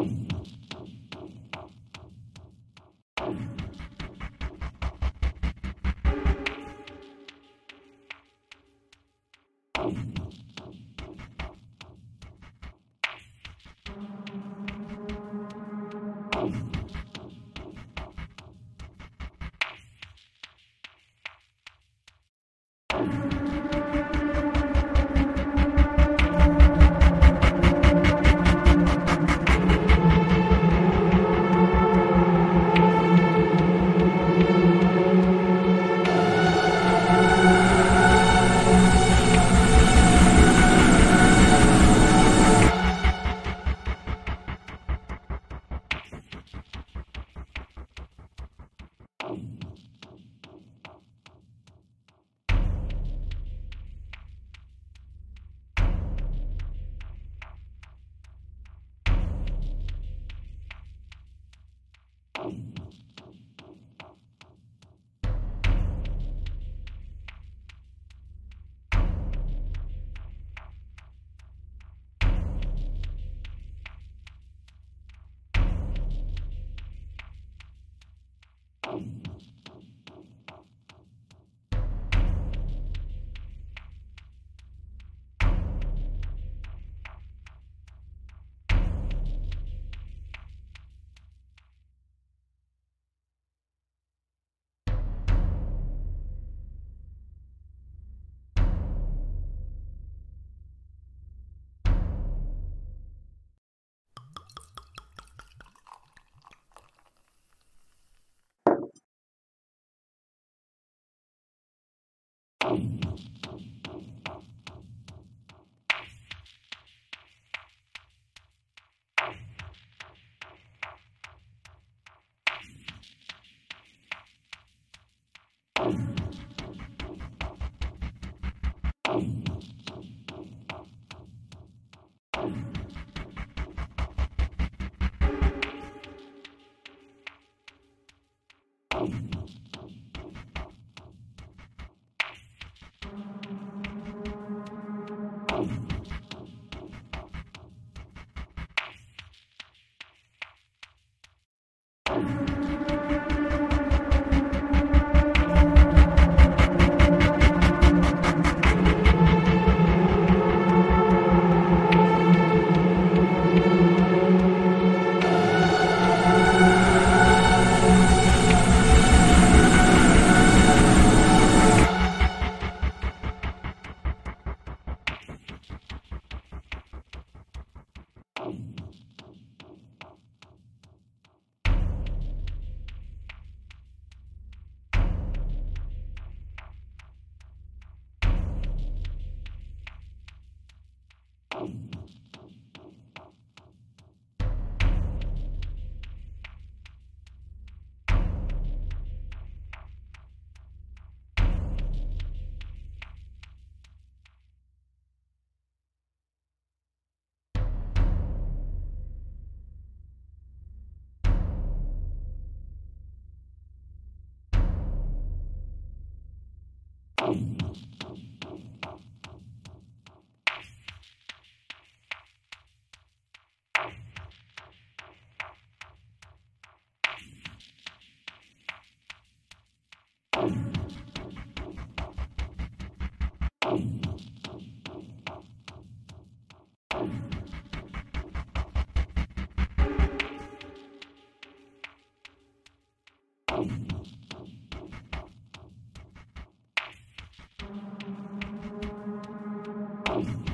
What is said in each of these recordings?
Oh. E,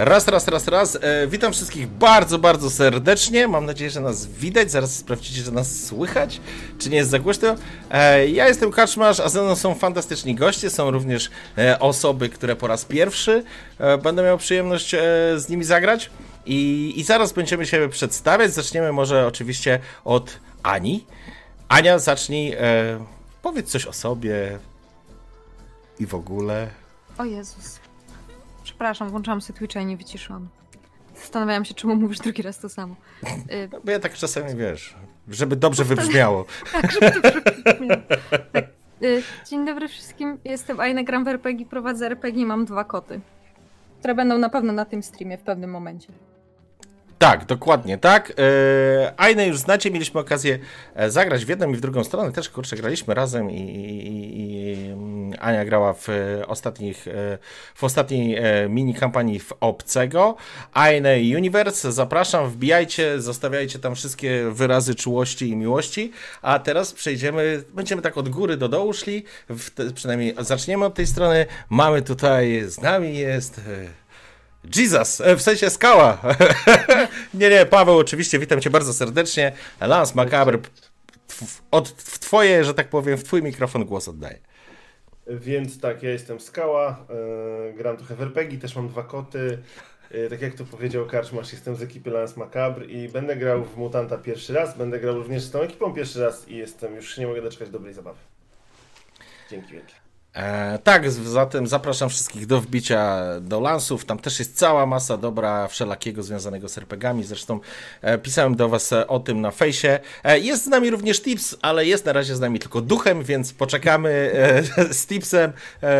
raz, raz, raz, raz. E, witam wszystkich bardzo, bardzo serdecznie. Mam nadzieję, że nas widać. Zaraz sprawdzicie, że nas słychać, czy nie jest za głośno. E, ja jestem Kaczmarz, a ze mną są fantastyczni goście. Są również osoby, które po raz pierwszy będę miał przyjemność z nimi zagrać. I, I zaraz będziemy się przedstawiać. Zaczniemy może oczywiście od Ani. Ania, zacznij. Powiedz coś o sobie i w ogóle. O Jezus. Przepraszam, włączałam sobie Twitcha i nie wyciszyłam. Zastanawiałam się, czemu mówisz drugi raz to samo. Y... No, bo ja tak czasami, wiesz, żeby dobrze wybrzmiało. tak, żeby dobrze wybrzmiało. Tak. Y, dzień dobry wszystkim, jestem Aina, gram w RPG, prowadzę RPG i mam dwa koty, które będą na pewno na tym streamie w pewnym momencie. Tak, dokładnie tak. E, Aine już znacie, mieliśmy okazję e, zagrać w jedną i w drugą stronę. Też kurczę, graliśmy razem i, i, i mm, Ania grała w ostatnich, e, w ostatniej mini kampanii w Obcego. Aine Universe, zapraszam, wbijajcie, zostawiajcie tam wszystkie wyrazy czułości i miłości. A teraz przejdziemy, będziemy tak od góry do dołu szli. Te, przynajmniej zaczniemy od tej strony. Mamy tutaj, z nami jest Jesus, e, w sensie skała. nie, nie, Paweł, oczywiście, witam cię bardzo serdecznie. Lance Macabre, od, w twoje, że tak powiem, w twój mikrofon głos oddaję. Więc tak, ja jestem Skała, yy, gram trochę w RPG, też mam dwa koty. Yy, tak jak to powiedział Karczmasz, jestem z ekipy Lance Macabre i będę grał w Mutanta pierwszy raz, będę grał również z tą ekipą pierwszy raz i jestem, już nie mogę doczekać dobrej zabawy. Dzięki wielkie. E, tak, zatem zapraszam wszystkich do wbicia do lansów. Tam też jest cała masa dobra wszelakiego związanego z RPGami. Zresztą e, pisałem do Was e, o tym na fejsie. E, jest z nami również Tips, ale jest na razie z nami tylko duchem, więc poczekamy e, z Tipsem e,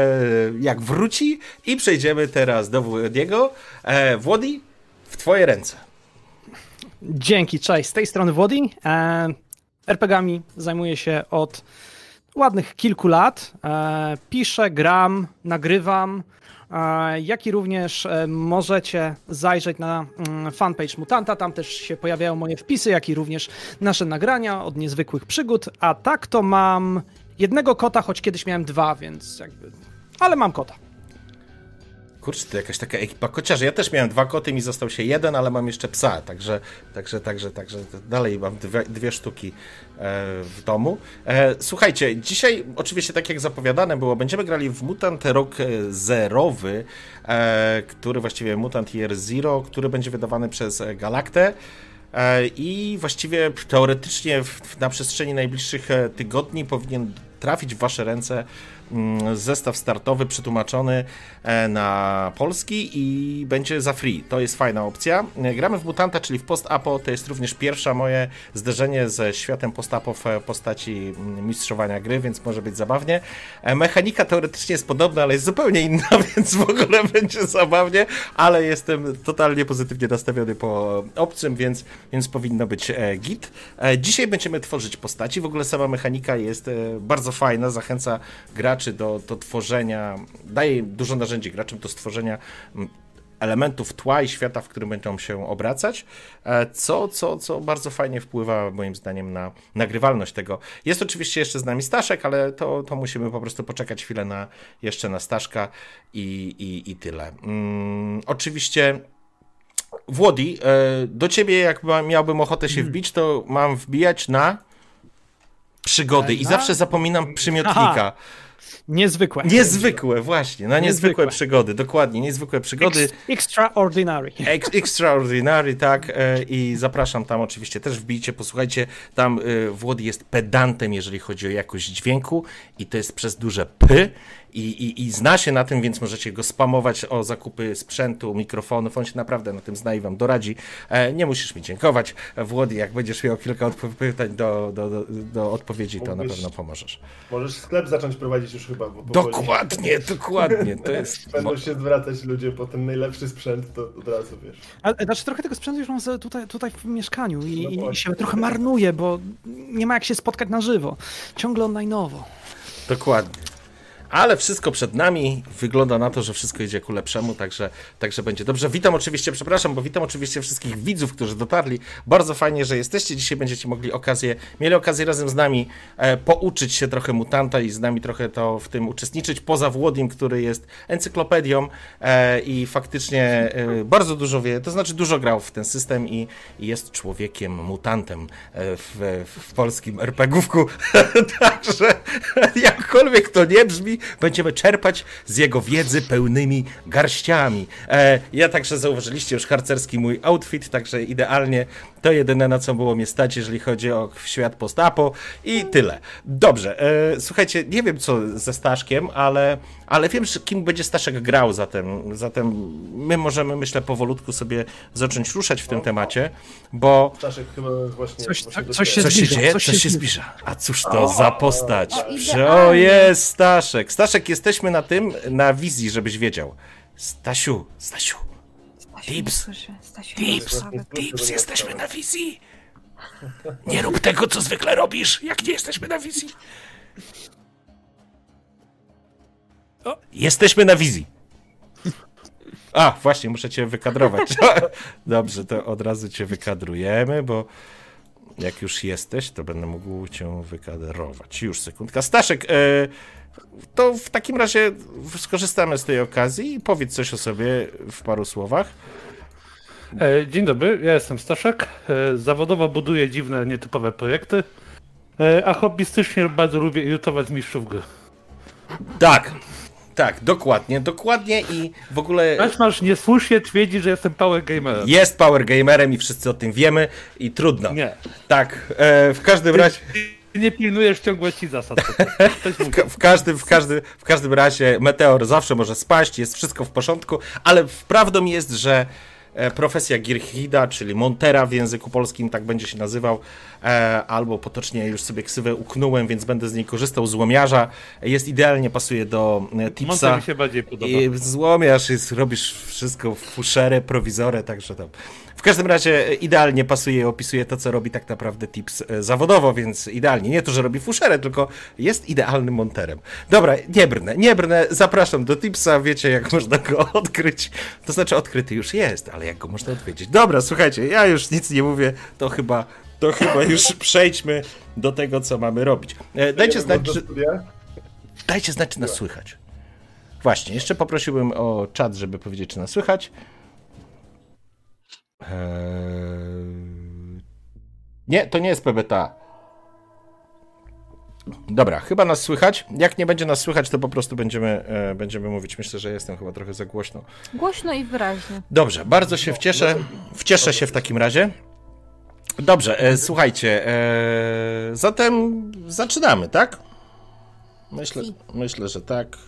jak wróci i przejdziemy teraz do Włodiego. E, Włodi, w Twoje ręce. Dzięki, cześć. Z tej strony Włodi. RPGami zajmuję się od ładnych kilku lat. E, piszę, gram, nagrywam, e, jak i również e, możecie zajrzeć na mm, fanpage Mutanta, tam też się pojawiają moje wpisy, jak i również nasze nagrania od niezwykłych przygód, a tak to mam jednego kota, choć kiedyś miałem dwa, więc jakby... Ale mam kota. Kurczę, to jakaś taka ekipa kociarzy. Ja też miałem dwa koty, mi został się jeden, ale mam jeszcze psa, także, także, także, także dalej mam dwie, dwie sztuki e, w domu. E, słuchajcie, dzisiaj oczywiście tak jak zapowiadane było, będziemy grali w Mutant rok e, zerowy, e, który właściwie Mutant Year Zero, który będzie wydawany przez Galaktę. I właściwie teoretycznie na przestrzeni najbliższych tygodni powinien trafić w Wasze ręce zestaw startowy przetłumaczony e, na polski i będzie za free. To jest fajna opcja. E, gramy w Mutanta, czyli w post-apo. To jest również pierwsze moje zderzenie ze światem post-apo w postaci mm, mistrzowania gry, więc może być zabawnie. Mechanika teoretycznie jest podobna, ale jest zupełnie inna, więc w ogóle będzie zabawnie, ale jestem totalnie pozytywnie nastawiony po obcym, więc, więc powinno być git. Dzisiaj będziemy tworzyć postaci. W ogóle sama mechanika jest bardzo fajna, zachęca graczy do, do tworzenia, daje dużo narzędzi graczom do stworzenia mm, elementów tła i świata, w którym będą się obracać, e, co, co, co bardzo fajnie wpływa moim zdaniem na nagrywalność tego. Jest oczywiście jeszcze z nami Staszek, ale to, to musimy po prostu poczekać chwilę na, jeszcze na Staszka i, i, i tyle. Hmm, oczywiście Włodi, e, do ciebie jak miałbym ochotę się wbić, to mam wbijać na przygody i zawsze zapominam przymiotnika. Aha. Niezwykłe. Niezwykłe, właśnie. Na niezwykłe, niezwykłe przygody, dokładnie. Niezwykłe przygody. Ex extraordinary. Ex extraordinary, tak. E, I zapraszam tam oczywiście też wbijcie, posłuchajcie. Tam e, Włody jest pedantem, jeżeli chodzi o jakość dźwięku i to jest przez duże P i, i, i zna się na tym, więc możecie go spamować o zakupy sprzętu, mikrofonów. On się naprawdę na tym zna i wam doradzi. E, nie musisz mi dziękować, Włody. Jak będziesz miał kilka pytań do, do, do, do odpowiedzi, to na pewno pomożesz. Możesz sklep zacząć prowadzić już chyba. Bo dokładnie, dokładnie. To jest... Będą się zwracać ludzie po ten najlepszy sprzęt, to od razu wiesz. Ale znaczy trochę tego sprzętu już mam tutaj, tutaj w mieszkaniu i, no i się trochę marnuje, bo nie ma jak się spotkać na żywo. Ciągle online'owo. Dokładnie ale wszystko przed nami. Wygląda na to, że wszystko idzie ku lepszemu, także, także będzie dobrze. Witam oczywiście, przepraszam, bo witam oczywiście wszystkich widzów, którzy dotarli. Bardzo fajnie, że jesteście. Dzisiaj będziecie mogli okazję, mieli okazję razem z nami e, pouczyć się trochę mutanta i z nami trochę to w tym uczestniczyć. Poza Włodim, który jest encyklopedią e, i faktycznie e, bardzo dużo wie, to znaczy dużo grał w ten system i, i jest człowiekiem mutantem e, w, w polskim RPGówku. także jakkolwiek to nie brzmi, będziemy czerpać z jego wiedzy pełnymi garściami. E, ja także zauważyliście już harcerski mój outfit, także idealnie to jedyne na co było mnie stać, jeżeli chodzi o świat postapo i tyle. Dobrze, e, słuchajcie, nie wiem co ze Staszkiem, ale, ale wiem, kim będzie Staszek grał zatem, zatem my możemy, myślę, powolutku sobie zacząć ruszać w tym temacie, bo... Staszek chyba właśnie... Coś, właśnie coś się coś się dzieje, coś, coś się zbliża. A cóż to o, za postać? O, o jest Staszek. Staszek, jesteśmy na tym, na wizji, żebyś wiedział. Stasiu, Stasiu. Tips, tips, tips, jesteśmy na wizji. Nie rób tego, co zwykle robisz, jak nie jesteśmy na wizji. O. Jesteśmy na wizji. A, właśnie, muszę cię wykadrować. Dobrze, to od razu cię wykadrujemy, bo jak już jesteś, to będę mógł cię wykadrować. Już sekundka. Staszek, e, to w takim razie skorzystamy z tej okazji i powiedz coś o sobie w paru słowach. E, dzień dobry, ja jestem Staszek. E, zawodowo buduję dziwne, nietypowe projekty, a hobbystycznie bardzo lubię irytować mistrzów gry. Tak, tak, dokładnie, dokładnie i w ogóle... Aż masz niesłusznie twierdzi, że jestem power gamerem. Jest power gamerem i wszyscy o tym wiemy i trudno. Nie. Tak, e, w każdym razie... Nie pilnujesz ciągłości zasad. w, w, każdym, w, każdym, w każdym razie meteor zawsze może spaść, jest wszystko w porządku, ale prawdą jest, że E, profesja Girchida, czyli Montera w języku polskim, tak będzie się nazywał, e, albo potocznie już sobie ksywę uknąłem, więc będę z niej korzystał, złomiarza. Jest idealnie, pasuje do e, tipsa. Monter mi się bardziej podoba. I złomiarz, jest, robisz wszystko fuszerę, prowizorę, także tam w każdym razie idealnie pasuje i opisuje to, co robi tak naprawdę Tips e, zawodowo, więc idealnie. Nie to, że robi fuszerę, tylko jest idealnym monterem. Dobra, nie brnę, nie brnę. Zapraszam do Tipsa, wiecie jak można go odkryć. To znaczy odkryty już jest, ale jak go można odwiedzić. Dobra, słuchajcie, ja już nic nie mówię, to chyba, to chyba już przejdźmy do tego, co mamy robić. E, dajcie znać, czy... Dajcie znać, czy nas słychać. Właśnie, jeszcze poprosiłbym o czat, żeby powiedzieć, czy nas słychać. Eee... Nie, to nie jest PBTA. Dobra, chyba nas słychać. Jak nie będzie nas słychać, to po prostu będziemy, e, będziemy mówić. Myślę, że jestem chyba trochę za głośno. Głośno i wyraźnie. Dobrze, bardzo się wcieszę. Wcieszę się w takim razie. Dobrze, e, słuchajcie. E, zatem zaczynamy, tak? Myślę, myślę, że tak.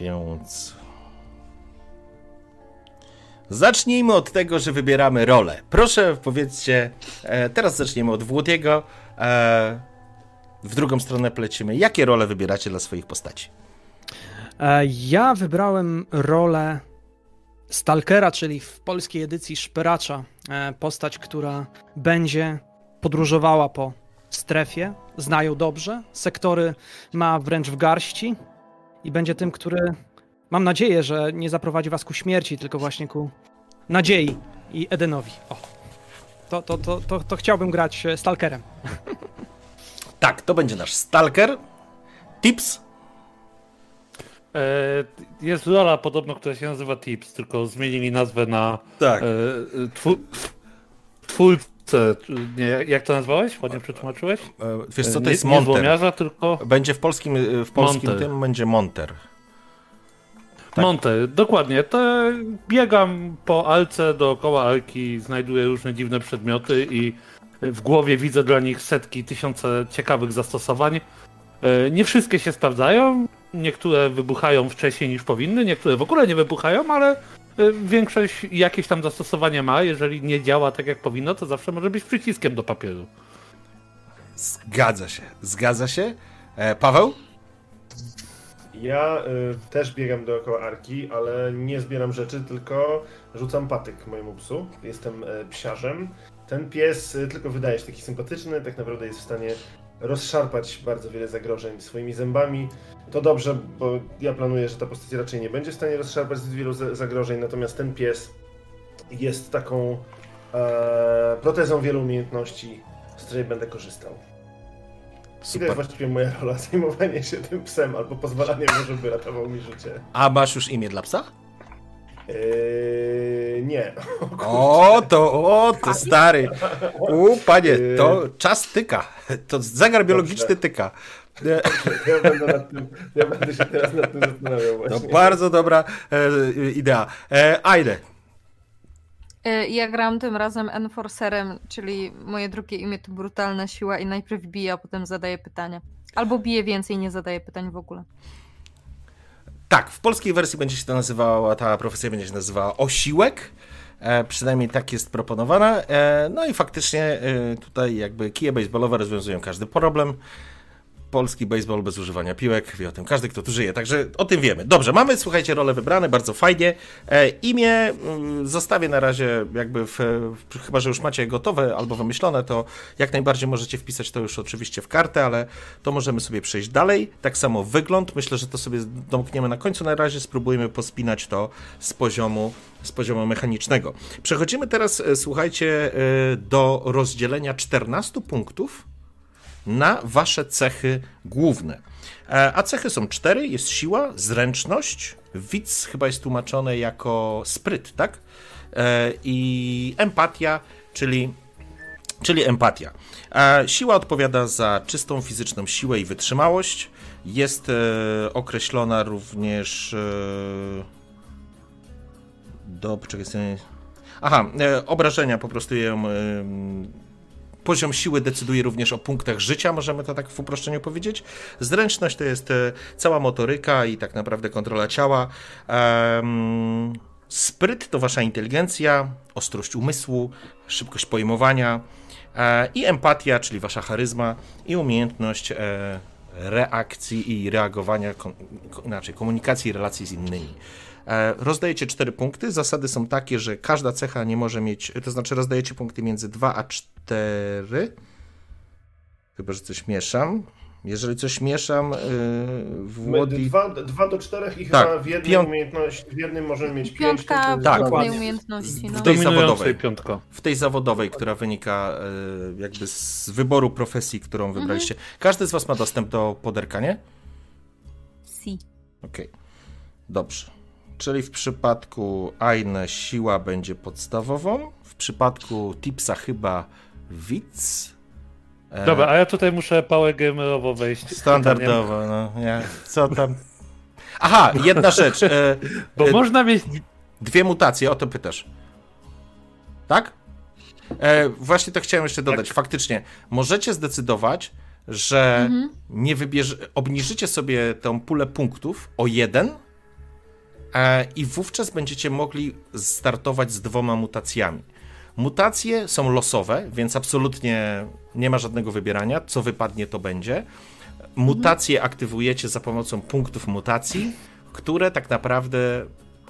Więc. Zacznijmy od tego, że wybieramy rolę. Proszę powiedzcie, e, teraz zaczniemy od Włodiego. E, w drugą stronę plecimy. Jakie role wybieracie dla swoich postaci? E, ja wybrałem rolę Stalkera, czyli w polskiej edycji Szperacza. E, postać, która będzie podróżowała po strefie, znają dobrze, sektory ma wręcz w garści i będzie tym, który mam nadzieję, że nie zaprowadzi was ku śmierci, tylko właśnie ku nadziei i Edenowi. O. To, to, to, to, to chciałbym grać Stalkerem. Tak, to będzie nasz Stalker. Tips? E, jest rola podobno, która się nazywa Tips, tylko zmienili nazwę na Tak. e, twu, twórcę. Nie, jak to nazwałeś? Ładnie przetłumaczyłeś? E, Wiesz co, to jest nie Monter. tylko Będzie w polskim, e, w polskim Monter. tym będzie Monter. Tak. Monte, dokładnie. To biegam po alce, dookoła alki, znajduję różne dziwne przedmioty i w głowie widzę dla nich setki, tysiące ciekawych zastosowań. E, Nie wszystkie się sprawdzają, niektóre wybuchają wcześniej niż powinny, niektóre w ogóle nie wybuchają, ale e, większość jakieś tam zastosowanie ma. Jeżeli nie działa tak jak powinno, to zawsze może być przyciskiem do papieru. Zgadza się, zgadza się. E, Paweł? Ja y, też biegam dookoła arki, ale nie zbieram rzeczy, tylko rzucam patyk mojemu psu. Jestem y, psiarzem. Ten pies y, tylko wydaje się taki sympatyczny, tak naprawdę jest w stanie rozszarpać bardzo wiele zagrożeń swoimi zębami. To dobrze, bo ja planuję, że ta postać raczej nie będzie w stanie rozszarpać zbyt wielu za- zagrożeń, natomiast ten pies jest taką e, protezą wielu umiejętności, z której będę korzystał. I to Super. jest właściwie moja rola, zajmowanie się tym psem albo pozwalanie mu, żeby ratował mi życie. A masz już imię dla psa? Eee, nie. O, to, o, to stary. U, panie, to czas tyka. To zegar biologiczny tyka. E, Ja będę, nad tym, ja będę się teraz nad tym zastanawiał To właśnie. bardzo dobra e, idea. E, Ja gram tym razem Enforcerem, czyli moje drugie imię to brutalna siła i najpierw bije, a potem zadaje pytania. Albo bije więcej, nie zadaje pytań w ogóle. Tak, w polskiej wersji będzie się to nazywała, ta profesja będzie się nazywała osiłek. E, przynajmniej tak jest proponowana. E, no i faktycznie e, tutaj jakby kije baseballowe rozwiązują każdy problem. Polski baseball bez używania piłek, wie o tym każdy, kto tu żyje, także o tym wiemy. Dobrze, mamy, słuchajcie, role wybrane, bardzo fajnie. E, imię mm, zostawię na razie jakby, w, w, chyba że już macie gotowe albo wymyślone, to jak najbardziej możecie wpisać to już oczywiście w kartę, ale to możemy sobie przejść dalej. Tak samo wygląd, myślę, że to sobie domkniemy na końcu na razie, spróbujemy pospinać to z poziomu, z poziomu mechanicznego. Przechodzimy teraz, e, słuchajcie, e, do rozdzielenia 14 punktów na wasze cechy główne. E, A cechy są cztery: jest siła, zręczność, widz chyba jest tłumaczone jako spryt, tak? E, I empatia, czyli, czyli empatia. E, Siła odpowiada za czystą fizyczną siłę i wytrzymałość. Jest określona również. Do. Poczekaj, Aha, obrażenia po prostu ją. Poziom siły decyduje również o punktach życia, możemy to tak w uproszczeniu powiedzieć. Zręczność to jest e, cała motoryka i tak naprawdę kontrola ciała. Em, spryt to wasza inteligencja, ostrość umysłu, szybkość pojmowania e, i empatia, czyli wasza charyzma i umiejętność e, reakcji i reagowania, kon, ko- inaczej, komunikacji i relacji z innymi. E, Rozdajecie 4 punkty. Zasady są takie, że każda cecha nie może mieć, to znaczy rozdajecie punkty między 2 a 4. Chyba, że coś mieszam. Jeżeli coś mieszam, yy, Włodi... Dwa, dwa do czterech i Tak, chyba w jednej piąt- umiejętności, w jednym możemy mieć pięć. Piątka to jest Tak, umiejętności. No. W tej zawodowej. piątka. w tej zawodowej, która wynika yy, jakby z wyboru profesji, którą wybraliście. Każdy z Was ma dostęp do poderka, nie? Si. Okej. Dobrze. Czyli w przypadku Aine siła będzie podstawową, w przypadku Tipsa chyba widz. E, Dobra, a ja tutaj muszę pałę gamerowo wejść. Standardowo, no. Ja, co tam? Aha, jedna rzecz. E, Bo e, można mieć Dwie mutacje, o to pytasz. Tak? E, właśnie to chciałem jeszcze dodać. Faktycznie, możecie zdecydować, że mhm. nie wybierze, obniżycie sobie tę pulę punktów o jeden i wówczas będziecie mogli startować z dwoma mutacjami. Mutacje są losowe, więc absolutnie nie ma żadnego wybierania. Co wypadnie, to będzie. Mutacje aktywujecie za pomocą punktów mutacji, które tak naprawdę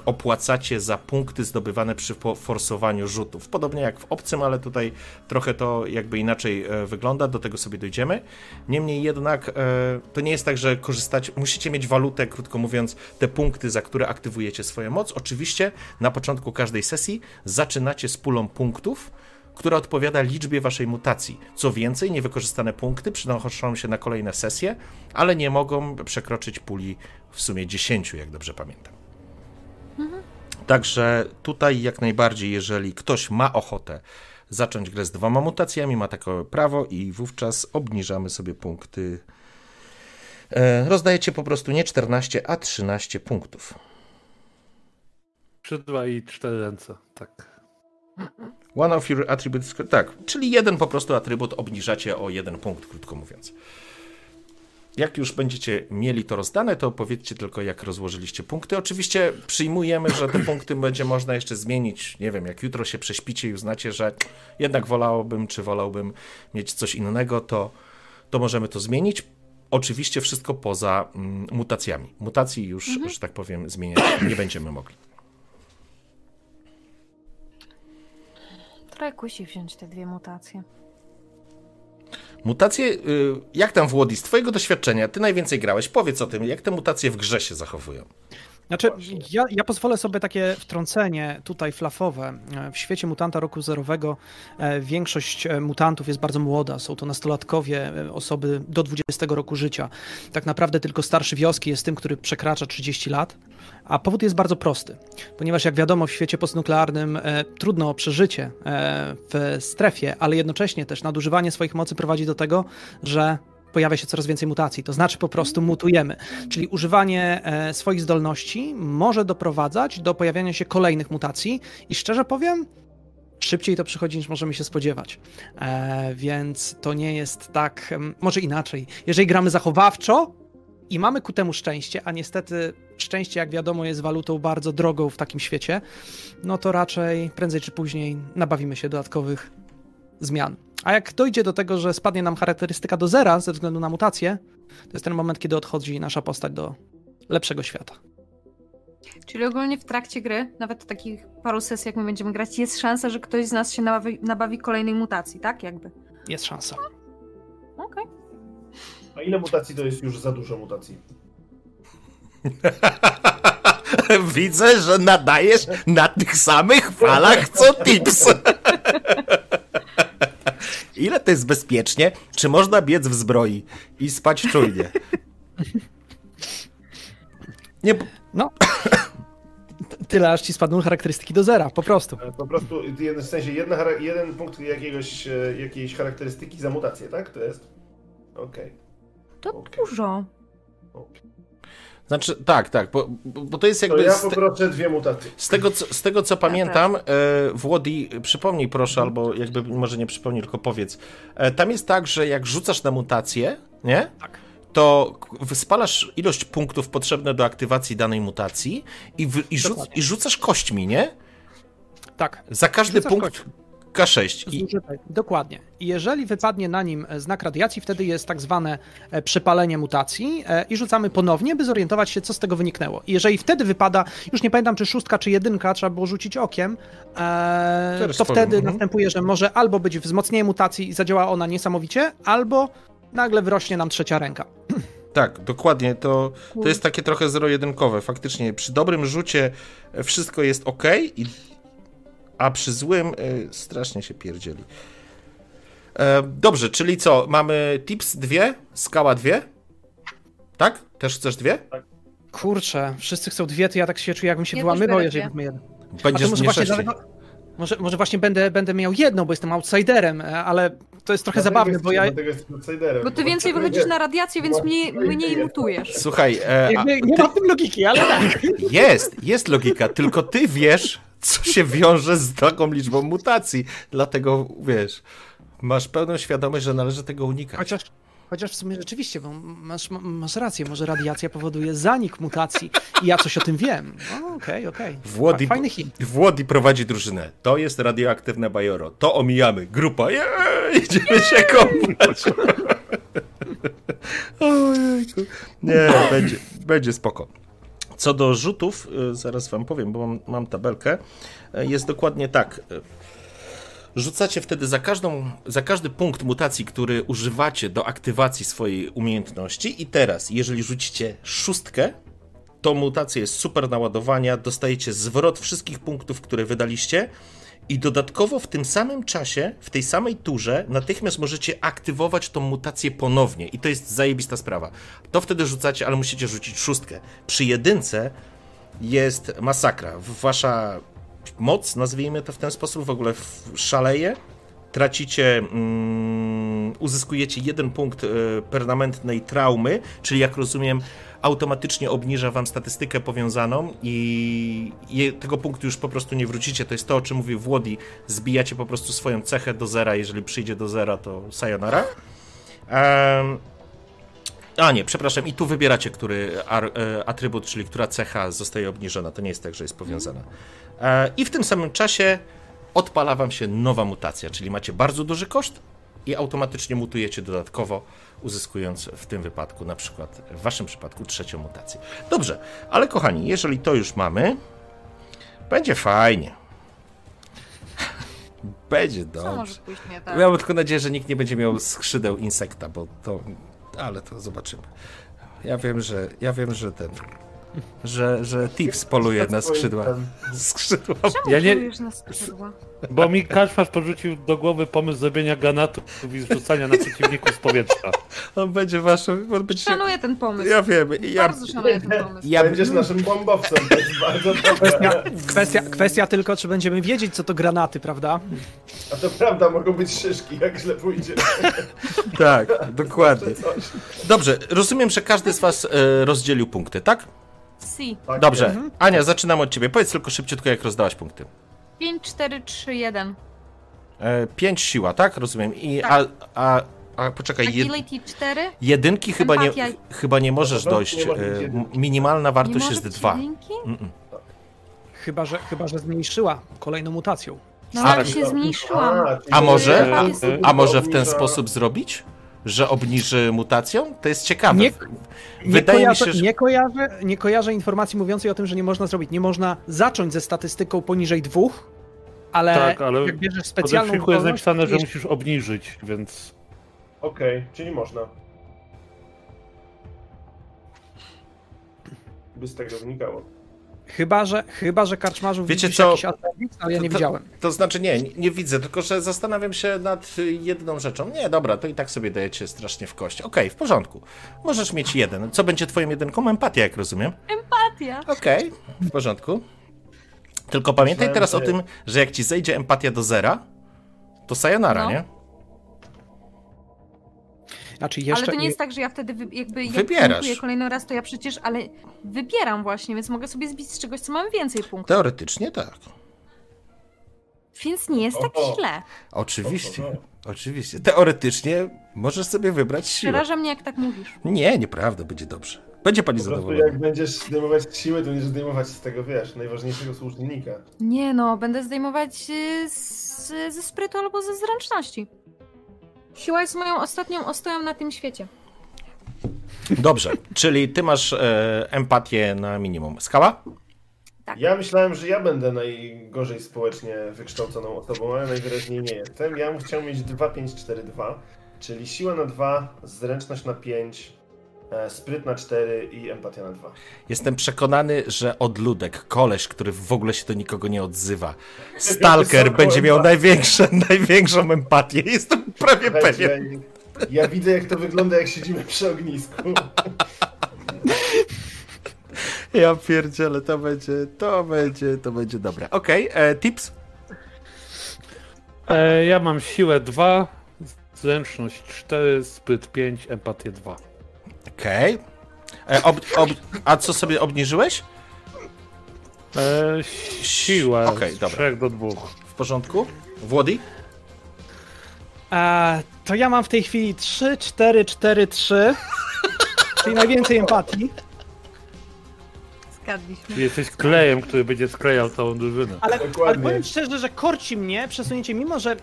opłacacie za punkty zdobywane przy forsowaniu rzutów. Podobnie jak w obcym, ale tutaj trochę to jakby inaczej e, wygląda, do tego sobie dojdziemy. Niemniej jednak e, to nie jest tak, że korzystać, musicie mieć walutę, krótko mówiąc, te punkty, za które aktywujecie swoją moc. Oczywiście na początku każdej sesji zaczynacie z pulą punktów, która odpowiada liczbie waszej mutacji. Co więcej, niewykorzystane punkty przynoszą się na kolejne sesje, ale nie mogą przekroczyć puli w sumie 10, jak dobrze pamiętam. Także tutaj jak najbardziej, jeżeli ktoś ma ochotę zacząć grę z dwoma mutacjami, ma takie prawo i wówczas obniżamy sobie punkty. E, rozdajecie po prostu nie 14, a 13 punktów. Skrzydła i cztery ręce, tak. One of your attributes, tak, czyli jeden po prostu atrybut obniżacie o jeden punkt, krótko mówiąc. Jak już będziecie mieli to rozdane, to powiedzcie tylko, jak rozłożyliście punkty. Oczywiście przyjmujemy, że te punkty będzie można jeszcze zmienić. Nie wiem, jak jutro się prześpicie i uznacie, że jednak wolałbym, czy wolałbym mieć coś innego, to, to możemy to zmienić. Oczywiście wszystko poza mm, mutacjami. Mutacji już, mhm. że tak powiem, zmieniać nie będziemy mogli. Trochę kusi wziąć te dwie mutacje. Mutacje, y, jak tam Włodi, z twojego doświadczenia, ty najwięcej grałeś, powiedz o tym, jak te mutacje w grze się zachowują. Znaczy, ja, ja, pozwolę sobie takie wtrącenie tutaj flafowe. W świecie mutanta roku zerowego e, większość e, mutantów jest bardzo młoda. Są to nastolatkowie, e, osoby do 20 roku życia. Tak naprawdę tylko starszy wioski jest tym, który przekracza 30 lat. A powód jest bardzo prosty, ponieważ jak wiadomo, w świecie postnuklearnym e, trudno o przeżycie e, w strefie, ale jednocześnie też nadużywanie swoich mocy prowadzi do tego, że pojawia się coraz więcej mutacji. To znaczy po prostu mutujemy. Czyli używanie e, swoich zdolności może doprowadzać do pojawiania się kolejnych mutacji i szczerze powiem, szybciej to przychodzi niż możemy się spodziewać. E, więc to nie jest tak, może inaczej. Jeżeli gramy zachowawczo, i mamy ku temu szczęście, a niestety szczęście, jak wiadomo, jest walutą bardzo drogą w takim świecie, no to raczej prędzej czy później nabawimy się dodatkowych zmian. A jak dojdzie do tego, że spadnie nam charakterystyka do zera ze względu na mutację, to jest ten moment, kiedy odchodzi nasza postać do lepszego świata. Czyli ogólnie w trakcie gry, nawet w takich paru sesji, jak my będziemy grać, jest szansa, że ktoś z nas się nabawi, nabawi kolejnej mutacji, tak? Jakby. Jest szansa. Okej. Okay. A ile mutacji to jest już za dużo mutacji? Widzę, że nadajesz na tych samych falach co tips. Ile to jest bezpiecznie? Czy można biec w zbroi i spać czujnie? Nie. No. Tyle aż ci spadną charakterystyki do zera, po prostu. Po prostu, w sensie jedna, jeden punkt jakiegoś, e, jakiejś charakterystyki za mutację, tak? To jest? Okej. Okay. To okay. dużo. Znaczy, tak, tak, bo, bo to jest jakby... To ja poproszę dwie mutacje. Z tego, co, z tego, co pamiętam, e, Włodi, przypomnij proszę, albo jakby może nie przypomnij, tylko powiedz. E, tam jest tak, że jak rzucasz na mutację, nie? Tak. To spalasz ilość punktów potrzebne do aktywacji danej mutacji i, w, i, rzuc, i rzucasz kośćmi, nie? Tak. Za każdy punkt... K6. I... Dokładnie. I jeżeli wypadnie na nim znak radiacji, wtedy jest tak zwane e, przepalenie mutacji e, i rzucamy ponownie, by zorientować się, co z tego wyniknęło. I jeżeli wtedy wypada, już nie pamiętam, czy szóstka, czy jedynka, trzeba było rzucić okiem, e, to wtedy mhm. następuje, że może albo być wzmocnienie mutacji i zadziała ona niesamowicie, albo nagle wyrośnie nam trzecia ręka. Tak, dokładnie. To, to jest takie trochę zero-jedynkowe. Faktycznie przy dobrym rzucie wszystko jest ok i a przy złym y, strasznie się pierdzieli. E, dobrze, czyli co? Mamy tips dwie, skała dwie? Tak? Też chcesz dwie? Tak. Kurczę, wszyscy chcą dwie, to ja tak się czuję, jakbym się ja wyłamywał, jeżeli bym jeden. Będziesz może właśnie, dlatego, może, może właśnie będę, będę miał jedną, bo jestem outsiderem, e, ale to jest trochę zabawne, jest, bo ja... Bo ty więcej wychodzisz na radiację, więc mniej, mniej mutujesz. Słuchaj... E, a, nie, nie ty... ma w tym logiki, ale tak. Jest, jest logika, tylko ty wiesz, co się wiąże z taką liczbą mutacji. Dlatego, wiesz, masz pełną świadomość, że należy tego unikać. Chociaż Chociaż w sumie rzeczywiście, bo masz, masz rację, może radiacja powoduje zanik mutacji i ja coś o tym wiem. No, Okej, okej. Włody, Fajny hint. Włody prowadzi drużynę. To jest radioaktywne bajoro. To omijamy. Grupa. Jej, idziemy się kąpać. Ojejku. Nie, będzie, będzie spoko. Co do rzutów, y, zaraz wam powiem, bo mam, mam tabelkę. Y, Jest dokładnie tak. Y, Rzucacie wtedy za, każdą, za każdy punkt mutacji, który używacie do aktywacji swojej umiejętności. I teraz, jeżeli rzucicie szóstkę, to mutacja jest super naładowania, dostajecie zwrot wszystkich punktów, które wydaliście i dodatkowo w tym samym czasie, w tej samej turze, natychmiast możecie aktywować tą mutację ponownie i to jest zajebista sprawa. To wtedy rzucacie, ale musicie rzucić szóstkę. Przy jedynce jest masakra. Wasza moc, nazwijmy to w ten sposób, w ogóle szaleje. Tracicie, mm, uzyskujecie jeden punkt e, permanentnej traumy, czyli jak rozumiem, automatycznie obniża wam statystykę powiązaną i tego punktu już po prostu nie wrócicie. To jest to, o czym mówił Włodi. Zbijacie po prostu swoją cechę do zera. Jeżeli przyjdzie do zera, to sayonara. Em, a nie, przepraszam, i tu wybieracie, który e, atrybut, czyli która cecha zostaje obniżona. To nie jest tak, że jest powiązana. E, I w tym samym czasie odpala wam się nowa mutacja, czyli macie bardzo duży koszt i automatycznie mutujecie dodatkowo, uzyskując w tym wypadku, na przykład w waszym przypadku, trzecią mutację. Dobrze, ale kochani, jeżeli to już mamy, będzie fajnie. Będzie dobrze. tak? Tylko nadzieję, że nikt nie będzie miał skrzydeł insekta, bo to. Ale to zobaczymy. Ja wiem, że. Ja wiem, że ten. Że, że Tips poluje na skrzydła. Skrzydła. Ja nie, na skrzydła. bo mi Kaszmasz porzucił do głowy pomysł zrobienia granatów i zrzucania na przeciwników z powietrza. On będzie waszym. On będzie... Szanuję ten pomysł. Ja wiem. Ja, Bardzo szanuję ten pomysł. ja, Będziesz naszym bombowcem, to jest bardzo Kwestia, dobre. kwestia, kwestia tylko, czy będziemy wiedzieć, co to granaty, prawda? A to prawda, mogą być szyszki, jak źle pójdzie. tak, dokładnie. Dobrze, rozumiem, że każdy z was e, rozdzielił punkty, tak? Si. Tak Dobrze. jest. Ania, zaczynamy od ciebie. Powiedz tylko szybciutko, jak rozdałaś punkty. 5, 4, 3, 1. E, pięć siła, tak? Rozumiem. I Tak. a, a, a poczekaj, jed, Agility 4. jedynki chyba nie, chyba nie możesz Dobra, dojść. nie ma E, minimalna wartość jest dwa. jedynki? Chyba, że, chyba, że zmniejszyła kolejną mutacją. No A- ale się zmniejszyłam. czyli A może- jest- A może w ten sposób zrobić? Że obniży mutacją? To jest ciekawe. Nie, nie, Wydaje mi kojarzę, się, że... nie, kojarzę, nie kojarzę informacji mówiącej o tym, że nie można zrobić. Nie można zacząć ze statystyką poniżej dwóch, ale, Tak, ale jak bierzesz W specjalną podręczniku jest napisane, że musisz obniżyć, więc... Okej, czyli można. By z tego wynikało. Chyba, że, chyba, że karczmarzu Wiecie widzisz co? jakiś ale ja nie To- widziałem. To znaczy nie, nie, nie widzę, tylko że zastanawiam się nad jedną rzeczą. Nie, dobra, to i tak sobie dajecie strasznie w kość. Okej, w porządku. Możesz mieć jeden. Co będzie twoją jedynką? Empatia, jak rozumiem. Empatia. Okej, w porządku. Tylko pamiętaj teraz o tym, że jak ci zejdzie empatia do zera, to sayonara, No. nie? Znaczy jeszcze Ale to nie jest tak, że ja wtedy wy, jakby jak Wybierasz. kolejny raz, to ja przecież, ale wybieram właśnie, więc mogę sobie zbić z czegoś, co mam więcej punktów. Teoretycznie tak. Więc nie jest tak Oho. źle. Oczywiście. Oho. Oczywiście. Teoretycznie możesz sobie wybrać siłę. Przeraża mnie, jak tak mówisz. Nie, nieprawda, będzie dobrze. Będzie pani zadowolona. jak będziesz zdejmować siłę, to będziesz zdejmować z tego, wiesz, najważniejszego służnika. Nie no, będę zdejmować y, z, ze sprytu albo ze zręczności. Siła jest moją ostatnią ostoją na tym świecie. Dobrze, czyli ty masz e, empatię na minimum. Skała? Tak. Ja myślałem, że ja będę najgorzej społecznie wykształconą osobą, ale najwyraźniej nie jestem. Ja bym chciał mieć 2, 5, 4, 2, czyli siła na 2, zręczność na 5, e, spryt na 4 i empatia na 2. Jestem przekonany, że odludek, koleś, który w ogóle się do nikogo nie odzywa, stalker będzie miał największe, największą empatię. Jestem prawie pewien. Ja, ja widzę, jak to wygląda, jak siedzimy przy ognisku. Ja pierdzielę, to będzie, to będzie, to będzie dobre. Okej, e, tips? E, ja mam siłę 2, zręczność 4, spryt 5, empatię 2. Okej. E, ob, a co sobie obniżyłeś? E, siła Okej, z dobra. 3 do 2. W porządku? Włody? E, to ja mam w tej chwili 3, 4, 4, 3. czyli najwięcej empatii. Zgadliśmy. Ty jesteś klejem, który będzie sklejał całą drużynę. Ale, ale powiem szczerze, że korci mnie przesunięcie, mimo że.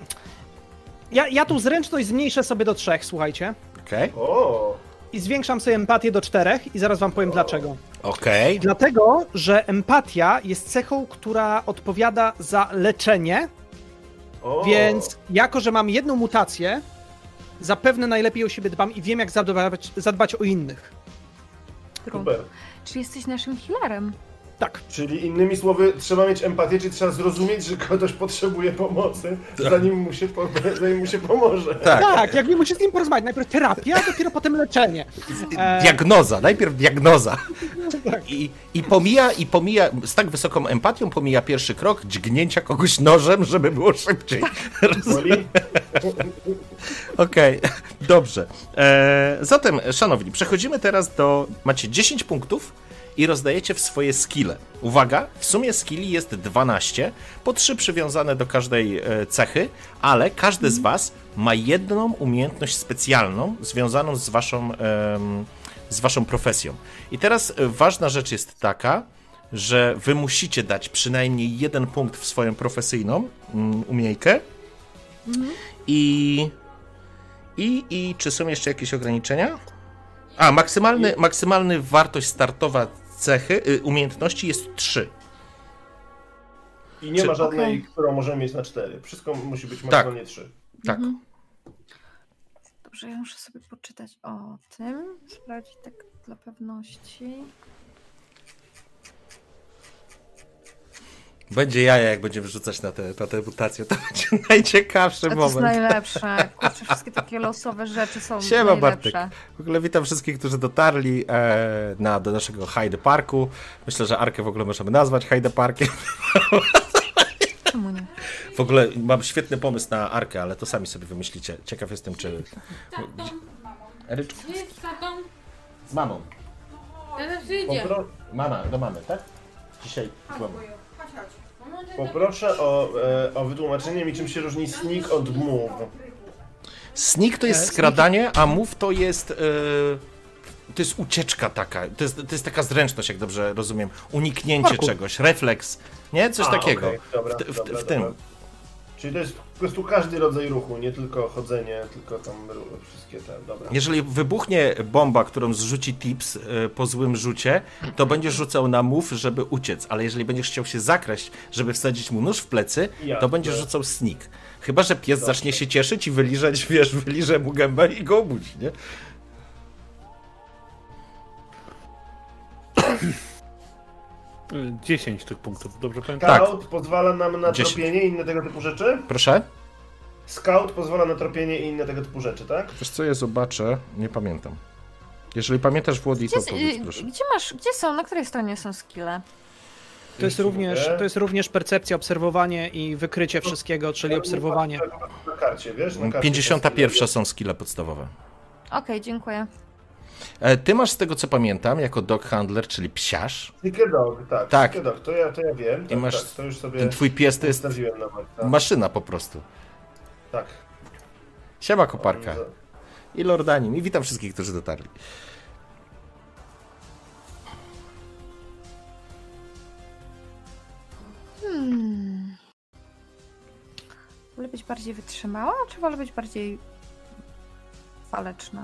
Ja, ja tą zręczność zmniejszę sobie do trzech, słuchajcie. Okej, O, I zwiększam sobie empatię do czterech i zaraz wam powiem dlaczego. okej. Dlatego, że empatia jest cechą, która odpowiada za leczenie, o. więc jako, że mam jedną mutację, zapewne najlepiej o siebie dbam i wiem, jak zadbać, zadbać o innych. Super. Czy jesteś naszym healerem? Tak. Czyli innymi słowy, trzeba mieć empatię, czyli trzeba zrozumieć, że ktoś potrzebuje pomocy, zanim mu się, po, zanim mu się pomoże. Tak. Tak, jakby muszę z nim porozmawiać. Najpierw terapia, a dopiero potem leczenie. E, Diagnoza, najpierw diagnoza. I, I pomija, i pomija, z tak wysoką empatią pomija pierwszy krok dźgnięcia kogoś nożem, żeby było szybciej. Woli? Okej, dobrze. E, zatem, szanowni, przechodzimy teraz do. Macie 10 punktów i rozdajecie w swoje skille. Uwaga, w sumie skilli jest 12, po 3 przywiązane do każdej e, cechy, ale każdy z Was ma jedną umiejętność specjalną związaną z Waszą, z waszą profesją. I teraz e, ważna rzecz jest taka, że Wy musicie dać przynajmniej jeden punkt w swoją profesyjną mm, umiejkę. I i, I czy są jeszcze jakieś ograniczenia? A, maksymalny, maksymalny wartość startowa cechy, y, umiejętności jest 3. I nie Czy- ma żadnej, Okej. którą możemy mieć na 4. Wszystko musi być maksymalnie 3. Tak. Dobrze, ja muszę sobie poczytać o tym. Sprawdzić tak dla pewności. Będzie jaja, jak będziemy wrzucać na te, na te mutacje. To będzie najciekawszy A to jest moment. najlepsze. Kurczę, wszystkie takie losowe rzeczy są Siema, najlepsze. Bartek. W ogóle witam wszystkich, którzy dotarli e, na, do naszego Hyde Parku. Myślę, że Arkę w ogóle możemy nazwać Hyde Parkiem. Czemu nie? W ogóle mam świetny pomysł na Arkę, ale to sami sobie wymyślicie. Ciekaw jestem, czy... Eryczku? Gdzie jest tatą? Z mamą. Teraz idzie. Mama, do mamy, tak? Dzisiaj z mamą. Chodź, chodź. Mama, ty- Poproszę o, e, o wytłumaczenie mi, czym się różni sneak od move. Sneak to jest E, skradanie, a move to jest. e, to jest ucieczka taka. To jest, to jest taka zręczność, jak dobrze rozumiem. Uniknięcie Parkour. czegoś, refleks. Nie? Coś A, takiego. okej, dobra, w, w, dobra, w tym. dobra. Czyli to jest po prostu każdy rodzaj ruchu, nie tylko chodzenie, tylko tam wszystkie te, dobra. Jeżeli wybuchnie bomba, którą zrzuci Tips e, po złym rzucie, to będziesz rzucał na move, żeby uciec. Ale jeżeli będziesz chciał się zakraść, żeby wsadzić mu nóż w plecy, to Jasne. będziesz rzucał sneak. Chyba, że pies zacznie się cieszyć i wyliżeć, wiesz, wyliże mu gębę i go obudzi, nie? Y, 10 tych punktów, dobrze pamiętam? Tak. Scout pozwala nam na Dziesięć. tropienie i inne tego typu rzeczy? Proszę? Scout pozwala na tropienie i inne tego typu rzeczy, tak? Wiesz co, ja zobaczę, nie pamiętam. Jeżeli pamiętasz Włodi, Gdzie, to powiedz y, proszę. gdzie masz, gdzie są, na której stronie są skille? To jest, również, to jest również percepcja, obserwowanie i wykrycie wszystkiego, czyli obserwowanie. Na karcie, wiesz? Na karcie 51 są skille podstawowe. Okej, dziękuję. E, Ty masz z tego co pamiętam, jako dog handler, czyli psiarz. Ticket dog, tak. Tak. Ticket dog, to ja, to ja wiem. Tak, masz tak, to już sobie Ten twój pies to jest nawet. Tak. maszyna po prostu. tak. Siema koparka. I Lordanin. I witam wszystkich, którzy dotarli. Hmm. Wolę być bardziej wytrzymała, czy wolę być bardziej waleczna?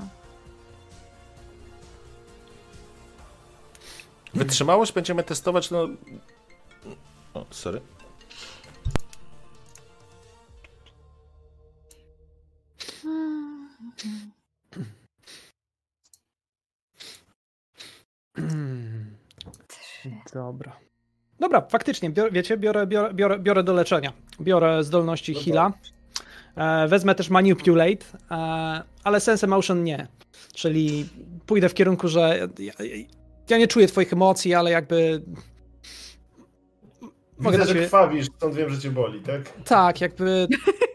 Wytrzymałość będziemy testować, no... O, sorry. Dobra. Dobra, faktycznie, bior, wiecie, biorę, biorę, biorę, biorę do leczenia. Biorę zdolności No heala. E, wezmę też manipulate, e, ale sense emotion nie. Czyli pójdę w kierunku, że ja, ja nie czuję twoich emocji, ale jakby mogę Widzę, dla że ciebie... krwawisz, stąd wiem, że cię boli, tak? Tak, jakby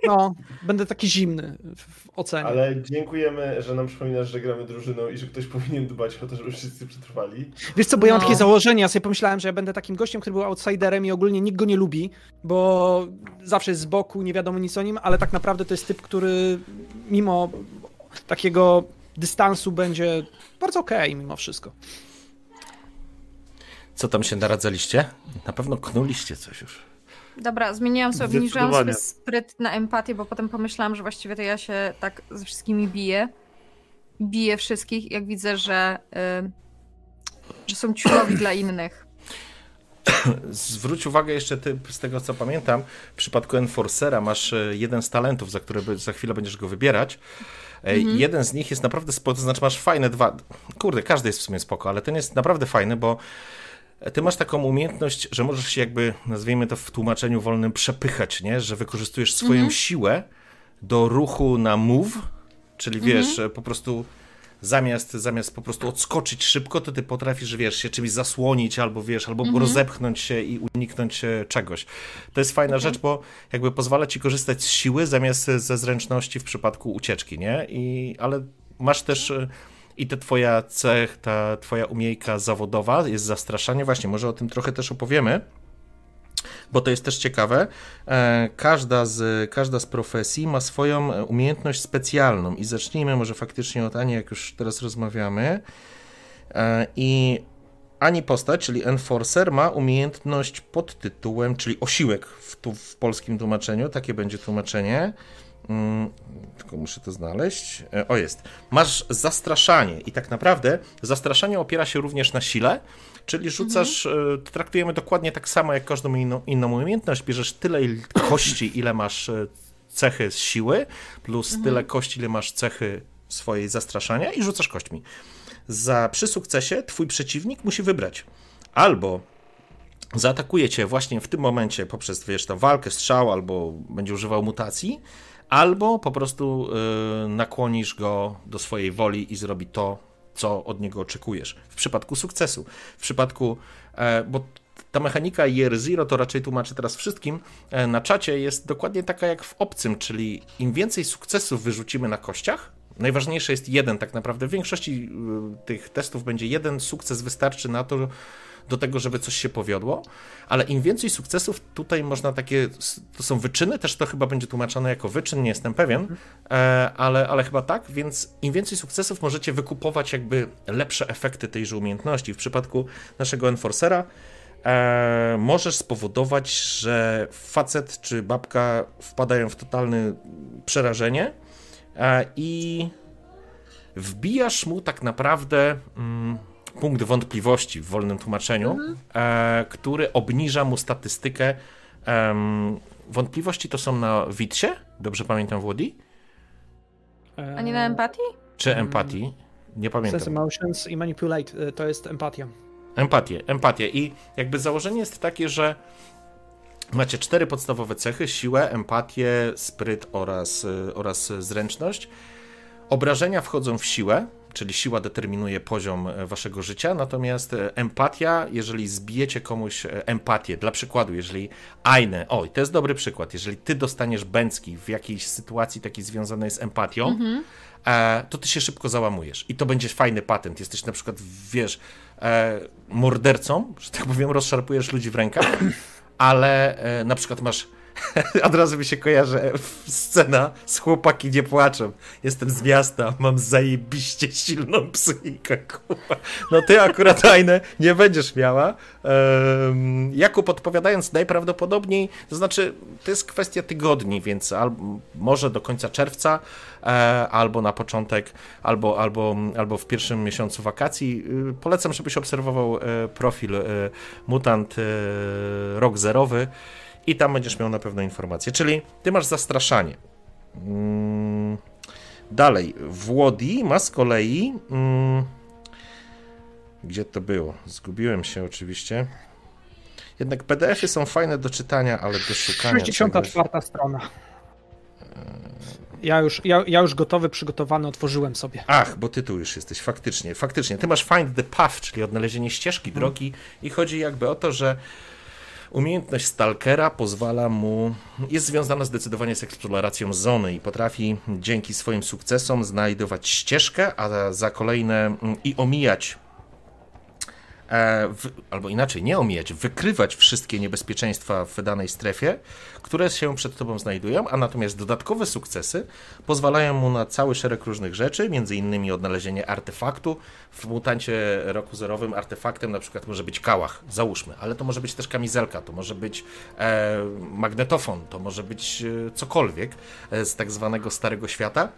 No, będę taki zimny w ocenie. Ale dziękujemy, że nam przypominasz, że gramy drużyną i że ktoś powinien dbać o to, żeby wszyscy przetrwali. Wiesz co, bo ja mam No. takie założenie, ja sobie pomyślałem, że ja będę takim gościem, który był outsiderem i ogólnie nikt go nie lubi, bo zawsze jest z boku, nie wiadomo nic o nim, ale tak naprawdę to jest typ, który mimo takiego dystansu będzie bardzo okej mimo wszystko. Co tam się naradzaliście? Na pewno knuliście coś już. Dobra, zmieniłam sobie, obniżyłam sobie spryt na empatię, bo potem pomyślałam, że właściwie to ja się tak ze wszystkimi biję. Biję wszystkich, jak widzę, że, y, że są ciulowi dla innych. Zwróć uwagę jeszcze, ty, z tego co pamiętam, w przypadku Enforcera masz e, jeden z talentów, za który za chwilę będziesz go wybierać. E, Jeden z nich jest naprawdę spoko, to znaczy masz fajne dwa. Kurde, każdy jest w sumie spoko, ale ten jest naprawdę fajny, bo ty masz taką umiejętność, że możesz się jakby, nazwijmy to w tłumaczeniu wolnym, przepychać, nie? Że wykorzystujesz swoją siłę do ruchu na move, czyli wiesz, e, po prostu zamiast, zamiast po prostu odskoczyć szybko, to ty potrafisz, wiesz, się czymś zasłonić, albo wiesz, albo rozepchnąć się i uniknąć e, czegoś. To jest fajna rzecz, bo jakby pozwala ci korzystać z siły zamiast ze zręczności w przypadku ucieczki, nie? I, ale masz też e, i ta twoja cech, ta twoja umiejka zawodowa jest zastraszanie. Właśnie, może o tym trochę też opowiemy bo to jest też ciekawe. E, Każda z, każda z profesji ma swoją umiejętność specjalną i zacznijmy może faktycznie od Ani, jak już teraz rozmawiamy. E, I Ani postać, czyli Enforcer, ma umiejętność pod tytułem, czyli osiłek w, tu, w polskim tłumaczeniu, takie będzie tłumaczenie. Mm, tylko muszę to znaleźć. E, O, jest. Masz zastraszanie i tak naprawdę zastraszanie opiera się również na sile, czyli rzucasz, e, traktujemy dokładnie tak samo jak każdą inną, inną umiejętność, bierzesz tyle kości, ile masz e, cechy z siły, plus tyle kości, ile masz cechy swojej zastraszania i rzucasz kośćmi. Za, przy sukcesie twój przeciwnik musi wybrać albo zaatakuje cię właśnie w tym momencie poprzez, wiesz, tę walkę, strzał, albo będzie używał mutacji, albo po prostu y, nakłonisz go do swojej woli i zrobi to, co od niego oczekujesz. W przypadku sukcesu. W przypadku, e, bo ta mechanika Year Zero to raczej tłumaczę teraz wszystkim, e, na czacie jest dokładnie taka jak w obcym, czyli im więcej sukcesów wyrzucimy na kościach, najważniejsze jest jeden tak naprawdę. W większości y, tych testów będzie jeden sukces wystarczy na to, do tego, żeby coś się powiodło, ale im więcej sukcesów, tutaj można takie, to są wyczyny, też to chyba będzie tłumaczone jako wyczyn, nie jestem pewien, e, ale, ale chyba tak, więc im więcej sukcesów możecie wykupować jakby lepsze efekty tejże umiejętności. W przypadku naszego Enforcera e, możesz spowodować, że facet czy babka wpadają w totalne przerażenie e, i wbijasz mu tak naprawdę mm, punkt wątpliwości w wolnym tłumaczeniu, e, który obniża mu statystykę. wątpliwości to są na Witsie, dobrze pamiętam Włodi? A nie na empatii? Czy empatii? Nie pamiętam. Sense emotions i manipulate y, to jest empatia. Empatię, empatię. I jakby założenie jest takie, że macie cztery podstawowe cechy: siłę, empatię, spryt oraz, oraz zręczność. Obrażenia wchodzą w siłę, czyli siła determinuje poziom e, waszego życia, natomiast e, empatia, jeżeli zbijecie komuś e, empatię, dla przykładu, jeżeli Aine, oj, to jest dobry przykład, jeżeli ty dostaniesz bęcki w jakiejś sytuacji takiej związanej z empatią, e, to ty się szybko załamujesz. I to będzie fajny patent. Jesteś na przykład, wiesz, mordercą, że tak powiem, rozszarpujesz ludzi w rękach, ale na przykład masz. Od razu mi się kojarzy scena z chłopaki nie płaczą. Jestem z miasta, mam zajebiście silną psychikę. No ty akurat tajne nie będziesz miała. Ehm, Jakub odpowiadając najprawdopodobniej, to znaczy to jest kwestia tygodni, więc al, może do końca czerwca, e, albo na początek, albo, albo, albo w pierwszym miesiącu wakacji. Y, Polecam, żebyś obserwował e, profil e, Mutant e, Rok Zerowy i tam będziesz miał na pewno informacje. Czyli ty masz zastraszanie. Mm, Dalej, Włodi ma z kolei. Mm, gdzie to było? Zgubiłem się oczywiście. Jednak PDF-y są fajne do czytania, ale do szukania. czegoś- 64 strona. Ja już, ja, ja już gotowy, przygotowany, otworzyłem sobie. Ach, bo ty tu już jesteś, faktycznie, faktycznie. Ty masz find the path, czyli odnalezienie ścieżki, drogi i chodzi jakby o to, że Umiejętność Stalkera pozwala mu, jest związana zdecydowanie z eksploracją zony i potrafi dzięki swoim sukcesom znajdować ścieżkę, a za kolejne i omijać w, albo inaczej, nie omijać, wykrywać wszystkie niebezpieczeństwa w danej strefie, które się przed tobą znajdują, a natomiast dodatkowe sukcesy pozwalają mu na cały szereg różnych rzeczy, między innymi odnalezienie artefaktu. W mutancie roku zerowym artefaktem na przykład może być kałach, załóżmy, ale to może być też kamizelka, to może być e, magnetofon, to może być e, cokolwiek e, z tak zwanego starego świata,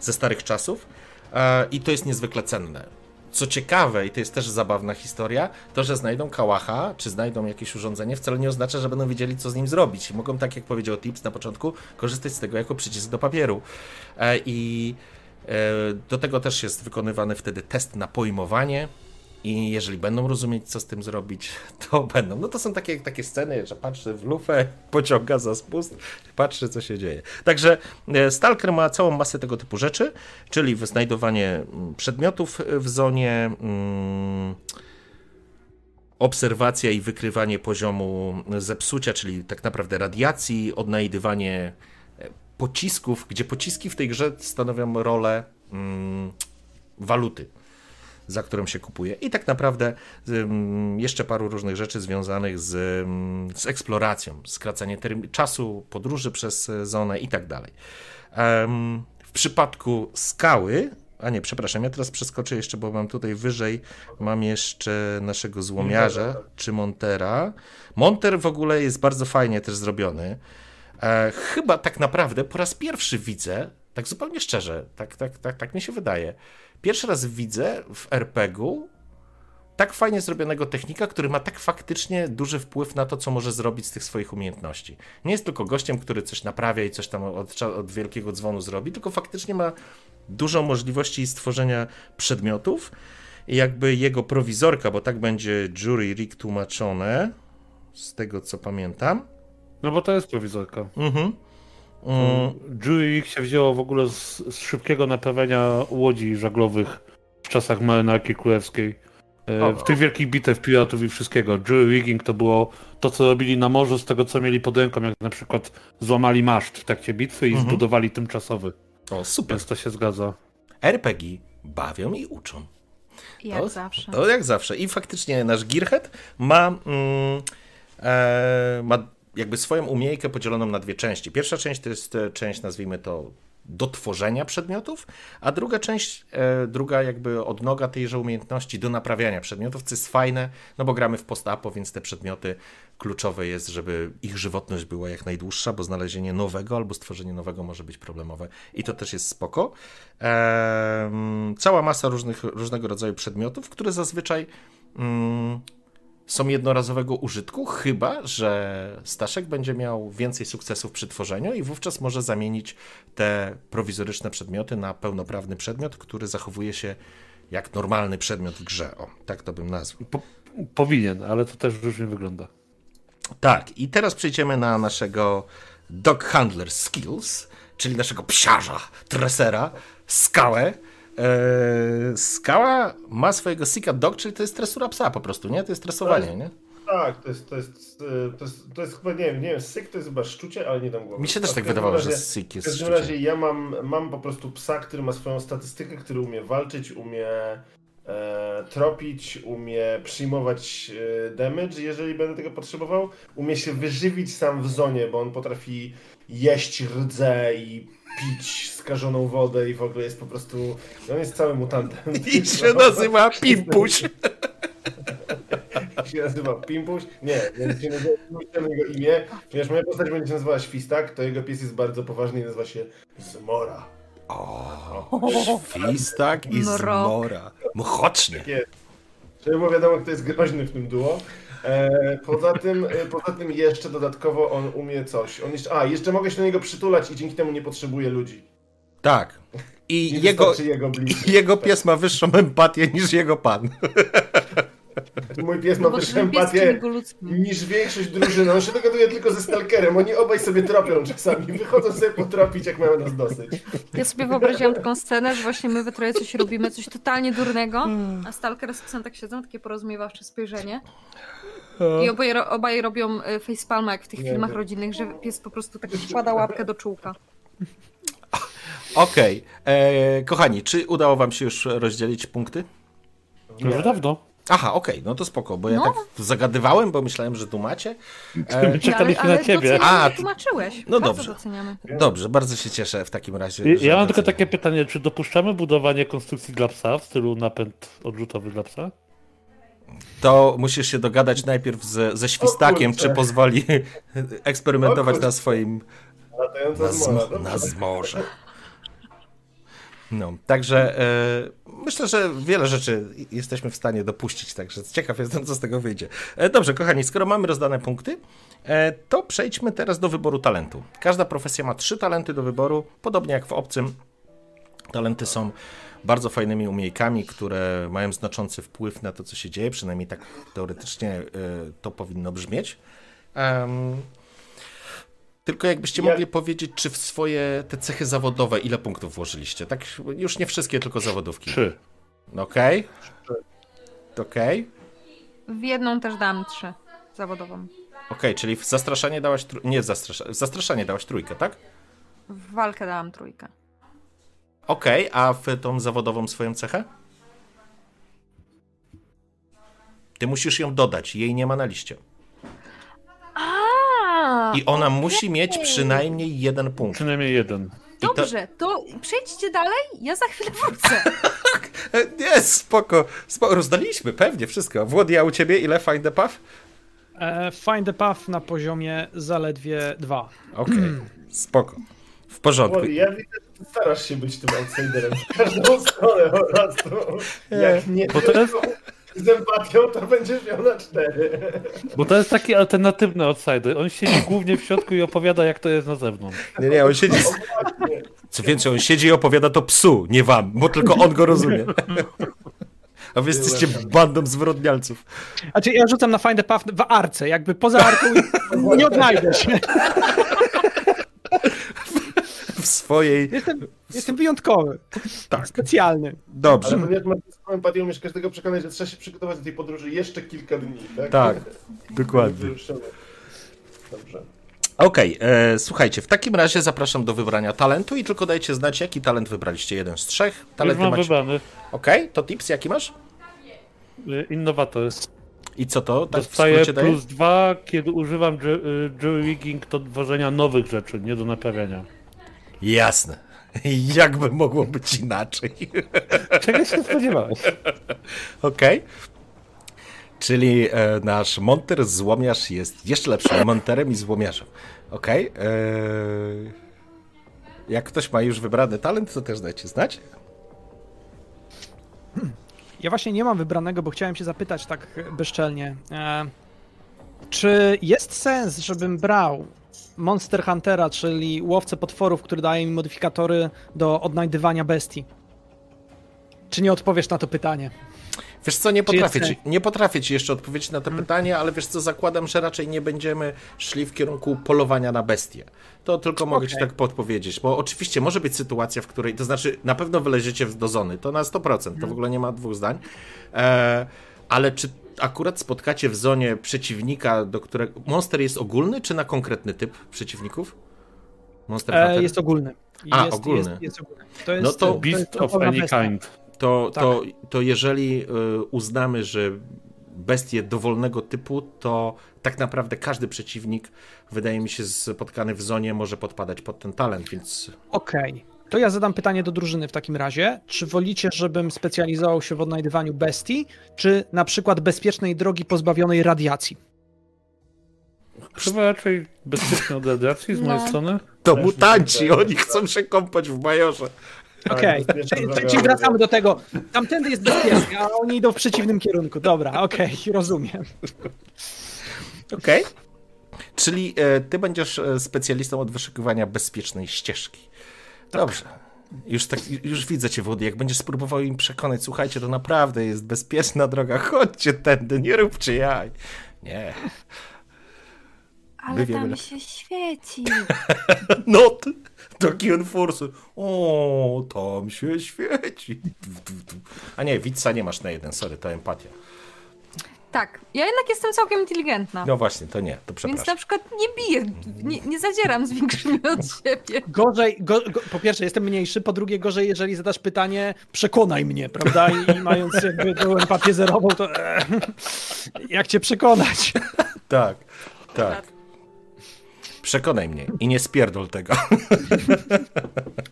ze starych czasów. E, I to jest niezwykle cenne co ciekawe, i to jest też zabawna historia, to, że znajdą kałacha, czy znajdą jakieś urządzenie, wcale nie oznacza, że będą wiedzieli, co z nim zrobić. Mogą, tak jak powiedział Tips na początku, korzystać z tego jako przycisk do papieru. E, I e, do tego też jest wykonywany wtedy test na pojmowanie, i jeżeli będą rozumieć, co z tym zrobić, to będą. No to są takie, takie sceny, że patrzy w lufę, pociąga za spust, patrzy, co się dzieje. Także e, Stalker ma całą masę tego typu rzeczy, czyli znajdowanie mm, przedmiotów w zonie, mm, obserwacja i wykrywanie poziomu zepsucia, czyli tak naprawdę radiacji, odnajdywanie e, pocisków, gdzie pociski w tej grze stanowią rolę mm, waluty za którą się kupuje. I tak naprawdę jeszcze paru różnych rzeczy związanych z, z eksploracją, skracanie czasu podróży przez zonę i tak dalej. W przypadku skały, a nie, przepraszam, ja teraz przeskoczę jeszcze, bo mam tutaj wyżej, mam jeszcze naszego złomiarza, czy Montera. Monter w ogóle jest bardzo fajnie też zrobiony. E, chyba tak naprawdę po raz pierwszy widzę, tak zupełnie szczerze, tak, tak, tak, tak mi się wydaje, Pierwszy raz widzę w RPG-u tak fajnie zrobionego technika, który ma tak faktycznie duży wpływ na to, co może zrobić z tych swoich umiejętności. Nie jest tylko gościem, który coś naprawia i coś tam od, od wielkiego dzwonu zrobi, tylko faktycznie ma dużo możliwości stworzenia przedmiotów. I jakby jego prowizorka, bo tak będzie Jury Rick tłumaczone, z tego co pamiętam. No bo to jest prowizorka. Mhm. Mm. Jury się wzięło w ogóle z, z, szybkiego naprawienia łodzi żaglowych w czasach marynarki królewskiej. E, w tych wielkich bitew piratów i wszystkiego. Jury rigging to było to, co robili na morzu z tego, co mieli pod ręką, jak na przykład złamali maszt w trakcie bitwy i mhm. zbudowali tymczasowy. O, super. Więc to się zgadza. RPG bawią i uczą. Jak to, zawsze. To jak zawsze. I faktycznie nasz Gearhead ma, mm, e, ma jakby swoją umiejkę podzieloną na dwie części. Pierwsza część to jest e, część, nazwijmy to, do tworzenia przedmiotów, a druga część, e, druga jakby odnoga tejże umiejętności do naprawiania przedmiotów, co jest fajne, no bo gramy w post-apo, więc te przedmioty kluczowe jest, żeby ich żywotność była jak najdłuższa, bo znalezienie nowego albo stworzenie nowego może być problemowe i to też jest spoko. Eee, cała masa różnych, różnego rodzaju przedmiotów, które zazwyczaj mm, są jednorazowego użytku, chyba że Staszek będzie miał więcej sukcesów przy tworzeniu i wówczas może zamienić te prowizoryczne przedmioty na pełnoprawny przedmiot, który zachowuje się jak normalny przedmiot w grze. O, tak to bym nazwał. Po, powinien, ale to też różnie wygląda. Tak, i teraz przejdziemy na naszego Dog Handler Skills, czyli naszego psiarza, tresera, skałę, Eee, skała ma swojego Sika Dog, czyli to jest tresura psa po prostu, nie? To jest tresowanie, nie? Tak, to jest, to jest, to jest, to jest chyba, nie wiem, nie wiem, syk to jest chyba szczucie, ale nie dam głowy. Mi się też tak wydawało, razie, że syk jest W każdym razie ja mam, mam po prostu psa, który ma swoją statystykę, który umie walczyć, umie e, tropić, umie przyjmować e, damage, jeżeli będę tego potrzebował, umie się wyżywić sam w zonie, bo on potrafi jeść rdze i pić skażoną wodę i w ogóle jest po prostu... On jest całym mutantem. I się nazywa Pimpuś. się nazywa Pimpuś. Nie, nie się nazywa jego imię, ponieważ moja postać będzie się nazywała Świstak, to jego pies jest bardzo poważny i nazywa się Zmora. O, Świstak i Zmora. Mchocznie. Żeby było wiadomo, kto jest groźny w tym duo. E, poza, tym, e, poza tym jeszcze dodatkowo on umie coś. On jeszcze, a, jeszcze mogę się do niego przytulać i dzięki temu nie potrzebuje ludzi. Tak. I jego, jego, jego pies ma wyższą empatię niż jego pan. Mój pies ma no wyższą empatię niż większość drużyny. On się dogaduje tylko ze stalkerem. Oni obaj sobie tropią czasami. Wychodzą sobie potropić, jak mają nas dosyć. Ja sobie wyobraziłam taką scenę, że właśnie my we troje coś robimy, coś totalnie durnego, a stalker z psem tak siedzą, takie porozumiewawcze spojrzenie. I ro- obaj robią e, facepalma jak w tych Nie filmach wiem. rodzinnych, że pies po prostu tak wkłada łapkę do czółka. Okej. E, Kochani, czy udało wam się już rozdzielić punkty? Już dawno. Aha, okej, no to spoko, bo ja No. tak zagadywałem, bo myślałem, że tu macie. E, My czekaliśmy ale, ale na ciebie. A, tłumaczyłeś. No Bardzo dobrze. doceniamy. Dobrze, bardzo się cieszę w takim razie. Ja mam tylko takie pytanie, czy dopuszczamy budowanie konstrukcji dla psa w stylu napęd odrzutowy dla psa? To musisz się dogadać najpierw z, ze świstakiem, czy pozwoli eksperymentować na swoim na, zmo, na zmorze. No, także e, myślę, że wiele rzeczy jesteśmy w stanie dopuścić, także ciekaw jestem, co z tego wyjdzie. E, dobrze, kochani, skoro mamy rozdane punkty, e, to przejdźmy teraz do wyboru talentu. Każda profesja ma trzy talenty do wyboru, podobnie jak w obcym. Talenty są bardzo fajnymi umiejkami, które mają znaczący wpływ na to, co się dzieje, przynajmniej tak teoretycznie e, to powinno brzmieć. Em, tylko jakbyście Ja- mogli powiedzieć, czy w swoje te cechy zawodowe ile punktów włożyliście? Tak, już nie wszystkie, tylko zawodówki. Trzy. Okej. Okej. W jedną też dam trzy zawodową. Okej, czyli w zastraszanie dałaś. Tr... Nie w zastraszanie. W zastraszanie dałaś trójkę, tak? W walkę dałam trójkę. Okej, a w tą zawodową swoją cechę? Ty musisz ją dodać, jej nie ma na liście. I ona musi mieć przynajmniej jeden punkt. Przynajmniej jeden. I to- dobrze, to przejdźcie dalej, ja za chwilę wrócę. Nie, spoko, spoko. Rozdaliśmy, pewnie wszystko. Włody, a u ciebie ile find the path? E, find the path na poziomie zaledwie dwa. Okej, spoko. W porządku. Woli, ja widzę, że ty starasz się być tym outsiderem w każdą stronę po prostu. Jak nie Bo to jest- z empatią, to będziesz miał na cztery. Bo to jest taki alternatywny outsider. On siedzi głównie w środku i opowiada, jak to jest na zewnątrz. Nie, nie, on siedzi. Co więcej, on siedzi i opowiada to psu, nie wam, bo tylko on go rozumie. A wy jesteście bandą zwyrodnialców. Znaczy ja rzucam na find the path w arce, jakby poza arką nie odnajdę się. Swojej. Jestem, jestem wyjątkowy. Tak. Specjalny. Dobrze. Ale jak masz z empatią, umiesz każdego przekonać, że trzeba się przygotować do tej podróży jeszcze kilka dni, tak? Tak, dokładnie. Dobrze. Okej, e, słuchajcie, w takim razie zapraszam do wybrania talentu i tylko dajcie znać, jaki talent wybraliście. Jeden z trzech. Już Talenty mam macie. wybrany. Okej, to tips jaki masz? Y, Innowator. I co to? Tak w Dostaję skrócie daje? plus dwa, kiedy używam y, jury rigging do tworzenia nowych rzeczy, nie do naprawiania. Jasne. Jakby mogło być inaczej. Czego się spodziewałeś? Okej. Czyli e, nasz monter złomiarz jest jeszcze lepszym monterem i złomiarzem. Okej. e, Jak ktoś ma już wybrany talent, to też dajcie znać. Ja właśnie nie mam wybranego, bo chciałem się zapytać tak bezczelnie. E, czy jest sens, żebym brał Monster Huntera, czyli łowcę potworów, który daje mi modyfikatory do odnajdywania bestii? Czy nie odpowiesz na to pytanie? Wiesz co, nie potrafię, ci, nie potrafię ci jeszcze odpowiedzieć na to pytanie, ale wiesz co, zakładam, że raczej nie będziemy szli w kierunku polowania na bestie. To tylko mogę ci Okej. tak podpowiedzieć, bo oczywiście może być sytuacja, w której, to znaczy na pewno wyleziecie w- do zony, to na 100%, to w ogóle nie ma dwóch zdań, e, ale czy akurat spotkacie w zonie przeciwnika, do którego... Monster jest ogólny, czy na konkretny typ przeciwników? Monster E, jest ogólny. A, jest, ogólny. Jest, jest ogólny. To jest, No to Beast jest of any bestia. kind. to, Tak. to, to jeżeli y, uznamy, że bestie dowolnego typu, to tak naprawdę każdy przeciwnik, wydaje mi się, spotkany w zonie może podpadać pod ten talent, więc Okej. To ja zadam pytanie do drużyny w takim razie. Czy wolicie, żebym specjalizował się w odnajdywaniu bestii, czy na przykład bezpiecznej drogi pozbawionej radiacji? Chyba raczej bezpiecznie od radiacji z mojej No. strony. to mutanci, oni chcą się kąpać w majorze. Okej, Tak, czyli, czyli wracamy do tego. Tamtędy jest bezpiecznie, a oni idą w przeciwnym kierunku. Dobra, okej, rozumiem. Okej. Czyli e, ty będziesz e, specjalistą od wyszukiwania bezpiecznej ścieżki. Dobrze. Już, tak, już widzę cię, Wody, jak będziesz spróbował im przekonać, słuchajcie, to naprawdę jest bezpieczna droga, chodźcie tędy, nie róbcie jaj. Nie. Ale My wiemy tam się świeci. No, t- taki enforcer. O, tam się świeci. A nie, widza nie masz na jeden, sorry, to empatia. Tak, ja jednak jestem całkiem inteligentna. No właśnie, to nie, to Więc przepraszam. na przykład nie biję, nie, nie zadzieram z większymi od siebie. Gorzej, go, go, po pierwsze jestem mniejszy, po drugie gorzej, jeżeli zadasz pytanie, przekonaj mnie, prawda? I, i mając jakby tą empatię zerową, to e, jak cię przekonać? Tak, tak. Przekonaj mnie i nie spierdol tego.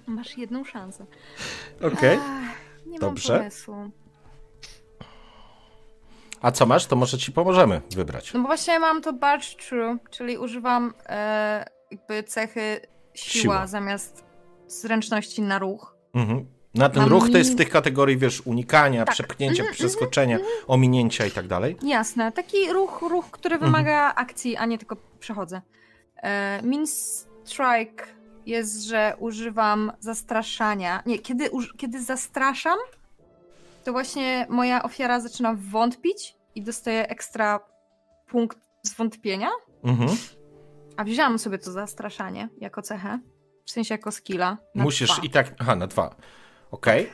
Masz jedną szansę. Okej. Ach, nie Dobrze. mam pomysłu. A co masz, to może ci pomożemy wybrać. No bo właśnie mam to barge true, czyli używam e, jakby cechy siła, Siła. zamiast zręczności na ruch. Mhm. Na ten Mam ruch to jest w tych kategorii, wiesz, unikania, Tak. przepchnięcia, Mhm, przeskoczenia, ominięcia i tak dalej. Jasne, taki ruch, ruch, który Mhm. wymaga akcji, a nie tylko przechodzę. E, min strike jest, że używam zastraszania. Nie, kiedy, kiedy zastraszam, to właśnie moja ofiara zaczyna wątpić i dostaje ekstra punkt zwątpienia. Mhm. A wzięłam sobie to zastraszanie jako cechę, w sensie jako skilla. Musisz dwa. i tak. Aha, na dwa. Okej.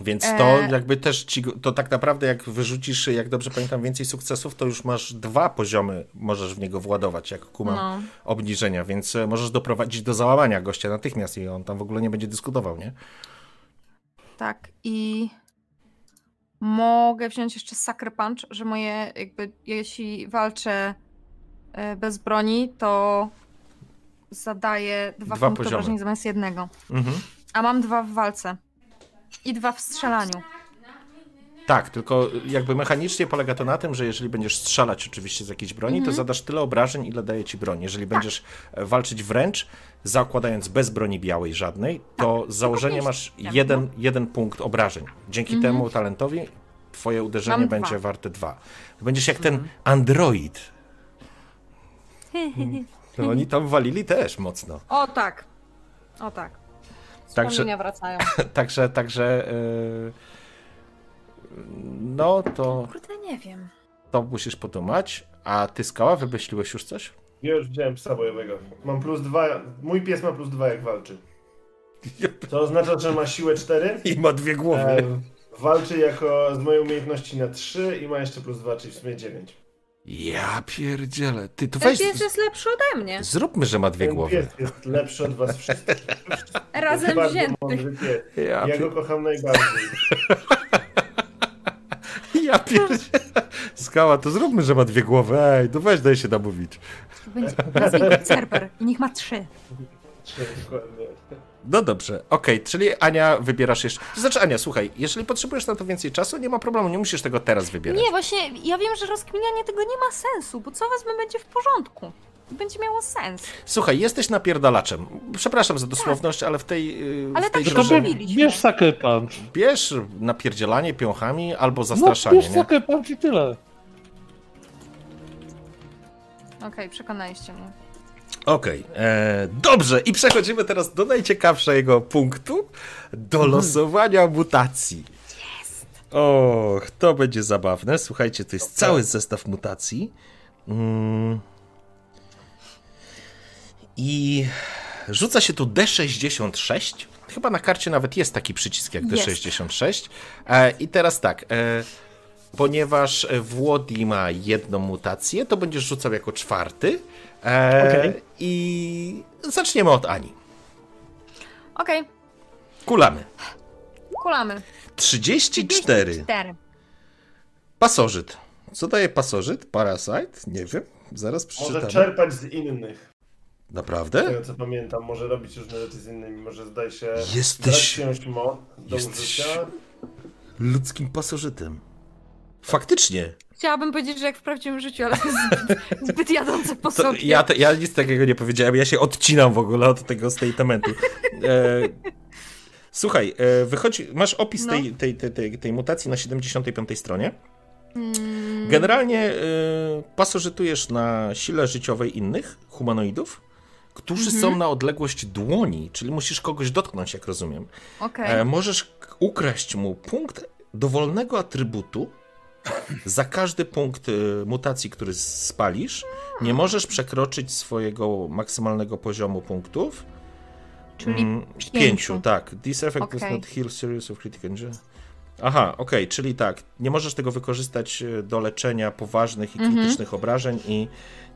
Więc to E- jakby też ci, to tak naprawdę jak wyrzucisz, jak dobrze pamiętam, więcej sukcesów, to już masz dwa poziomy, możesz w niego władować, jak kumam No. obniżenia, więc e, możesz doprowadzić do załamania gościa natychmiast i on tam w ogóle nie będzie dyskutował, nie? Tak, i mogę wziąć jeszcze Sucker Punch, że moje, jakby, jeśli walczę e, bez broni, to zadaję dwa, Dwa punkty poziomy. obrażeń zamiast jednego. Mhm. A mam dwa w walce. I dwa w strzelaniu. Tak, tylko jakby mechanicznie polega to na tym, że jeżeli będziesz strzelać oczywiście z jakiejś broni, Mhm. to zadasz tyle obrażeń, ile daje ci broń. Tak. Jeżeli będziesz e, walczyć wręcz, zakładając bez broni białej żadnej, to Tak, z założenia masz tam, jeden, jeden punkt obrażeń. Dzięki temu talentowi twoje uderzenie Mhm. Mam będzie dwa. Mhm. warte dwa. Będziesz jak ten android. No, oni tam walili też mocno. O tak. O tak. Także, Wspomnienia wracają. także, także yy, no to, Kurde, nie wiem. to musisz podumać. A ty, Skała, wymyśliłeś już coś? Ja już wziąłem psa bojowego. Mam plus dwa. Mój pies ma plus dwa jak walczy. To oznacza, że ma siłę 4. I ma dwie głowy. E, walczy jako z mojej umiejętności na 3 i ma jeszcze plus 2, czyli w sumie 9. Ja pierdzielę. Ty to Ten weź. pies jest lepszy ode mnie. Zróbmy, że ma dwie Ten głowy. pies jest lepszy od was wszystkich. Razem wzięty. Ja, Ja go kocham najbardziej. ja pierdzielę. Skała, to zróbmy, że ma dwie głowy. Ej, to weź, daj się namówić. Będzie Cerber i niech ma trzy. Trzy, Dokładnie. No dobrze, okej, czyli Ania wybierasz jeszcze. Znaczy, Ania, słuchaj, jeżeli potrzebujesz na to więcej czasu, nie ma problemu, nie musisz tego teraz wybierać. Nie, właśnie ja wiem, że rozkminianie tego nie ma sensu, bo co wezmę będzie w porządku. Będzie miało sens. Słuchaj, jesteś napierdalaczem. Przepraszam za dosłowność, ale w tej. yy, Ale w tej tak grze bierz, bierz Sucker Punch. bierz napierdzielanie piąchami albo No, zastraszanie. bierz nie? Sucker Punch i tyle. Okej, przekonaliście mnie. Okej, e, dobrze. I przechodzimy teraz do najciekawszego punktu, do losowania mutacji. Och, to będzie zabawne. Słuchajcie, to jest cały zestaw mutacji. Mm. I rzuca się tu D66. Chyba na karcie nawet jest taki przycisk jak Jest. D66. E, I teraz tak. E, ponieważ Włodi ma jedną mutację, to będziesz rzucał jako czwarty. E, Okej. I zaczniemy od Ani. Okej, Kulamy. kulamy. 34. Cztery. Pasożyt. Co daje pasożyt? Parasite? Nie wiem. Zaraz Może przeczytam. czerpać z innych. Z Naprawdę? tego co pamiętam, może robić różne rzeczy z innymi, może zdaje się Jesteś- brać moc do jesteś- użycia. Ludzkim pasożytem. Faktycznie. Chciałabym powiedzieć, że jak w prawdziwym życiu, ale zbyt, zbyt jadące po To sobie. ja, te, ja nic takiego nie powiedziałem. Ja się odcinam w ogóle od tego statementu. E, słuchaj, e, wychodzi, masz opis No. tej, tej, tej, tej, tej mutacji na 75 stronie. Mm, Generalnie e, pasożytujesz na sile życiowej innych humanoidów, którzy Mhm. są na odległość dłoni, czyli musisz kogoś dotknąć, jak rozumiem. Okej. E, możesz ukraść mu punkt dowolnego atrybutu za każdy punkt e, mutacji, który spalisz. Nie możesz przekroczyć swojego maksymalnego poziomu punktów. Czyli Mm, pięciu. pięciu, tak. This effect does Okej. not heal series of critical injury. Aha, okej, czyli tak, nie możesz tego wykorzystać e, do leczenia poważnych i Mhm. krytycznych obrażeń i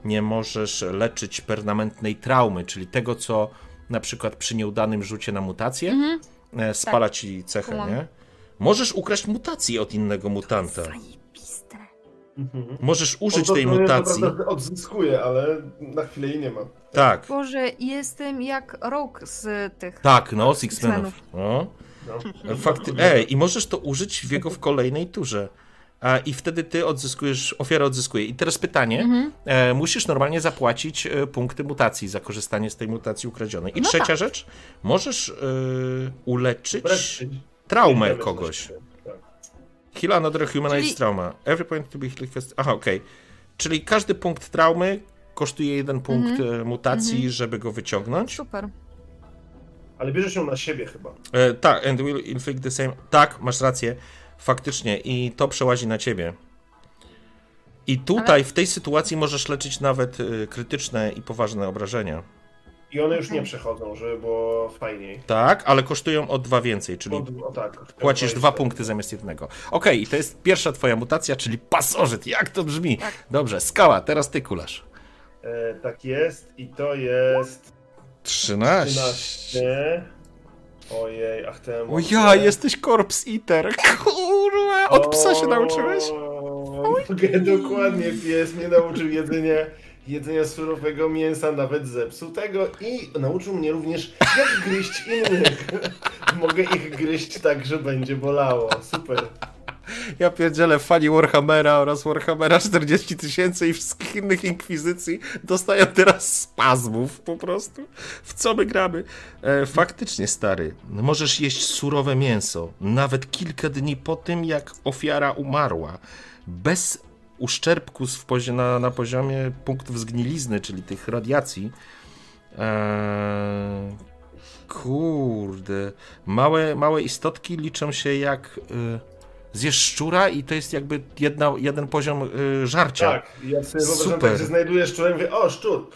nie możesz leczyć permanentnej traumy, czyli tego, co na przykład przy nieudanym rzucie na mutację Mhm. e, spala ci cechę, nie? Możesz ukraść mutację od innego mutanta. Mhm. Możesz użyć On tej mutacji. prawda odzyskuje, ale na chwilę jej nie ma. Tak, Boże, jestem jak Rogue z tych... tak, no, z X-Menów. X-Menów. No. No. Fakty... Ej, i możesz to użyć w jego w kolejnej turze. A, I wtedy ty odzyskujesz, ofiara odzyskuje. I teraz pytanie, Mhm. e, musisz normalnie zapłacić e, punkty mutacji za korzystanie z tej mutacji ukradzionej. I No trzecia tak. rzecz, możesz e, uleczyć traumę kogoś. Tak. Heal another humanized Czyli- trauma. Every point to be healed. Aha, okej. Czyli każdy punkt traumy kosztuje jeden punkt Mhm. e, mutacji, żeby go wyciągnąć. Super. Ale bierzesz ją na siebie chyba. E, tak, and will inflict the same. Tak, masz rację. Faktycznie. I to przełazi na ciebie. I tutaj, w tej sytuacji, możesz leczyć nawet e, krytyczne i poważne obrażenia. I one już nie przechodzą, żeby było fajniej. Tak, ale kosztują o dwa więcej, czyli O, o tak. płacisz Dwa punkty zamiast jednego. Okej, i to jest pierwsza twoja mutacja, czyli pasożyt. Jak to brzmi? Tak. Dobrze, skała, teraz ty kulasz. E, tak jest i to jest 13. 13. Ojej, ach ten. O ja, jesteś corpse eater. Kurwa, od psa się nauczyłeś? Mogę, dokładnie, pies mnie nauczył jedzenia, jedzenia surowego mięsa, nawet zepsutego i nauczył mnie również jak gryźć innych. Mogę ich gryźć tak, że będzie bolało. Super. Ja pierdzielę fani Warhammera oraz Warhammera 40 tysięcy i wszystkich innych inkwizycji dostają teraz spazmów po prostu. W co my gramy? E, faktycznie, stary, możesz jeść surowe mięso nawet kilka dni po tym, jak ofiara umarła. Bez uszczerbku pozi- na, na poziomie punktów zgnilizny, czyli tych radiacji. Eee, kurde. Małe, małe istotki liczą się jak... Y, zjesz szczura i to jest jakby jedna, jeden poziom y, żarcia. Tak, ja sobie wyobrażam Super. tak, że znajduję szczurem i mówię, o szczur.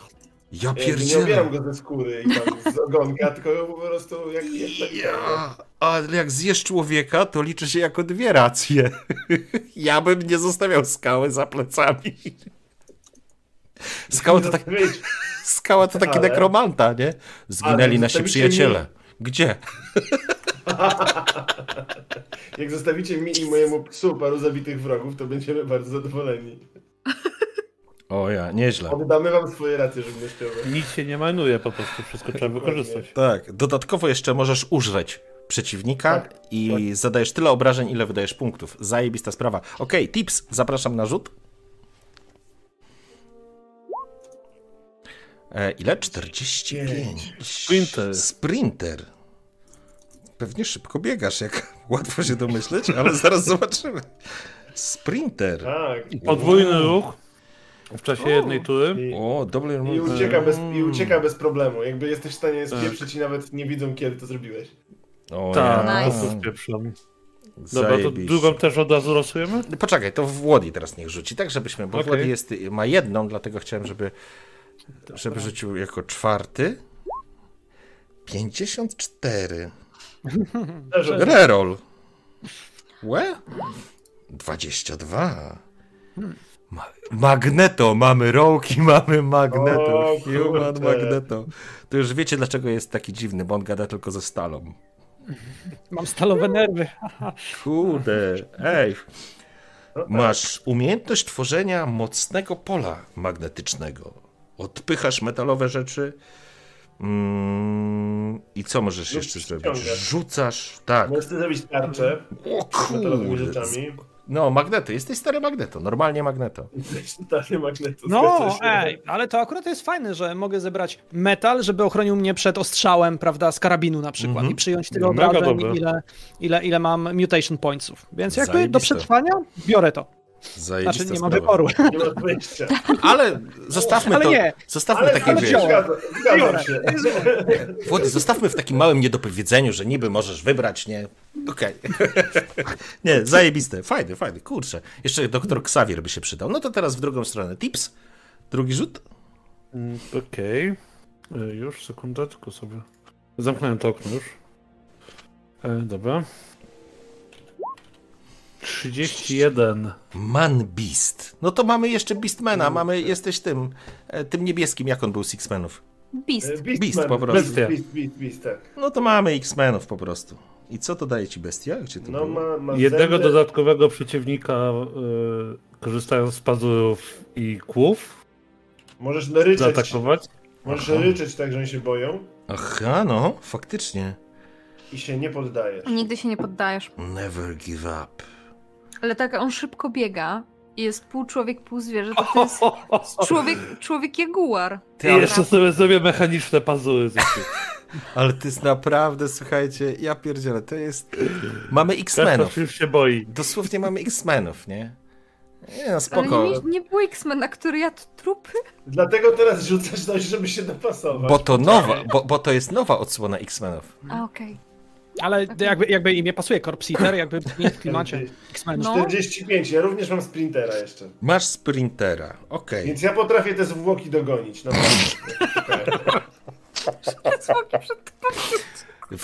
Ja Ja nie pierdzielę. obieram go ze skóry i tam z ogonka, tylko po prostu jak, jak tak Ja, ale jak zjesz człowieka, to liczy się jako dwie racje. ja bym nie zostawiał skały za plecami. Skała to, tak, skała to taki Ale- nekromanta, nie? Zginęli nasi przyjaciele. Gdzie? Jak zostawicie mi i mojemu psu paru zabitych wrogów, to będziemy bardzo zadowoleni. O ja, nieźle. Oddamy wam swoje racje żywnościowe. Nic się nie marnuje, po prostu wszystko trzeba wykorzystać. Tak, dodatkowo jeszcze możesz użreć przeciwnika Tak, i zadajesz tyle obrażeń, ile wydajesz punktów. Zajebista sprawa. Okej, tips, zapraszam na rzut. E, ile? 45. Sprinter. Sprinter. Pewnie szybko biegasz, jak łatwo się domyśleć, ale zaraz zobaczymy. Sprinter. Tak. Podwójny ruch w czasie jednej tury. I, O, double i, ucieka bez, I ucieka bez problemu. Jakby jesteś w stanie spieprzyć i nawet nie widzą, kiedy to zrobiłeś. O, Tak, ja. Nice. prostu spieprzam. Dobra, to drugą też od razu losujemy? Poczekaj, to w Łodzi teraz niech rzuci, tak żebyśmy, bo Okej. Włody jest, ma jedną, dlatego chciałem, żeby, żeby rzucił jako czwarty. 54. Reroll. Łe? 22. Ma magneto, mamy rołki, mamy magneto. O, Human magneto. To już wiecie, dlaczego jest taki dziwny, bo on gada tylko ze stalą. Mam stalowe nerwy. Kurde, ej. Masz umiejętność tworzenia mocnego pola magnetycznego. Odpychasz metalowe rzeczy. Mm, I co możesz Lub jeszcze zrobić? Rzucasz, tak. Możesz sobie zrobić tarczę O z metalowymi kurde. rzeczami. No, magneto, jesteś stary magneto, normalnie magneto. Jesteś totalnie magnetu. No, ej, ale to akurat jest fajne, że mogę zebrać metal, żeby ochronił mnie przed ostrzałem, prawda, z karabinu na przykład Mhm. i przyjąć tyle obrażeń, ile, ile, ile mam mutation pointsów. Więc jakby do Zajebiste. przetrwania biorę to. Zajebista Znaczy nie sprawa. wyboru. Nie masz wyjścia. Ale zostawmy Ale to. nie. Zostawmy Ale, takie ale się. Włody, zostawmy w takim małym niedopowiedzeniu, że niby możesz wybrać, nie? Okej. nie, zajebiste. Fajny, fajny, kurczę. Jeszcze doktor Xavier by się przydał. No to teraz w drugą stronę. Tips? Drugi rzut? Mm, Okej. E, Już, sekunda, tylko sobie... Zamknąłem to okno już. E, dobra. 31. Man Beast. No to mamy jeszcze Beastmana, mamy, jesteś tym, e, tym niebieskim, jak on był z X-Menów. Beast. E, Beast, Beast Man, po prostu. Beast, Beast, Beast, Beast, tak. No to mamy X-Menów po prostu. I co to daje ci bestia? Gdzie to No ma, ma Jednego zęby, dodatkowego przeciwnika y, korzystając z pazurów i kłów Możesz ryczeć, zaatakować. możesz Aha. ryczeć tak, że oni się boją Aha, no, faktycznie. i się nie poddajesz. Nigdy się nie poddajesz. Never give up. Ale tak, on szybko biega. i Jest pół człowiek, pół zwierzę, to to jest człowiek, człowiek jaguar. Ty, I ale, jeszcze sobie zrobię mechaniczne pazury. ale to jest naprawdę, słuchajcie, ja pierdzielę, to jest... Mamy X-Menów. już się boi. Dosłownie mamy X-Menów, nie? Nie no, Ale spoko. nie, nie było X-Mena, który jadł trupy. Dlatego teraz rzucasz coś, żeby się dopasować. Bo to nowa, bo, bo to jest nowa odsłona X-Menów. A, okej. Ale jakby, jakby imię pasuje, Corpse Eater, jakby w klimacie X-Menów. No. 45, ja również mam sprintera jeszcze. Masz sprintera, okej. Więc ja potrafię te zwłoki dogonić. Zwłoki przed tobą.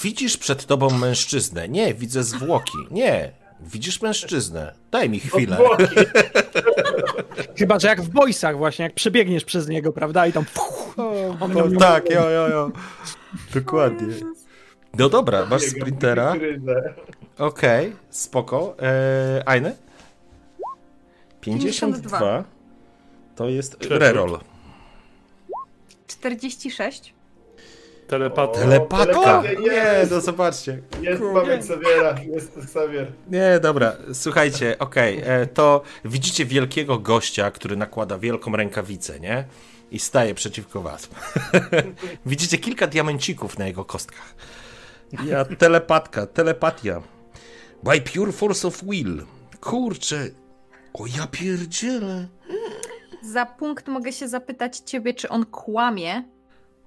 Widzisz przed tobą mężczyznę. Nie, widzę zwłoki. Nie, widzisz mężczyznę. Daj mi chwilę. Chyba, że jak w boysach właśnie, jak przebiegniesz przez niego, prawda, i tam on tam Tak, jo, jo, jo. Dokładnie. No dobra, masz sprintera. Okej, spoko. Eee, Ajny? 52. To jest reroll. 46. Telepata. O, Telepatka? Nie, no zobaczcie. Jest mamy Xaviera, jest Xavier. Nie, dobra, słuchajcie, okej, e, to widzicie wielkiego gościa, który nakłada wielką rękawicę, nie? I staje przeciwko was. widzicie kilka diamencików na jego kostkach. Ja, telepatka, telepatia. By pure force of will. Kurczę. O ja pierdzielę. Za punkt mogę się zapytać ciebie, czy on kłamie,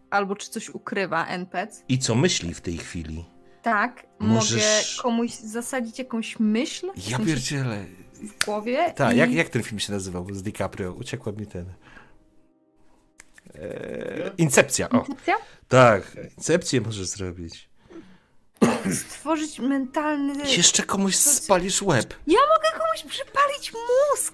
albo czy coś ukrywa, NPC. I co myśli w tej chwili? Tak, Możesz- mogę komuś zasadzić jakąś myśl Ja pierdzielę. w głowie. Tak, i... jak, jak ten film się nazywał z DiCaprio? Uciekła mi ten. Eee, Incepcja, o. Incepcja? Tak, incepcję możesz zrobić. Stworzyć mentalny... Jeszcze komuś spalisz łeb. Ja mogę komuś przypalić mózg!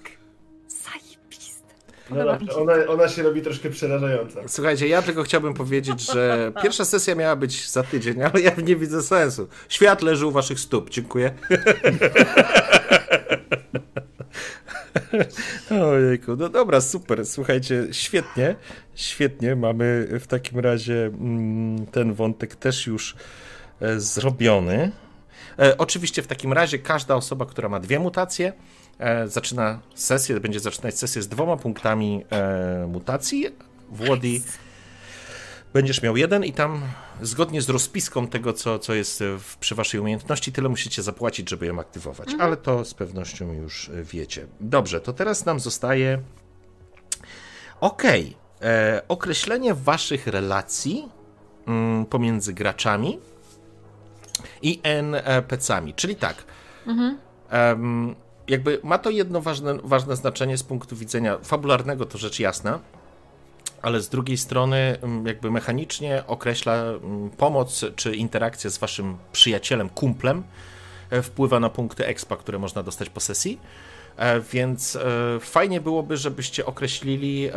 Zajebiste. No dobrze, ona, ona się robi troszkę przerażająca. Słuchajcie, ja tylko chciałbym powiedzieć, że pierwsza sesja miała być za tydzień, ale ja nie widzę sensu. Świat leży u waszych stóp, dziękuję. Ojejku, no dobra, super, słuchajcie, świetnie, świetnie, mamy w takim razie mm, ten wątek też już zrobiony. E, oczywiście w takim razie każda osoba, która ma dwie mutacje, e, zaczyna sesję, będzie zaczynać sesję z dwoma punktami e, mutacji. Włody będziesz miał jeden i tam zgodnie z rozpiską tego, co, co jest w, przy waszej umiejętności, tyle musicie zapłacić, żeby ją aktywować. Ale to z pewnością już wiecie. Dobrze, to teraz nam zostaje Okej. E, określenie waszych relacji mm, pomiędzy graczami i NPC-ami. Czyli tak. em, jakby ma to jedno ważne, ważne znaczenie z punktu widzenia fabularnego, to rzecz jasna, ale z drugiej strony, jakby mechanicznie określa pomoc czy interakcja z waszym przyjacielem, kumplem, e, wpływa na punkty expa, które można dostać po sesji. E, Więc e, fajnie byłoby, żebyście określili.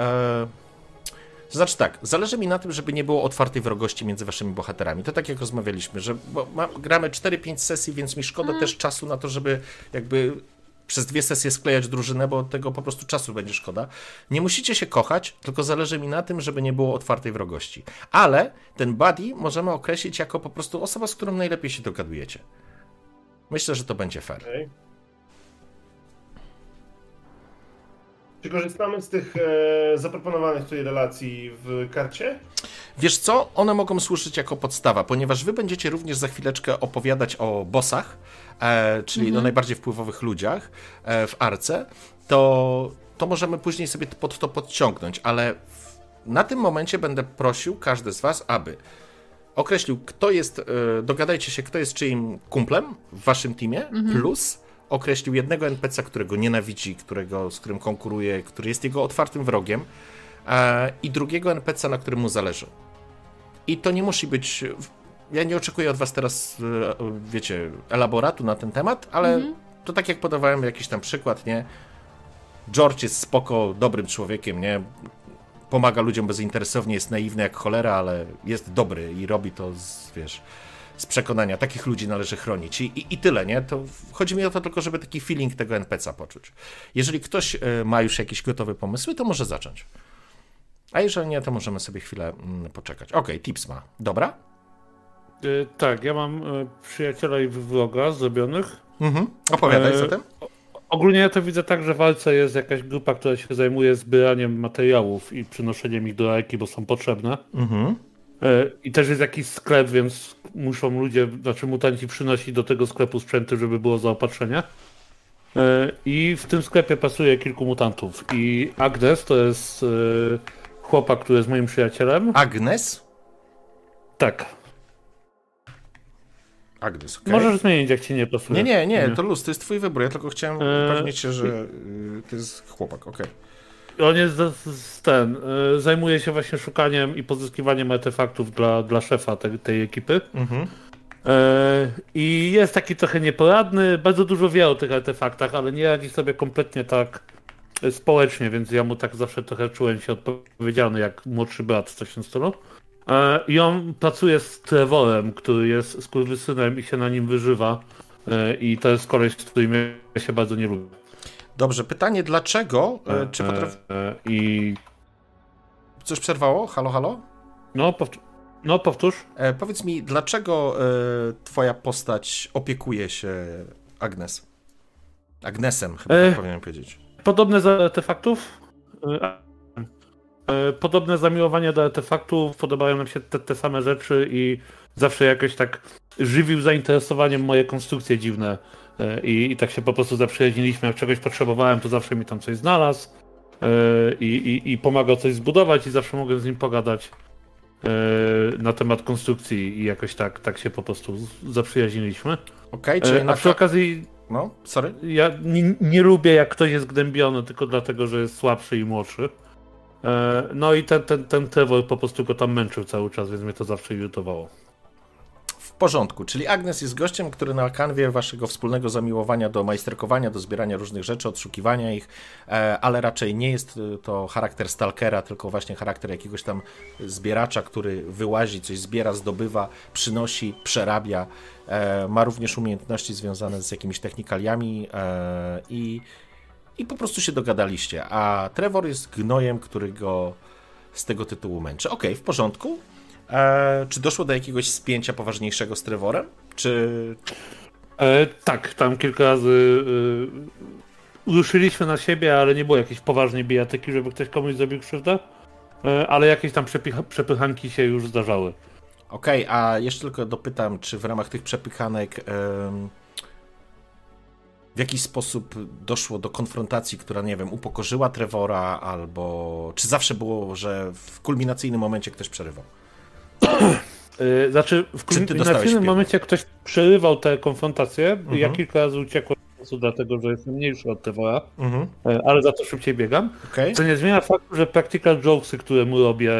To znaczy tak, zależy mi na tym, żeby nie było otwartej wrogości między waszymi bohaterami. To tak jak rozmawialiśmy, że bo ma, gramy 4-5 sesji, więc mi szkoda też czasu na to, żeby jakby przez dwie sesje sklejać drużynę, bo tego po prostu czasu będzie szkoda. Nie musicie się kochać, tylko zależy mi na tym, żeby nie było otwartej wrogości. Ale ten buddy możemy określić jako po prostu osoba, z którą najlepiej się dogadujecie. Myślę, że to będzie fair. Okej. Czy korzystamy z tych e, zaproponowanych tutaj relacji w karcie? Wiesz co? One mogą służyć jako podstawa, ponieważ wy będziecie również za chwileczkę opowiadać o bossach, e, czyli no najbardziej wpływowych ludziach e, w arce, to, to możemy później sobie pod to podciągnąć, ale w, na tym momencie będę prosił każdy z was, aby określił, kto jest, e, dogadajcie się, kto jest czyim kumplem w waszym teamie, plus określił jednego NPC, którego nienawidzi, którego, z którym konkuruje, który jest jego otwartym wrogiem, e, i drugiego NPC, na którym mu zależy. I to nie musi być. Ja nie oczekuję od Was teraz, e, wiecie, elaboratu na ten temat, ale to tak jak podawałem jakiś tam przykład, nie? George jest spoko, dobrym człowiekiem, nie? Pomaga ludziom bezinteresownie, jest naiwny jak cholera, ale jest dobry i robi to z, wiesz, z przekonania. Takich ludzi należy chronić. I, i, i tyle, nie? To chodzi mi o to tylko, żeby taki feeling tego NPC-a poczuć. Jeżeli ktoś e, ma już jakieś gotowe pomysły, to może zacząć. A jeżeli nie, to możemy sobie chwilę mm, poczekać. Okej, tips ma. Dobra? Y, tak, ja mam y, przyjaciela i vloga zrobionych. Mhm. Opowiadaj E, zatem. Ogólnie ja to widzę tak, że w walce jest jakaś grupa, która się zajmuje zbieraniem materiałów i przynoszeniem ich do Arki, bo są potrzebne. Mhm. E, I też jest jakiś sklep, więc muszą ludzie, znaczy mutanci przynosić do tego sklepu sprzęty, żeby było zaopatrzenie. E, I w tym sklepie pasuje kilku mutantów. I Agnes to jest e, chłopak, który jest moim przyjacielem. Agnes? Tak. Agnes, okej. Możesz zmienić, jak ci nie pasuje. Nie, nie, nie, to luz, to jest twój wybór. Ja tylko chciałem Eee, upewnić się, że y, to jest chłopak, okej. On jest z, z ten. e, Zajmuje się właśnie szukaniem i pozyskiwaniem artefaktów dla, dla szefa te, tej ekipy. Mhm. E, I jest taki trochę nieporadny, bardzo dużo wie o tych artefaktach, ale nie radzi sobie kompletnie tak e, społecznie, więc ja mu tak zawsze trochę czułem się odpowiedzialny jak młodszy brat, tym stylu. E, I on pracuje z Trevorem, który jest skurwysynem i się na nim wyżywa. E, I to jest koleś, z którym ja się bardzo nie lubię. Dobrze, pytanie dlaczego? E, Czy potrafi... E, I Coś przerwało? Halo, halo? no, powt- no powtórz. E, powiedz mi, dlaczego e, twoja postać opiekuje się Agnes? Agnesem, chyba E, tak powinienem powiedzieć. Podobne do artefaktów. e, e, Podobne zamiłowanie do artefaktów, podobają nam się te, te same rzeczy i zawsze jakoś tak żywił zainteresowaniem moje konstrukcje dziwne. E, I, I tak się po prostu zaprzyjaźniliśmy. Jak czegoś potrzebowałem, to zawsze mi tam coś znalazł e, i, i, i pomagał coś zbudować i zawsze mogłem z nim pogadać e, na temat konstrukcji i jakoś tak, tak się po prostu zaprzyjaźniliśmy. Okej, czyli E, na... A przy okazji No, sorry? ja nie, nie lubię, jak ktoś jest gnębiony tylko dlatego, że jest słabszy i młodszy. No i ten, ten, ten Trevor po prostu go tam męczył cały czas, więc mnie to zawsze irytowało. Porządku, czyli Agnes jest gościem, który na kanwie waszego wspólnego zamiłowania do majsterkowania, do zbierania różnych rzeczy, odszukiwania ich, e, ale raczej nie jest to charakter stalkera, tylko właśnie charakter jakiegoś tam zbieracza, który wyłazi, coś zbiera, zdobywa, przynosi, przerabia. E, Ma również umiejętności związane z jakimiś technikaliami e, i, i po prostu się dogadaliście. A Trevor jest gnojem, który go z tego tytułu męczy. Okej, w porządku. E, czy doszło do jakiegoś spięcia poważniejszego z Trevorem? Czy. E, tak, tam kilka razy e, ruszyliśmy na siebie, ale nie było jakiejś poważnej bijatyki, żeby ktoś komuś zrobił krzywdę. E, ale jakieś tam przepycha- przepychanki się już zdarzały. Okej, a jeszcze tylko dopytam, czy w ramach tych przepychanek w jakiś sposób doszło do konfrontacji, która, nie wiem, upokorzyła Trevora, albo czy zawsze było, że w kulminacyjnym momencie ktoś przerywał? E, Znaczy, w kulminacyjnym momencie ktoś przerywał tę konfrontację. Ja Mhm. kilka razy uciekłem dlatego że jestem mniejszy od Trevora, Mhm. e, ale za to szybciej biegam. Okej. Co nie zmienia faktu, że practical jokesy, które mu robię,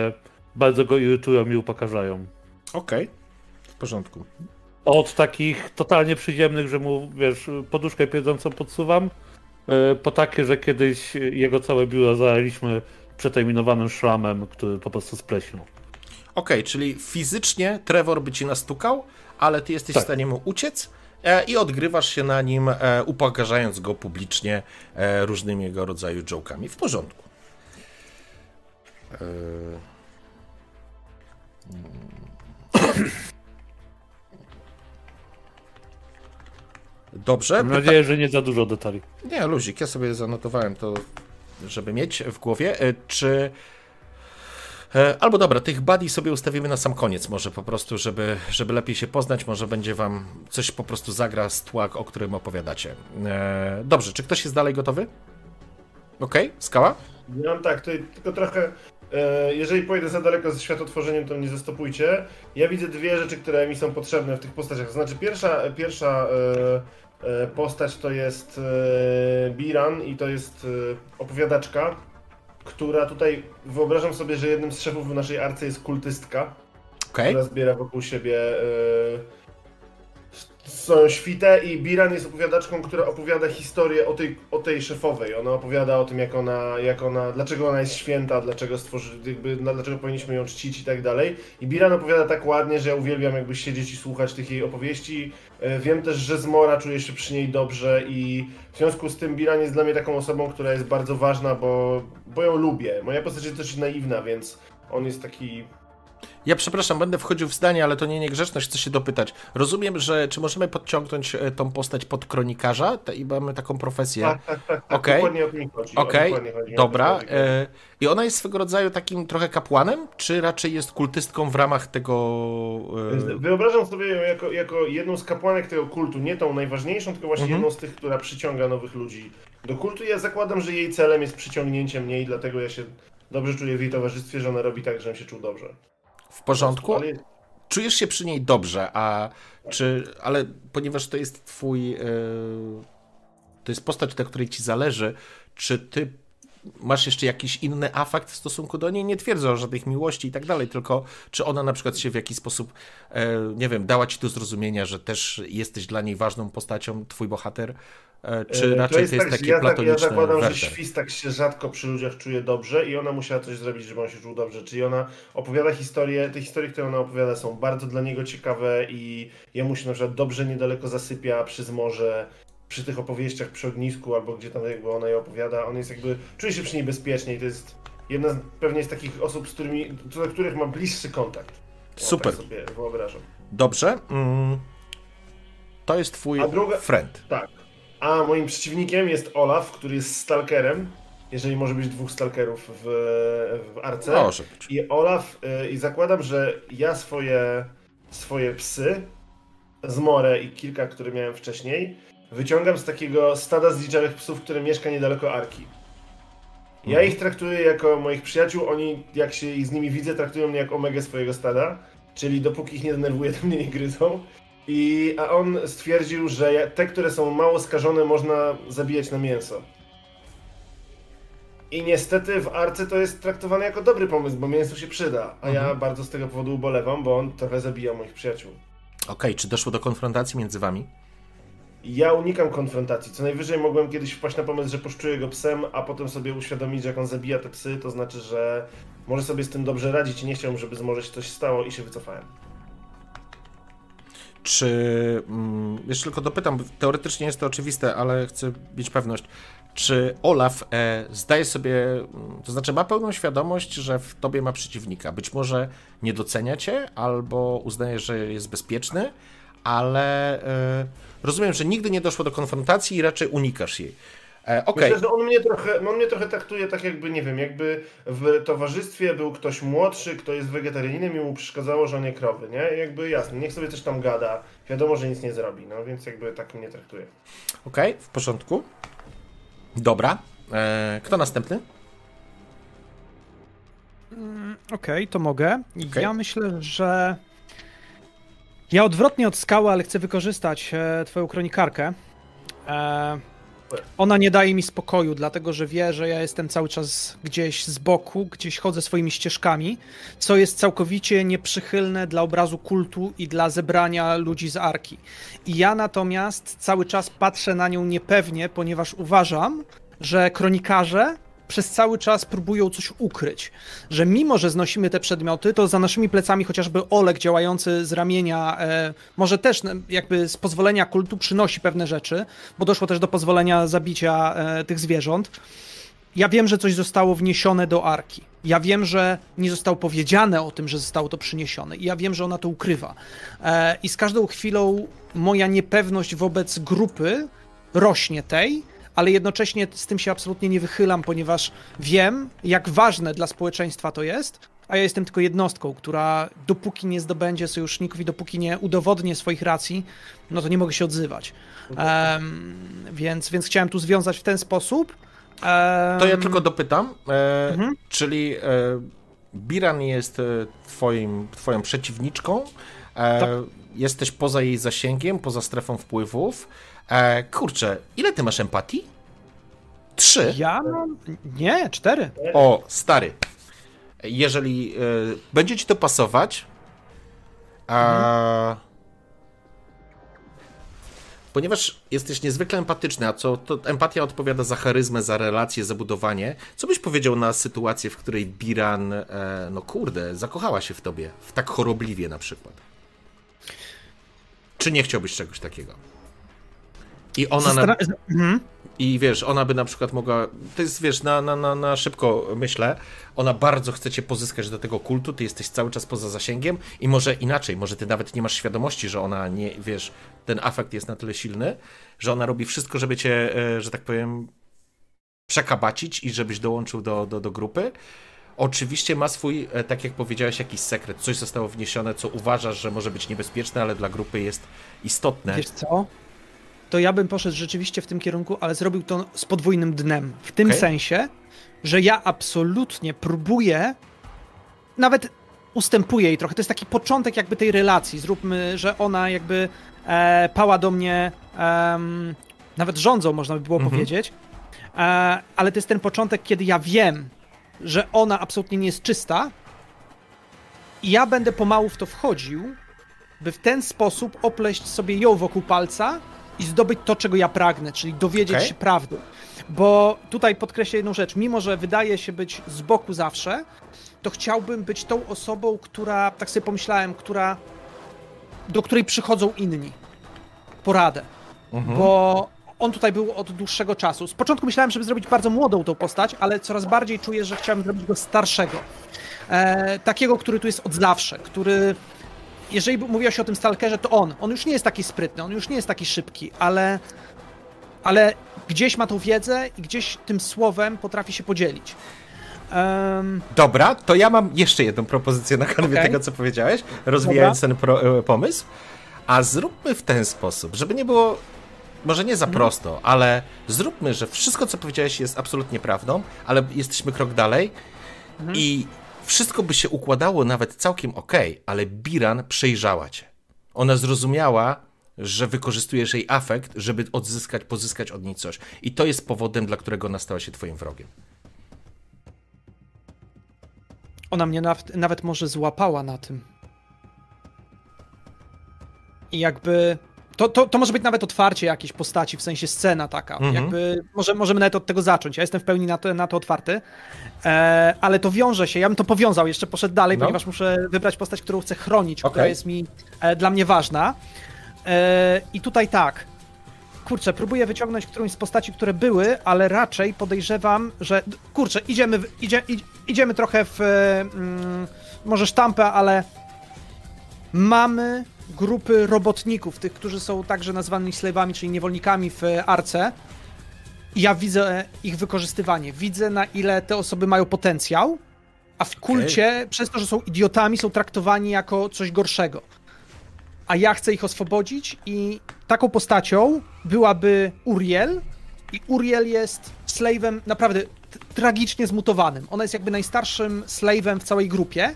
bardzo go irytują i upokarzają. Okej. W porządku. Od takich totalnie przyziemnych, że mu, wiesz, poduszkę pierdzącą podsuwam, e, po takie, że kiedyś jego całe biuro zalaliśmy przeterminowanym szlamem, który po prostu spleśnił. Okej, czyli fizycznie Trevor by ci nastukał, ale ty jesteś Tak. w stanie mu uciec e, i odgrywasz się na nim, e, upokarzając go publicznie e, różnymi jego rodzaju jokami. W porządku. E... Dobrze. Mam nadzieję, że nie za dużo detali. Nie, luzik, ja sobie zanotowałem to, żeby mieć w głowie. E, Czy. E, Albo dobra, tych buddy sobie ustawimy na sam koniec, może po prostu, żeby, żeby lepiej się poznać, może będzie wam coś po prostu zagra z tła, o którym opowiadacie. E, Dobrze, czy ktoś jest dalej gotowy? Okej, skała? Ja mam tak, tutaj tylko trochę. E, jeżeli pojedę za daleko ze światotworzeniem, to mnie zastopujcie. Ja widzę dwie rzeczy, które mi są potrzebne w tych postaciach. To znaczy, pierwsza, pierwsza postać to jest Biran i to jest opowiadaczka, która tutaj wyobrażam sobie, że jednym z szefów w naszej arce jest kultystka, Okej, która zbiera wokół siebie e, są świte i Biran jest opowiadaczką, która opowiada historię o tej, o tej szefowej. Ona opowiada o tym, jak ona, jak ona, dlaczego ona jest święta, dlaczego stworzy, jakby, dlaczego powinniśmy ją czcić i tak dalej. I Biran opowiada tak ładnie, że ja uwielbiam jakby siedzieć i słuchać tych jej opowieści. E, Wiem też, że Zmora czuje się przy niej dobrze i w związku z tym Biran jest dla mnie taką osobą, która jest bardzo ważna, bo, bo ją lubię. Moja postać jest dosyć naiwna, więc on jest taki Ja przepraszam, będę wchodził w zdanie, ale to nie niegrzeczność, chcę się dopytać. Rozumiem, że czy możemy podciągnąć e, tą postać pod kronikarza Te- i mamy taką profesję? Tak, tak, tak, tak. Okej. Dokładnie o mi chodzi. Okej, Dokładnie chodzi mi o dobra. E, I ona jest swego rodzaju takim trochę kapłanem, czy raczej jest kultystką w ramach tego... E, Wyobrażam sobie ją jako, jako jedną z kapłanek tego kultu, nie tą najważniejszą, tylko właśnie Mhm. jedną z tych, która przyciąga nowych ludzi do kultu. Ja zakładam, że jej celem jest przyciągnięcie mnie i dlatego ja się dobrze czuję w jej towarzystwie, że ona robi tak, żebym się czuł dobrze. W porządku? Czujesz się przy niej dobrze, a czy... Ale ponieważ to jest twój... E, to jest postać, na której ci zależy, czy ty masz jeszcze jakiś inny afekt w stosunku do niej? Nie twierdzę o żadnych miłości i tak dalej, tylko czy ona na przykład się w jakiś sposób, e, nie wiem, dała ci do zrozumienia, że też jesteś dla niej ważną postacią, twój bohater? E, czy E, raczej to jest, tak, że takie ja, tak, ja platoniczne zakładam, że werter? świstak się rzadko przy ludziach czuje dobrze i ona musiała coś zrobić, żeby on się czuł dobrze. Czyli ona opowiada historie, te historie, które ona opowiada są bardzo dla niego ciekawe i jemu się na przykład dobrze niedaleko zasypia przy zmorze, przy tych opowieściach przy ognisku albo gdzie tam jakby ona je opowiada. On jest jakby, czuje się przy niej bezpiecznie i to jest jedna z, pewnie z takich osób, z którymi, do których ma bliższy kontakt. O, Super. Tak sobie wyobrażam. Dobrze. Mm, to jest twój A druga- friend. Tak. A moim przeciwnikiem jest Olaf, który jest stalkerem. Jeżeli może być dwóch stalkerów w, w arce. Może być. I Olaf, y, i zakładam, że ja swoje, swoje psy, Zmorę i kilka, które miałem wcześniej, wyciągam z takiego stada zliczonych psów, które mieszka niedaleko Arki. Ja ich traktuję jako moich przyjaciół, oni, jak się z nimi widzę, traktują mnie jak omegę swojego stada, czyli dopóki ich nie denerwuję, to mnie nie gryzą. I, a on stwierdził, że te, które są mało skażone, można zabijać na mięso. I niestety w Arce to jest traktowane jako dobry pomysł, bo mięso się przyda. A ja bardzo z tego powodu ubolewam, bo on trochę zabija moich przyjaciół. Okej, czy doszło do konfrontacji między wami? Ja unikam konfrontacji. Co najwyżej mogłem kiedyś wpaść na pomysł, że poszczuję go psem, a potem sobie uświadomić, że jak on zabija te psy, to znaczy, że może sobie z tym dobrze radzić i nie chciałbym, żeby z może się coś stało i się wycofałem. Czy. Mm, jeszcze tylko dopytam, teoretycznie jest to oczywiste, ale chcę mieć pewność. Czy Olaf e, zdaje sobie, mm, to znaczy ma pełną świadomość, że w tobie ma przeciwnika? Być może nie docenia cię, albo uznaje, że jest bezpieczny, ale e, rozumiem, że nigdy nie doszło do konfrontacji i raczej unikasz jej. E, Okej, Myślę, że on mnie, trochę, on mnie trochę traktuje tak jakby, nie wiem, jakby w towarzystwie był ktoś młodszy, kto jest wegetarianinem i mu przeszkadzało, że on je krowy, nie? Jakby jasne, niech sobie coś tam gada, wiadomo, że nic nie zrobi, no więc jakby tak mnie traktuje. okej, w porządku. Dobra. E, kto następny? Okej, to mogę. Ja myślę, że. Ja odwrotnie od skały, ale chcę wykorzystać e, Twoją kronikarkę. E, ona nie daje mi spokoju, dlatego że wie, że ja jestem cały czas gdzieś z boku, gdzieś chodzę swoimi ścieżkami, co jest całkowicie nieprzychylne dla obrazu kultu i dla zebrania ludzi z arki. I ja natomiast cały czas patrzę na nią niepewnie, ponieważ uważam, że kronikarze przez cały czas próbują coś ukryć. Że mimo, że znosimy te przedmioty, to za naszymi plecami chociażby Olek działający z ramienia, e, może też e, jakby z pozwolenia kultu przynosi pewne rzeczy, bo doszło też do pozwolenia zabicia e, tych zwierząt. Ja wiem, że coś zostało wniesione do arki. Ja wiem, że nie zostało powiedziane o tym, że zostało to przyniesione. I ja wiem, że ona to ukrywa. E, I z każdą chwilą moja niepewność wobec grupy rośnie tej, ale jednocześnie z tym się absolutnie nie wychylam, ponieważ wiem, jak ważne dla społeczeństwa to jest, a ja jestem tylko jednostką, która dopóki nie zdobędzie sojuszników i dopóki nie udowodnię swoich racji, no to nie mogę się odzywać. Em, więc, więc chciałem tu związać w ten sposób. Em, To ja tylko dopytam, e, Mhm. czyli e, Biran jest e, twoim, twoją przeciwniczką, e, Tak. jesteś poza jej zasięgiem, poza strefą wpływów. E, kurczę, ile ty masz empatii? Trzy? Ja mam... Nie, cztery. O, stary. Jeżeli e, będzie ci to pasować, a, ponieważ jesteś niezwykle empatyczny, a co to empatia odpowiada za charyzmę, za relacje, za budowanie, co byś powiedział na sytuację, w której Biran, e, no kurde, zakochała się w tobie, w tak chorobliwie na przykład? Czy nie chciałbyś czegoś takiego? I ona. Na... Mhm. I wiesz, ona by na przykład mogła. To jest, wiesz, na, na, na, na szybko myślę. Ona bardzo chce cię pozyskać do tego kultu, ty jesteś cały czas poza zasięgiem i może inaczej, może ty nawet nie masz świadomości, że ona nie, wiesz, ten afekt jest na tyle silny, że ona robi wszystko, żeby cię, e, że tak powiem, przekabacić i żebyś dołączył do, do, do grupy. Oczywiście ma swój, e, tak jak powiedziałeś, jakiś sekret. Coś zostało wniesione, co uważasz, że może być niebezpieczne, ale dla grupy jest istotne. Wiesz co? To ja bym poszedł rzeczywiście w tym kierunku, ale zrobił to z podwójnym dnem. W tym Okej. sensie, że ja absolutnie próbuję, nawet ustępuję jej trochę. To jest taki początek jakby tej relacji. Zróbmy, że ona jakby e, pała do mnie, em, nawet rządzą, można by było Mhm. powiedzieć. E, ale to jest ten początek, kiedy ja wiem, że ona absolutnie nie jest czysta i ja będę pomału w to wchodził, by w ten sposób opleść sobie ją wokół palca i zdobyć to, czego ja pragnę, czyli dowiedzieć Okej. się prawdy. Bo tutaj podkreślę jedną rzecz. Mimo, że wydaje się być z boku zawsze, to chciałbym być tą osobą, która, tak sobie pomyślałem, która, do której przychodzą inni. Poradę. Mhm. Bo on tutaj był od dłuższego czasu. Z początku myślałem, żeby zrobić bardzo młodą tą postać, ale coraz bardziej czuję, że chciałem zrobić go starszego. E, takiego, który tu jest od zawsze, który jeżeli mówiło się o tym Stalkerze, to on. On już nie jest taki sprytny, on już nie jest taki szybki, ale, ale gdzieś ma tą wiedzę i gdzieś tym słowem potrafi się podzielić. Em, Dobra, to ja mam jeszcze jedną propozycję na kanwie Okej. tego, co powiedziałeś, rozwijając ten pro, e, pomysł. A zróbmy w ten sposób, żeby nie było, może nie za prosto, ale zróbmy, że wszystko, co powiedziałeś, jest absolutnie prawdą, ale jesteśmy krok dalej i wszystko by się układało nawet całkiem okej, ale Biran przejrzała cię. Ona zrozumiała, że wykorzystujesz jej afekt, żeby odzyskać, pozyskać od niej coś. I to jest powodem, dla którego ona stała się twoim wrogiem. ona mnie nawet, nawet może złapała na tym. I jakby. To, to, to może być nawet otwarcie jakiejś postaci, w sensie scena taka. Mhm. Jakby może, możemy nawet od tego zacząć. Ja jestem w pełni na to, na to otwarty. E, ale to wiąże się. Ja bym to powiązał, jeszcze poszedł dalej, No. ponieważ muszę wybrać postać, którą chcę chronić, która Okej. jest mi e, dla mnie ważna. E, I tutaj tak. Kurczę, próbuję wyciągnąć którąś z postaci, które były, ale raczej podejrzewam, że. Kurczę, idziemy, w- idzie, idziemy trochę w. e, Mm, może sztampę, ale. Mamy grupy robotników, tych, którzy są także nazwanymi slave'ami, czyli niewolnikami w arce. I ja widzę ich wykorzystywanie. Widzę, na ile te osoby mają potencjał, a w kulcie, przez to, że są idiotami, są traktowani jako coś gorszego. A ja chcę ich oswobodzić i taką postacią byłaby Uriel. I Uriel jest slave'em naprawdę tragicznie zmutowanym. Ona jest jakby najstarszym slave'em w całej grupie.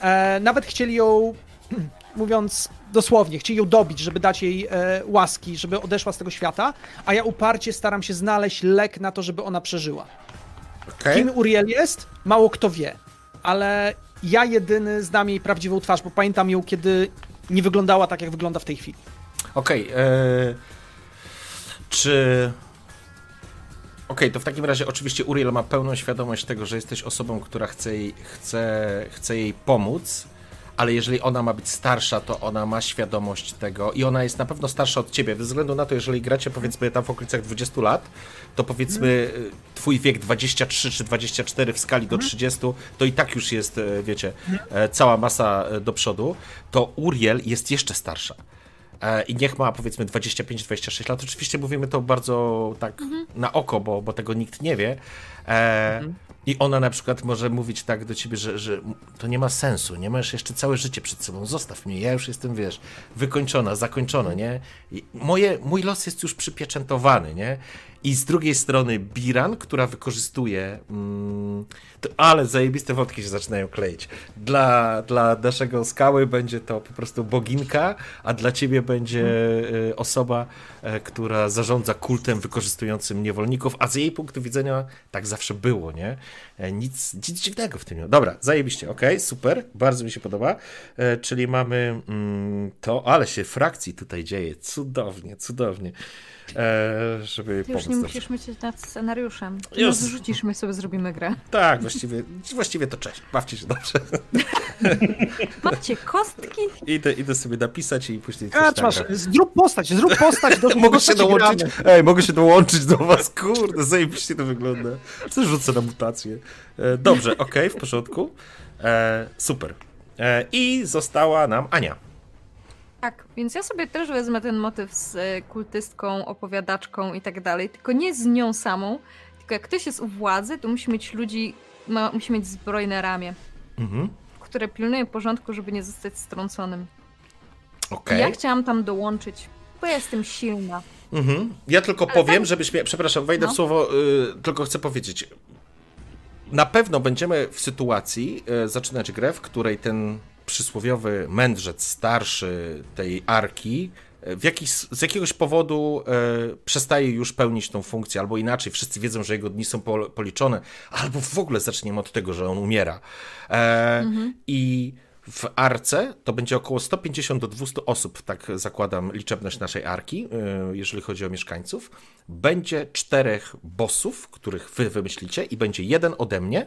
E, nawet chcieli ją, mówiąc dosłownie, chcieli ją dobić, żeby dać jej e, łaski, żeby odeszła z tego świata, a ja uparcie staram się znaleźć lek na to, żeby ona przeżyła. Okej? Kim Uriel jest? Mało kto wie, ale ja jedyny znam jej prawdziwą twarz, bo pamiętam ją, kiedy nie wyglądała tak, jak wygląda w tej chwili. Okej, e, czy... Okej, to w takim razie oczywiście Uriel ma pełną świadomość tego, że jesteś osobą, która chce jej, chce, chce jej pomóc, ale jeżeli ona ma być starsza, to ona ma świadomość tego i ona jest na pewno starsza od ciebie, ze względu na to, jeżeli gracie powiedzmy tam w okolicach 20 lat, to powiedzmy Mhm. e, twój wiek 23 czy 24 w skali do 30, to i tak już jest, e, wiecie, e, cała masa do przodu, to Uriel jest jeszcze starsza. I niech ma powiedzmy 25-26 lat. Oczywiście mówimy to bardzo tak na oko, bo, bo tego nikt nie wie. E, I ona na przykład może mówić tak do ciebie, że, że to nie ma sensu, nie masz jeszcze całe życie przed sobą, zostaw mnie, ja już jestem, wiesz, wykończona, zakończona, nie? I moje, mój los jest już przypieczętowany, nie? I z drugiej strony Biran, która wykorzystuje. Mm, to, ale zajebiste wątki się zaczynają kleić. Dla, dla naszego skały będzie to po prostu boginka, a dla ciebie będzie y, osoba, e, która zarządza kultem wykorzystującym niewolników, a z jej punktu widzenia tak zawsze było, nie? E, Nic, nic dziwnego w tym. Dobra, zajebiście, okej, super, bardzo mi się podoba. E, czyli mamy mm, to, ale się frakcji tutaj dzieje, cudownie, cudownie. E, żeby Ty już pomóc nie też. musisz myśleć nad scenariuszem. Ty Już. nas wrzucisz, my sobie zrobimy grę. Tak, właściwie, właściwie to cześć, bawcie się dobrze. Macie kostki? Idę, idę sobie napisać i później coś Kacz, masz, zrób postać, zrób postać. Do, Mogę się dołączyć. gramy. Ej, mogę się dołączyć do was, kurde, zajebiście to wygląda. Co rzucę na mutację. E, dobrze, okej, w porządku. E, super. I została nam Ania. Tak, więc ja sobie też wezmę ten motyw z e, kultystką, opowiadaczką i tak dalej, tylko nie z nią samą, tylko jak ktoś jest u władzy, to musi mieć ludzi, ma, musi mieć zbrojne ramię, Mhm. które pilnuje porządku, żeby nie zostać strąconym. Okej. I ja chciałam tam dołączyć, bo ja jestem silna. Mhm. Ja tylko Ale powiem, tam- żebyś mnie. Przepraszam, wejdę w No. słowo, y, tylko chcę powiedzieć. Na pewno będziemy w sytuacji y, zaczynać grę, w której ten przysłowiowy mędrzec starszy tej arki w jakiś, z jakiegoś powodu y, przestaje już pełnić tą funkcję, albo inaczej, wszyscy wiedzą, że jego dni są pol- policzone, albo w ogóle zaczniemy od tego, że on umiera. E, I w arce to będzie około 150 do 200 osób, tak zakładam liczebność naszej arki, y, jeżeli chodzi o mieszkańców. Będzie czterech bossów, których wy wymyślicie, i będzie jeden ode mnie,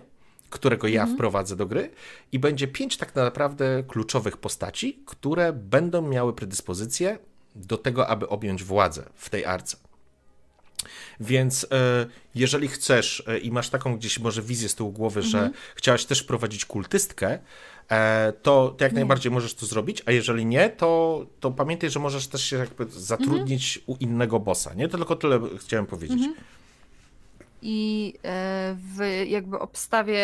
którego ja wprowadzę do gry, i będzie pięć tak naprawdę kluczowych postaci, które będą miały predyspozycję do tego, aby objąć władzę w tej arce. Więc e, jeżeli chcesz e, i masz taką gdzieś może wizję z tyłu głowy, że chciałaś też prowadzić kultystkę, e, to, to jak najbardziej możesz to zrobić, a jeżeli nie, to, to pamiętaj, że możesz też się jakby zatrudnić u innego bossa. Nie to tylko tyle chciałem powiedzieć. I e, w jakby obstawie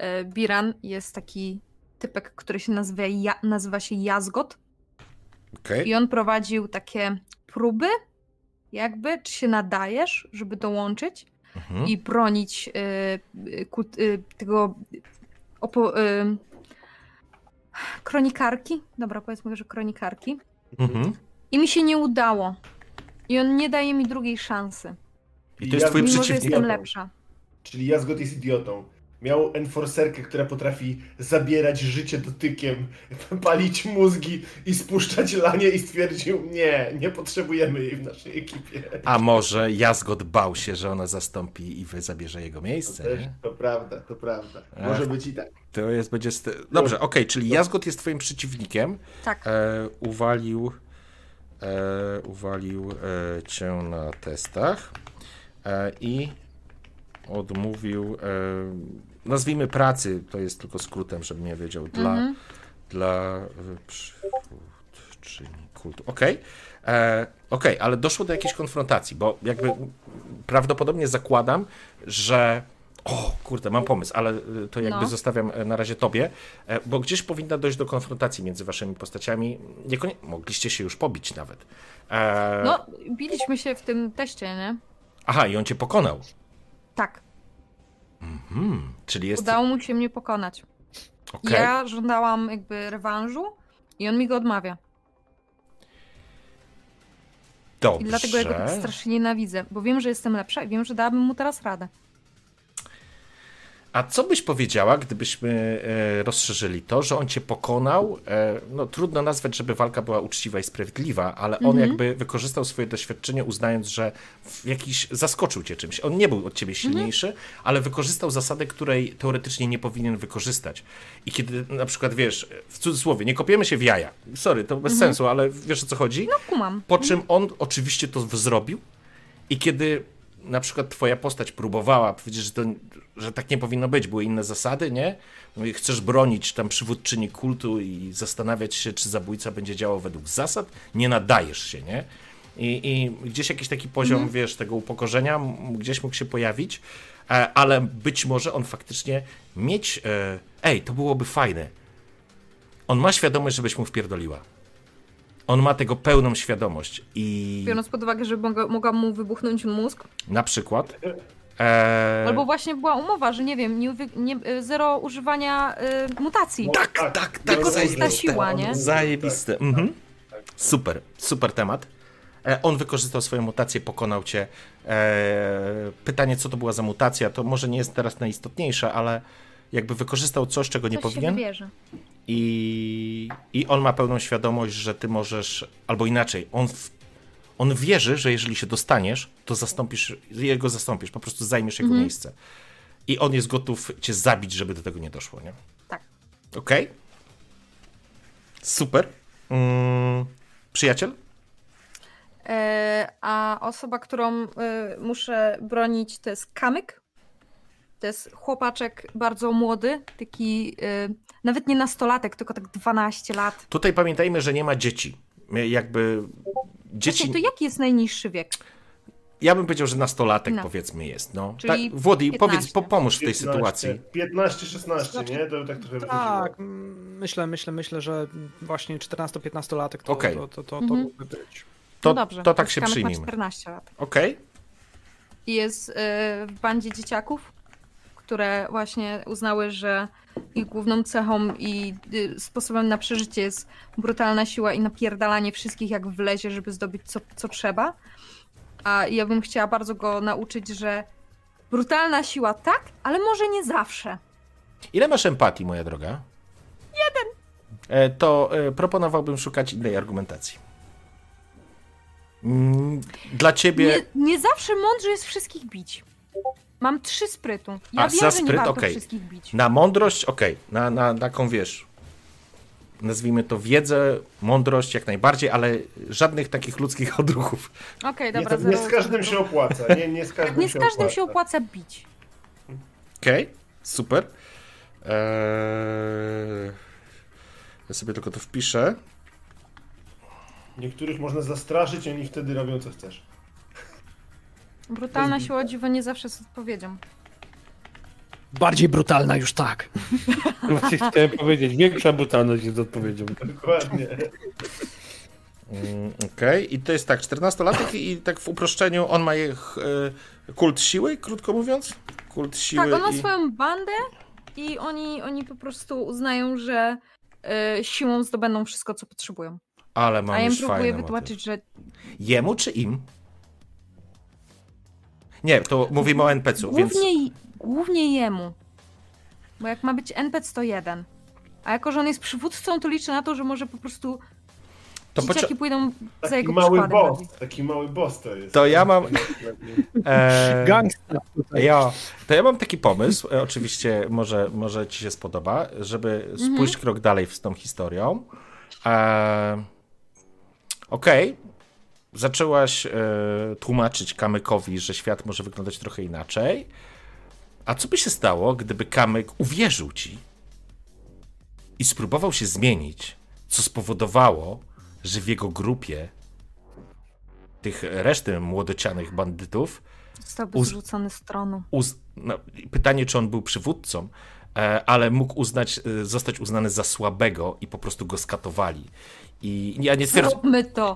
e, Biran jest taki typek, który się nazywa, ja, nazywa się Jazgot Okej? i on prowadził takie próby, jakby, czy się nadajesz, żeby dołączyć Mhm. i bronić e, e, kult, e, tego opo, e, kronikarki. Dobra, powiedzmy, że kronikarki. Mhm. I mi się nie udało. I on nie daje mi drugiej szansy. I to jest twój Mimo, że jestem lepsza. Czyli Jazgot jest idiotą. Miał enforcerkę, która potrafi zabierać życie dotykiem, palić mózgi i spuszczać lanie i stwierdził, nie, nie potrzebujemy jej w naszej ekipie. A może Jazgot bał się, że ona zastąpi i wy zabierze jego To, miejsce, też, nie? to prawda, to prawda. Ach. Może być i tak. To jest, będzie... St- Dobrze, okej, czyli Jazgot jest twoim przeciwnikiem. Tak. e, uwalił, e, uwalił e, cię na testach i odmówił, e, nazwijmy pracy, to jest tylko skrótem, żebym nie wiedział, dla, Mhm. dla e, przywódczyni kultu. Okej, e, okej, ale doszło do jakiejś konfrontacji, bo jakby prawdopodobnie zakładam, że o, kurde, mam pomysł, ale to jakby No. zostawiam e, na razie tobie, e, bo gdzieś powinna dojść do konfrontacji między waszymi postaciami. Niekonie... Mogliście się już pobić nawet. E... No, biliśmy się w tym teście, nie? Aha, i on cię pokonał. Tak. Hmm, czyli jest... Udało mu się mnie pokonać. Okej. Ja żądałam jakby rewanżu i on mi go odmawia. Dobrze. I dlatego ja go tak strasznie nienawidzę, bo wiem, że jestem lepsza i wiem, że dałabym mu teraz radę. A co byś powiedziała, gdybyśmy e, rozszerzyli to, że on cię pokonał? E, no trudno nazwać, żeby walka była uczciwa i sprawiedliwa, ale on Mhm. jakby wykorzystał swoje doświadczenie, uznając, że w jakiś zaskoczył cię czymś. On nie był od ciebie Mhm. silniejszy, ale wykorzystał zasadę, której teoretycznie nie powinien wykorzystać. I kiedy na przykład wiesz, w cudzysłowie, nie kopiemy się w jaja. Sorry, to bez sensu, ale wiesz o co chodzi? Mhm. No kumam. Po czym on oczywiście to zrobił i kiedy na przykład twoja postać próbowała powiedzieć, że, to, że tak nie powinno być, były inne zasady, nie? No chcesz bronić tam przywódczyni kultu i zastanawiać się, czy zabójca będzie działał według zasad, nie nadajesz się, nie? I, i gdzieś jakiś taki poziom, wiesz, tego upokorzenia gdzieś mógł się pojawić, e, ale być może on faktycznie mieć, e, ej, to byłoby fajne. On ma świadomość, żebyś mu wpierdoliła. On ma tego pełną świadomość i Biorąc pod uwagę, że mogła, mogła mu wybuchnąć mózg. na przykład. E... Albo właśnie była umowa, że nie wiem, nie, nie, y, zero używania y, mutacji. Tak, tak, tak, Wykorzystać zajebiste. siła, nie? Zajebiste. Mhm. Super, super temat. E, On wykorzystał swoją mutację, pokonał cię. E, Pytanie, co to była za mutacja, to może nie jest teraz najistotniejsze, ale jakby wykorzystał coś, czego nie Coś się powinien. I, I on ma pełną świadomość, że ty możesz, albo inaczej, on, w, on wierzy, że jeżeli się dostaniesz, to zastąpisz, jego zastąpisz, po prostu zajmiesz jego miejsce. I on jest gotów cię zabić, żeby do tego nie doszło, nie? Tak. Okej. Super. Mm, przyjaciel? E, a osoba, którą e, muszę bronić, to jest Kamyk. To jest chłopaczek bardzo młody, taki e, nawet nie nastolatek, tylko tak 12 lat. Tutaj pamiętajmy, że nie ma dzieci. Jakby dzieci. Dzieci... to jaki jest najniższy wiek? Ja bym powiedział, że nastolatek No. powiedzmy jest. No. Czyli tak, Włody, 15. powiedz, po, pomóż w tej 15, sytuacji. 15-16, nie? To tak trochę Tak, mm, myślę, myślę, myślę, że właśnie 14-15 latek to, Okej. to, to, to, to Mhm. mógłby być. To, no dobrze, to tak się przyjmijmy. ma 14 lat. Okej. I jest e, w bandzie dzieciaków, które właśnie uznały, że ich główną cechą i y, sposobem na przeżycie jest brutalna siła i napierdalanie wszystkich jak wlezie, żeby zdobyć co, co trzeba. A ja bym chciała bardzo go nauczyć, że brutalna siła tak, ale może nie zawsze. Ile masz empatii, moja droga? Jeden. E, to e, proponowałbym szukać innej argumentacji. Mm, Dla ciebie. Nie, nie zawsze mądrze jest wszystkich bić. Mam trzy sprytu. Ja A, wiem, za że nie spryt, warto okej. wszystkich bić. Na mądrość, okej. Na, na taką wiesz. Nazwijmy to wiedzę, mądrość jak najbardziej, ale żadnych takich ludzkich odruchów. Okej, Nie, dobra, to nie z każdym się opłaca. Nie, nie z każdym, Nie z się, każdym opłaca. się opłaca bić. Okej, super. Eee... Ja sobie tylko to wpiszę. Niektórych można zastraszyć, oni wtedy robią co chcesz. Brutalna siła o dziwo nie zawsze jest odpowiedzią. Bardziej brutalna już tak. Właśnie chciałem powiedzieć, większa brutalność jest odpowiedzią. Dokładnie. Mm, Okej, i to jest tak, 14-latek i tak w uproszczeniu on ma ich, e, kult siły, krótko mówiąc? Kult siły Tak, on ma i... swoją bandę i oni, oni po prostu uznają, że y, siłą zdobędą wszystko, co potrzebują. Ale mam A ja im próbuję wytłumaczyć, że Jemu czy im? Nie, to mówimy o NPC-u, więc... głównie, głównie jemu. Bo jak ma być NPC, to jeden. A jako, że on jest przywódcą, to liczę na to, że może po prostu To, dzieciaki pójdą za Taki jego mały boss. bardziej. Taki mały boss to jest. To ja mam- e, Gangsta tutaj. Ja, to ja mam taki pomysł, e, oczywiście może, może ci się spodoba, żeby spójść krok dalej z tą historią. E, Okej, zaczęłaś e, tłumaczyć Kamykowi, że świat może wyglądać trochę inaczej. A co by się stało, gdyby Kamyk uwierzył ci i spróbował się zmienić, co spowodowało, że w jego grupie tych reszty młodocianych bandytów Zostałby Uz- zrzucony z tronu. uz... no, pytanie, czy on był przywódcą, e, ale mógł uznać, e, zostać uznany za słabego i po prostu go skatowali. I ja nie twierdzę,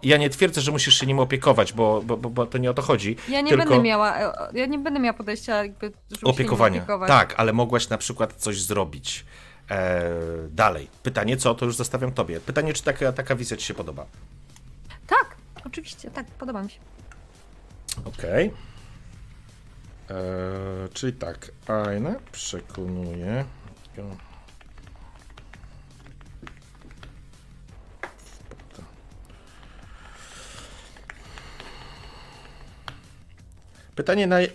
ja nie twierdzę że musisz się nim opiekować, bo, bo, bo, to nie o to chodzi. Ja nie tylko będę miała, e, ja nie będę miała podejścia jakby, opiekowania. opiekować. Tak, ale mogłaś na przykład coś zrobić. E, dalej. Pytanie co, to już zostawiam tobie. Pytanie, czy taka, taka wizja ci się podoba. Tak, oczywiście, tak, podoba mi się. Okej. E, Czyli tak, Aina przekonuje. Pytanie, na, y,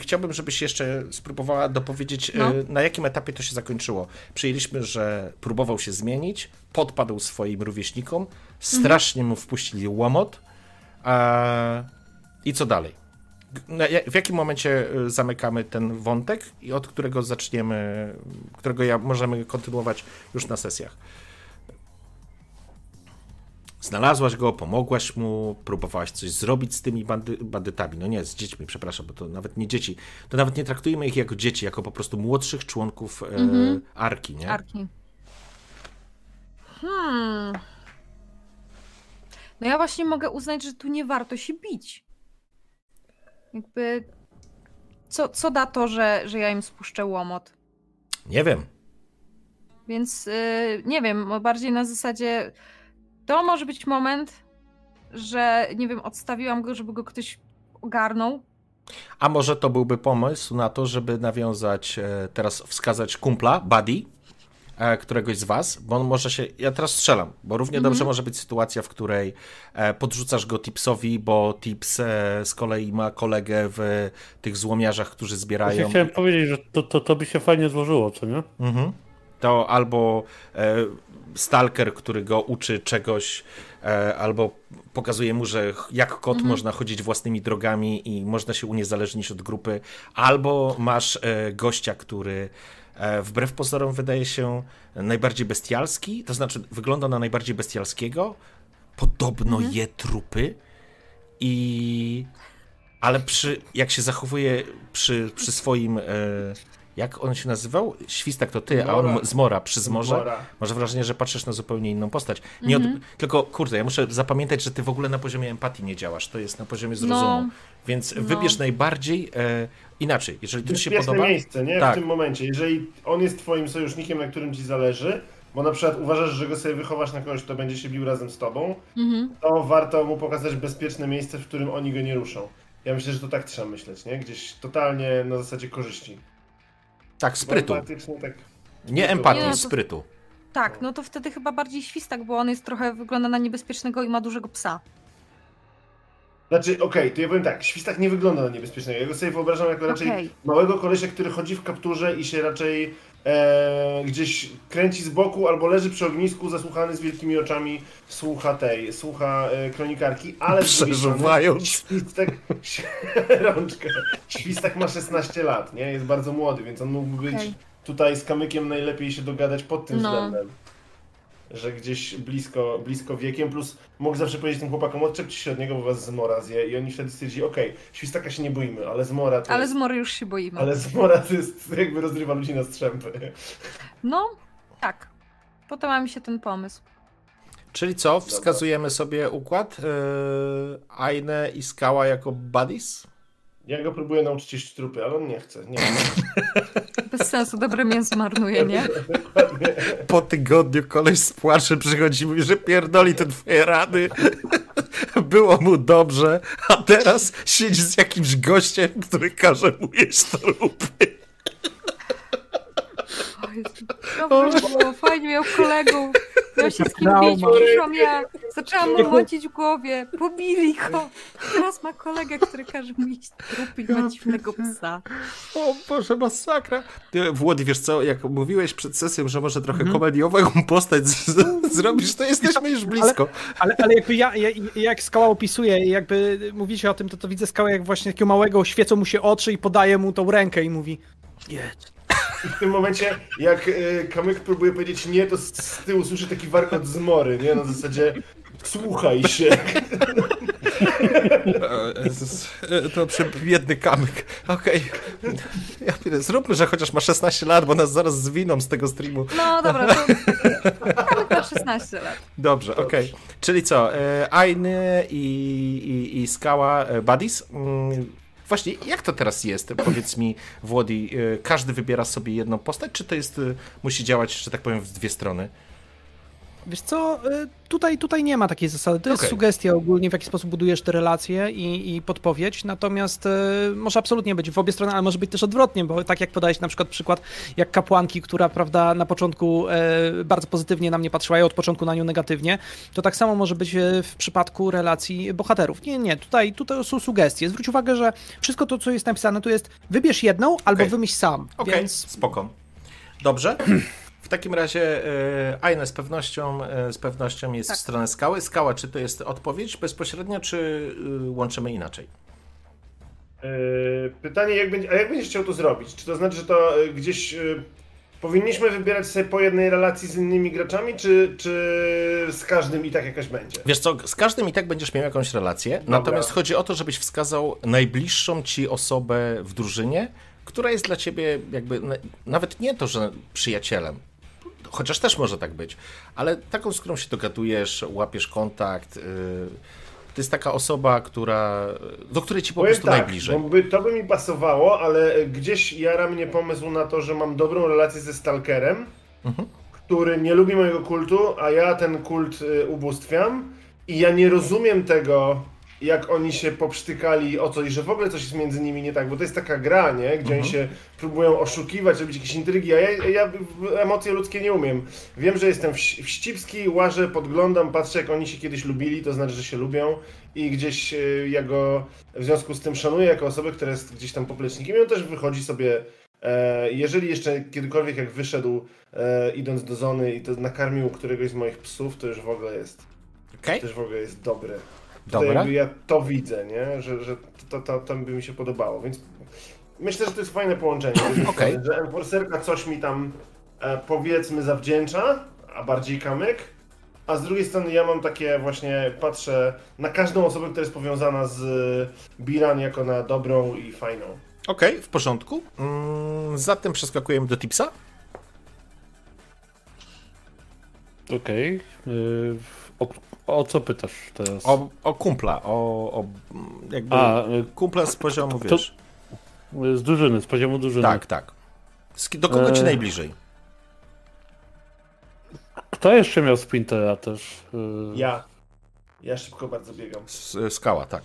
chciałbym, żebyś jeszcze spróbowała dopowiedzieć, y, No. na jakim etapie to się zakończyło. Przyjęliśmy, że próbował się zmienić, podpadł swoim rówieśnikom, strasznie mu wpuścili łomot. A... I co dalej? W jakim momencie y, zamykamy ten wątek i od którego zaczniemy, którego ja możemy kontynuować już na sesjach? Znalazłaś go, pomogłaś mu, próbowałaś coś zrobić z tymi bandy, bandytami. No nie, z dziećmi, przepraszam, bo to nawet nie dzieci. To nawet nie traktujmy ich jako dzieci, jako po prostu młodszych członków e, Mhm. arki, nie? Arki. Hmm. No ja właśnie mogę uznać, że tu nie warto się bić. Jakby. Co, co da to, że, że ja im spuszczę łomot? Nie wiem. Więc yy, nie wiem, bardziej na zasadzie. To może być moment, że nie wiem, odstawiłam go, żeby go ktoś ogarnął. A może to byłby pomysł na to, żeby nawiązać, e, teraz wskazać kumpla, buddy, e, któregoś z was, bo on może się, ja teraz strzelam, bo równie dobrze może być sytuacja, w której e, podrzucasz go Tipsowi, bo Tips z kolei ma kolegę w tych złomiarzach, którzy zbierają. chciałem powiedzieć, że to, to, to by się fajnie złożyło, co nie? Mhm. To albo e, stalker, który go uczy czegoś, e, albo pokazuje mu, że jak kot można chodzić własnymi drogami i można się uniezależnić od grupy, albo masz e, gościa, który wbrew pozorom wydaje się najbardziej bestialski, to znaczy wygląda na najbardziej bestialskiego, podobno je trupy i ale przy, jak się zachowuje przy, przy swoim. Jak on się nazywał? Świstak to ty, a on Zmora. przy zmorze. Zmora. Masz wrażenie, że patrzysz na zupełnie inną postać. Nie od, tylko kurde, ja muszę zapamiętać, że ty w ogóle na poziomie empatii nie działasz. To jest na poziomie zrozumu. No. Więc No. wybierz najbardziej e, inaczej. Jeżeli to ci się podoba. miejsce, nie? Tak. W tym momencie. Jeżeli on jest twoim sojusznikiem, na którym ci zależy, bo na przykład uważasz, że go sobie wychowasz na kogoś, kto będzie się bił razem z tobą, Mhm. to warto mu pokazać bezpieczne miejsce, w którym oni go nie ruszą. Ja myślę, że to tak trzeba myśleć, nie? Gdzieś totalnie na zasadzie korzyści. Tak, sprytu. Tak. Nie empatii, Nie, to- sprytu. Tak, no to wtedy chyba bardziej świstak, bo on jest trochę, wygląda na niebezpiecznego i ma dużego psa. Znaczy, okej, to ja powiem tak, świstak nie wygląda na niebezpiecznego. Ja go sobie wyobrażam jako raczej Okej. małego kolesia, który chodzi w kapturze i się raczej e, gdzieś kręci z boku albo leży przy ognisku zasłuchany z wielkimi oczami, słucha tej, słucha e, kronikarki, ale Przeżuwając. Świstak, rączkę, świstak ma 16 lat, nie? Jest bardzo młody, więc on mógłby być Okej. tutaj z kamykiem najlepiej się dogadać pod tym No. względem. Że gdzieś blisko, blisko wiekiem, plus mógł zawsze powiedzieć tym chłopakom, odczepcie się od niego, bo was zmora zje i oni wtedy stwierdzili, okej, świstaka się nie boimy, ale zmora to Ale jest, z Mory już się boimy. ale zmora to jest jakby rozrywa ludzi na strzępy. No, tak. Podoba mi się ten pomysł. Czyli co? Wskazujemy sobie układ? Yy, Aine i Skała jako buddies? Ja go próbuję nauczyć jeść trupy, ale on nie chce, nie Bez sensu, dobre mięso marnuje, nie? Dokładnie. Po tygodniu koleś z płaczem przychodzi i mówi, że pierdoli te twoje rady. Było mu dobrze, a teraz siedzi z jakimś gościem, który każe mu jeść trupy. Dobrze było, fajnie miał kolegów. Miał się z kim bić, piszą jak. Zaczęłam mu mącić w głowie. Pobili go. Teraz ma kolegę, który każe mu iść ma dziwnego psa. O Boże, masakra. Ty, Włody, wiesz co, jak mówiłeś przed sesją, że może trochę Mhm. komediową postać z, z, zrobisz, to jesteśmy już blisko. Ale, ale jakby ja, ja, jak skała opisuje i jakby mówicie o tym, to, to widzę skałę jak właśnie takiego małego, świecą mu się oczy i podaje mu tą rękę i mówi jedz. I w tym momencie, jak y, Kamyk próbuje powiedzieć nie, to z, tyłu słyszy taki warkot zmory, nie? Na zasadzie słuchaj się. E, e, To biedny kamyk. Okej. Ja pierdolę, Zróbmy, że chociaż ma 16 lat, bo nas zaraz zwiną z tego streamu. No dobra, to mamy na 16 lat. Dobrze, okej. Czyli co? e, Ainy i, i, i Skała e, Buddies. Właśnie, jak to teraz jest? Powiedz mi, Włodi, e, każdy wybiera sobie jedną postać, czy to jest, e, musi działać, że tak powiem, w dwie strony? Wiesz co, y, tutaj, tutaj nie ma takiej zasady. To jest Okej. sugestia ogólnie, w jaki sposób budujesz te relacje i, i podpowiedź, natomiast y, może absolutnie być w obie strony, ale może być też odwrotnie, bo tak jak podałeś na przykład przykład jak kapłanki, która prawda na początku e, bardzo pozytywnie na mnie patrzyła i od początku na nią negatywnie, to tak samo może być e, w przypadku relacji bohaterów. Nie, nie, tutaj, tutaj są sugestie. Zwróć uwagę, że wszystko to, co jest napisane, to jest wybierz jedną albo wymyśl sam. Okej, Więc spoko. Dobrze. W takim razie e, Aina z pewnością, e, z pewnością jest Tak. w stronę skały. Skała, czy to jest odpowiedź bezpośrednia, czy e, łączymy inaczej? Pytanie, jak będzie, a jak będziesz chciał to zrobić? Czy to znaczy, że to gdzieś powinniśmy wybierać sobie po jednej relacji z innymi graczami, czy, czy z każdym i tak jakaś będzie? Wiesz co, z każdym i tak będziesz miał jakąś relację, natomiast chodzi o to, żebyś wskazał najbliższą ci osobę w drużynie, która jest dla ciebie jakby na- nawet nie to, że przyjacielem, chociaż też może tak być, ale taką, z którą się dogadujesz, łapiesz kontakt. Yy, to jest taka osoba, która, do której ci po Powiem prostu tak, najbliżej. By, to by mi pasowało, ale gdzieś jara mnie pomysł na to, że mam dobrą relację ze Stalkerem, Mhm. który nie lubi mojego kultu, a ja ten kult y, ubóstwiam. I ja nie rozumiem tego, jak oni się poprztykali o coś, że w ogóle coś jest między nimi nie tak, bo to jest taka gra, nie? Gdzie oni się próbują oszukiwać, robić jakieś intrygi, a ja, ja emocje ludzkie nie umiem. Wiem, że jestem wś- wścibski, łażę, podglądam, patrzę jak oni się kiedyś lubili, to znaczy, że się lubią i gdzieś y, ja go w związku z tym szanuję jako osobę, która jest gdzieś tam poplecznikiem i on też wychodzi sobie, e, jeżeli jeszcze kiedykolwiek jak wyszedł e, idąc do zony i to nakarmił któregoś z moich psów, to już w ogóle jest, Okej, też w ogóle jest dobre. To dobra. jakby ja to widzę, nie? Że, że to, to, to by mi się podobało, więc myślę, że to jest fajne połączenie. strony, Że Enforcerka coś mi tam e, powiedzmy zawdzięcza, a bardziej kamyk, a z drugiej strony ja mam takie właśnie, patrzę na każdą osobę, która jest powiązana z Biran jako na dobrą i fajną. Okej, w porządku. Mm, zatem przeskakujemy do tipsa. Okej. y, O, o co pytasz teraz? O, o kumpla, o, o jakby A, kumpla z poziomu, to- wiesz. z drużyny, z poziomu drużyny. Tak, tak. Do kogo ci E, najbliżej? Kto jeszcze miał Sprintera też? Y, Ja. Ja szybko bardzo biegam. S, skała, tak.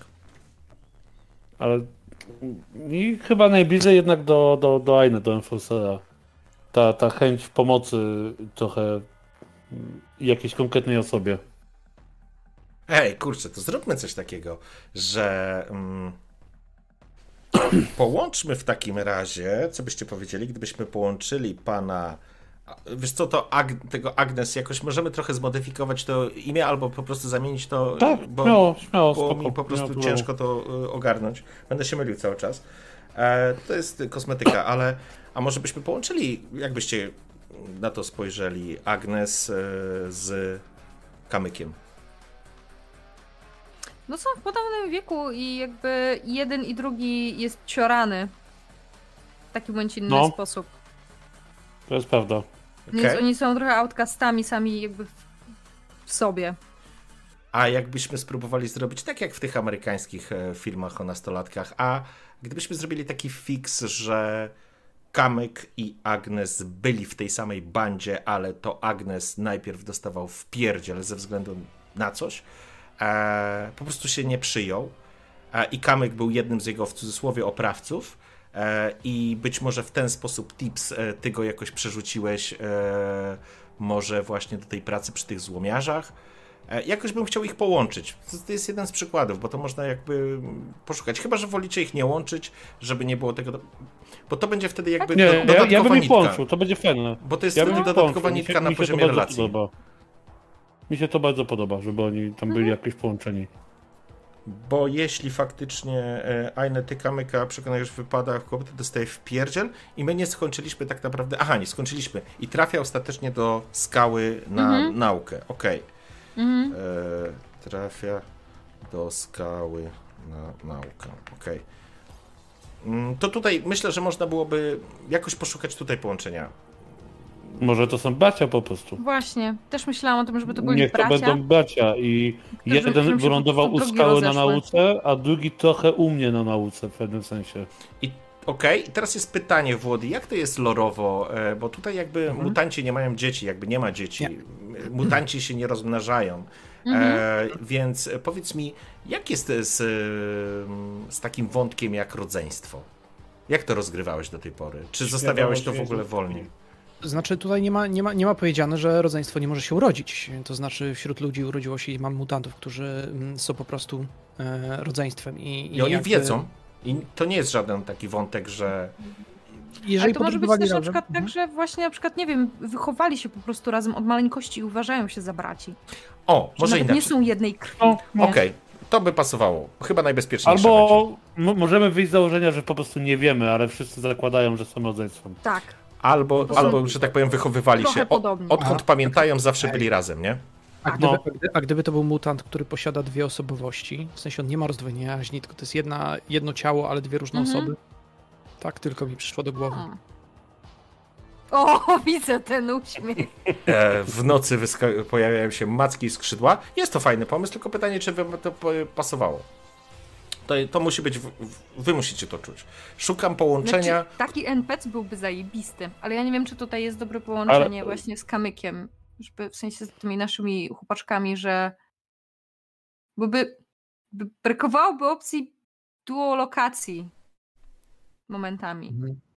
Ale i chyba najbliżej jednak do, do, do Aine, do Enforcera. Ta, ta chęć pomocy trochę jakiejś konkretnej osobie. Ej, kurczę, to zróbmy coś takiego, że mm, połączmy w takim razie, co byście powiedzieli, gdybyśmy połączyli pana. Wiesz co, to Ag, tego Agnes jakoś możemy trochę zmodyfikować to imię, albo po prostu zamienić to, Tak, bo, śmiało, śmiało, bo spoko. mi po prostu ciężko to y, ogarnąć. Będę się mylił cały czas. E, to jest kosmetyka, ale a może byśmy połączyli, jakbyście na to spojrzeli, Agnes e, z Kamykiem. No są w podobnym wieku i jakby jeden i drugi jest ciorany. W taki bądź inny No. sposób. To jest prawda. Więc Okej. oni są trochę outcastami sami jakby w, w sobie. A jakbyśmy spróbowali zrobić tak jak w tych amerykańskich e, filmach o nastolatkach, a gdybyśmy zrobili taki fix, że Kamyk i Agnes byli w tej samej bandzie, ale to Agnes najpierw dostawał w pierdziel ze względu na coś, e, po prostu się nie przyjął e, i Kamyk był jednym z jego w cudzysłowie oprawców e, i być może w ten sposób tips e, ty go jakoś przerzuciłeś e, może właśnie do tej pracy przy tych złomiarzach. E, Jakoś bym chciał ich połączyć. To jest jeden z przykładów, bo to można jakby poszukać. Chyba, że wolicie ich nie łączyć, żeby nie było tego. do- Bo to będzie wtedy jakby Nie, do, ja, ja bym ich to będzie fajne. Bo to jest Ja wtedy dodatkowa nitka na poziomie relacji. Podoba. Mi się to bardzo podoba, żeby oni tam byli jakoś połączeni. Bo jeśli faktycznie e, Aine ty kamyka przekonujesz w wypadach, kobiety dostaje w pierdziel i my nie skończyliśmy tak naprawdę. Aha, nie skończyliśmy. I trafia ostatecznie do skały na Mhm. naukę. Okej. Mhm. E, trafia do skały na naukę. Okej. Mm, To tutaj myślę, że można byłoby jakoś poszukać tutaj połączenia. Może to są bracia po prostu. Właśnie. Też myślałam o tym, żeby to byli Niech to bracia. będą bracia i którym jeden wylądował u skały na nauce, a drugi trochę u mnie na nauce w pewnym sensie. I okej, i teraz jest pytanie, Włody, jak to jest lorowo? E, Bo tutaj jakby Mhm. mutanci nie mają dzieci, jakby nie ma dzieci. Mutanci się nie rozmnażają. Mhm. E, więc powiedz mi, jak jest z, z takim wątkiem jak rodzeństwo? Jak to rozgrywałeś do tej pory? Czy zostawiałeś to w ogóle wolniej? Znaczy tutaj nie ma, nie, ma, nie ma powiedziane, że rodzeństwo nie może się urodzić. To znaczy wśród ludzi urodziło się mam mutantów, którzy mm, są po prostu e, rodzeństwem. I, I oni jakby- wiedzą. I to nie jest żaden taki wątek, że Jeżeli Ale to może być też na przykład Mhm. tak, że właśnie na przykład, nie wiem, wychowali się po prostu razem od maleńkości i uważają się za braci. O, Że może nawet inaczej. nie są jednej krwi. No. Okej, to by pasowało. Chyba najbezpieczniejsze. Albo możemy wyjść z założenia, że po prostu nie wiemy, ale wszyscy zakładają, że są rodzeństwem. Tak. Albo, albo, że tak powiem, wychowywali się. O, odkąd Aha. pamiętają, zawsze byli razem, nie? A gdyby, No. a, gdy, a gdyby to był mutant, który posiada dwie osobowości, w sensie on nie ma rozdwojenia jaźni, tylko to jest jedna, jedno ciało, ale dwie różne Mhm. osoby. Tak tylko mi przyszło do głowy. O, widzę ten uśmiech. E, w nocy pojawiają się macki i skrzydła. Jest to fajny pomysł, tylko pytanie, czy wam to pasowało. To, to musi być, w, w, wy musicie to czuć. Szukam połączenia. Znaczy, taki NPC byłby zajebisty, ale ja nie wiem, czy tutaj jest dobre połączenie Ale- właśnie z kamykiem. Żeby w sensie z tymi naszymi chłopaczkami, że Bo by, by brakowałoby opcji duolokacji momentami. To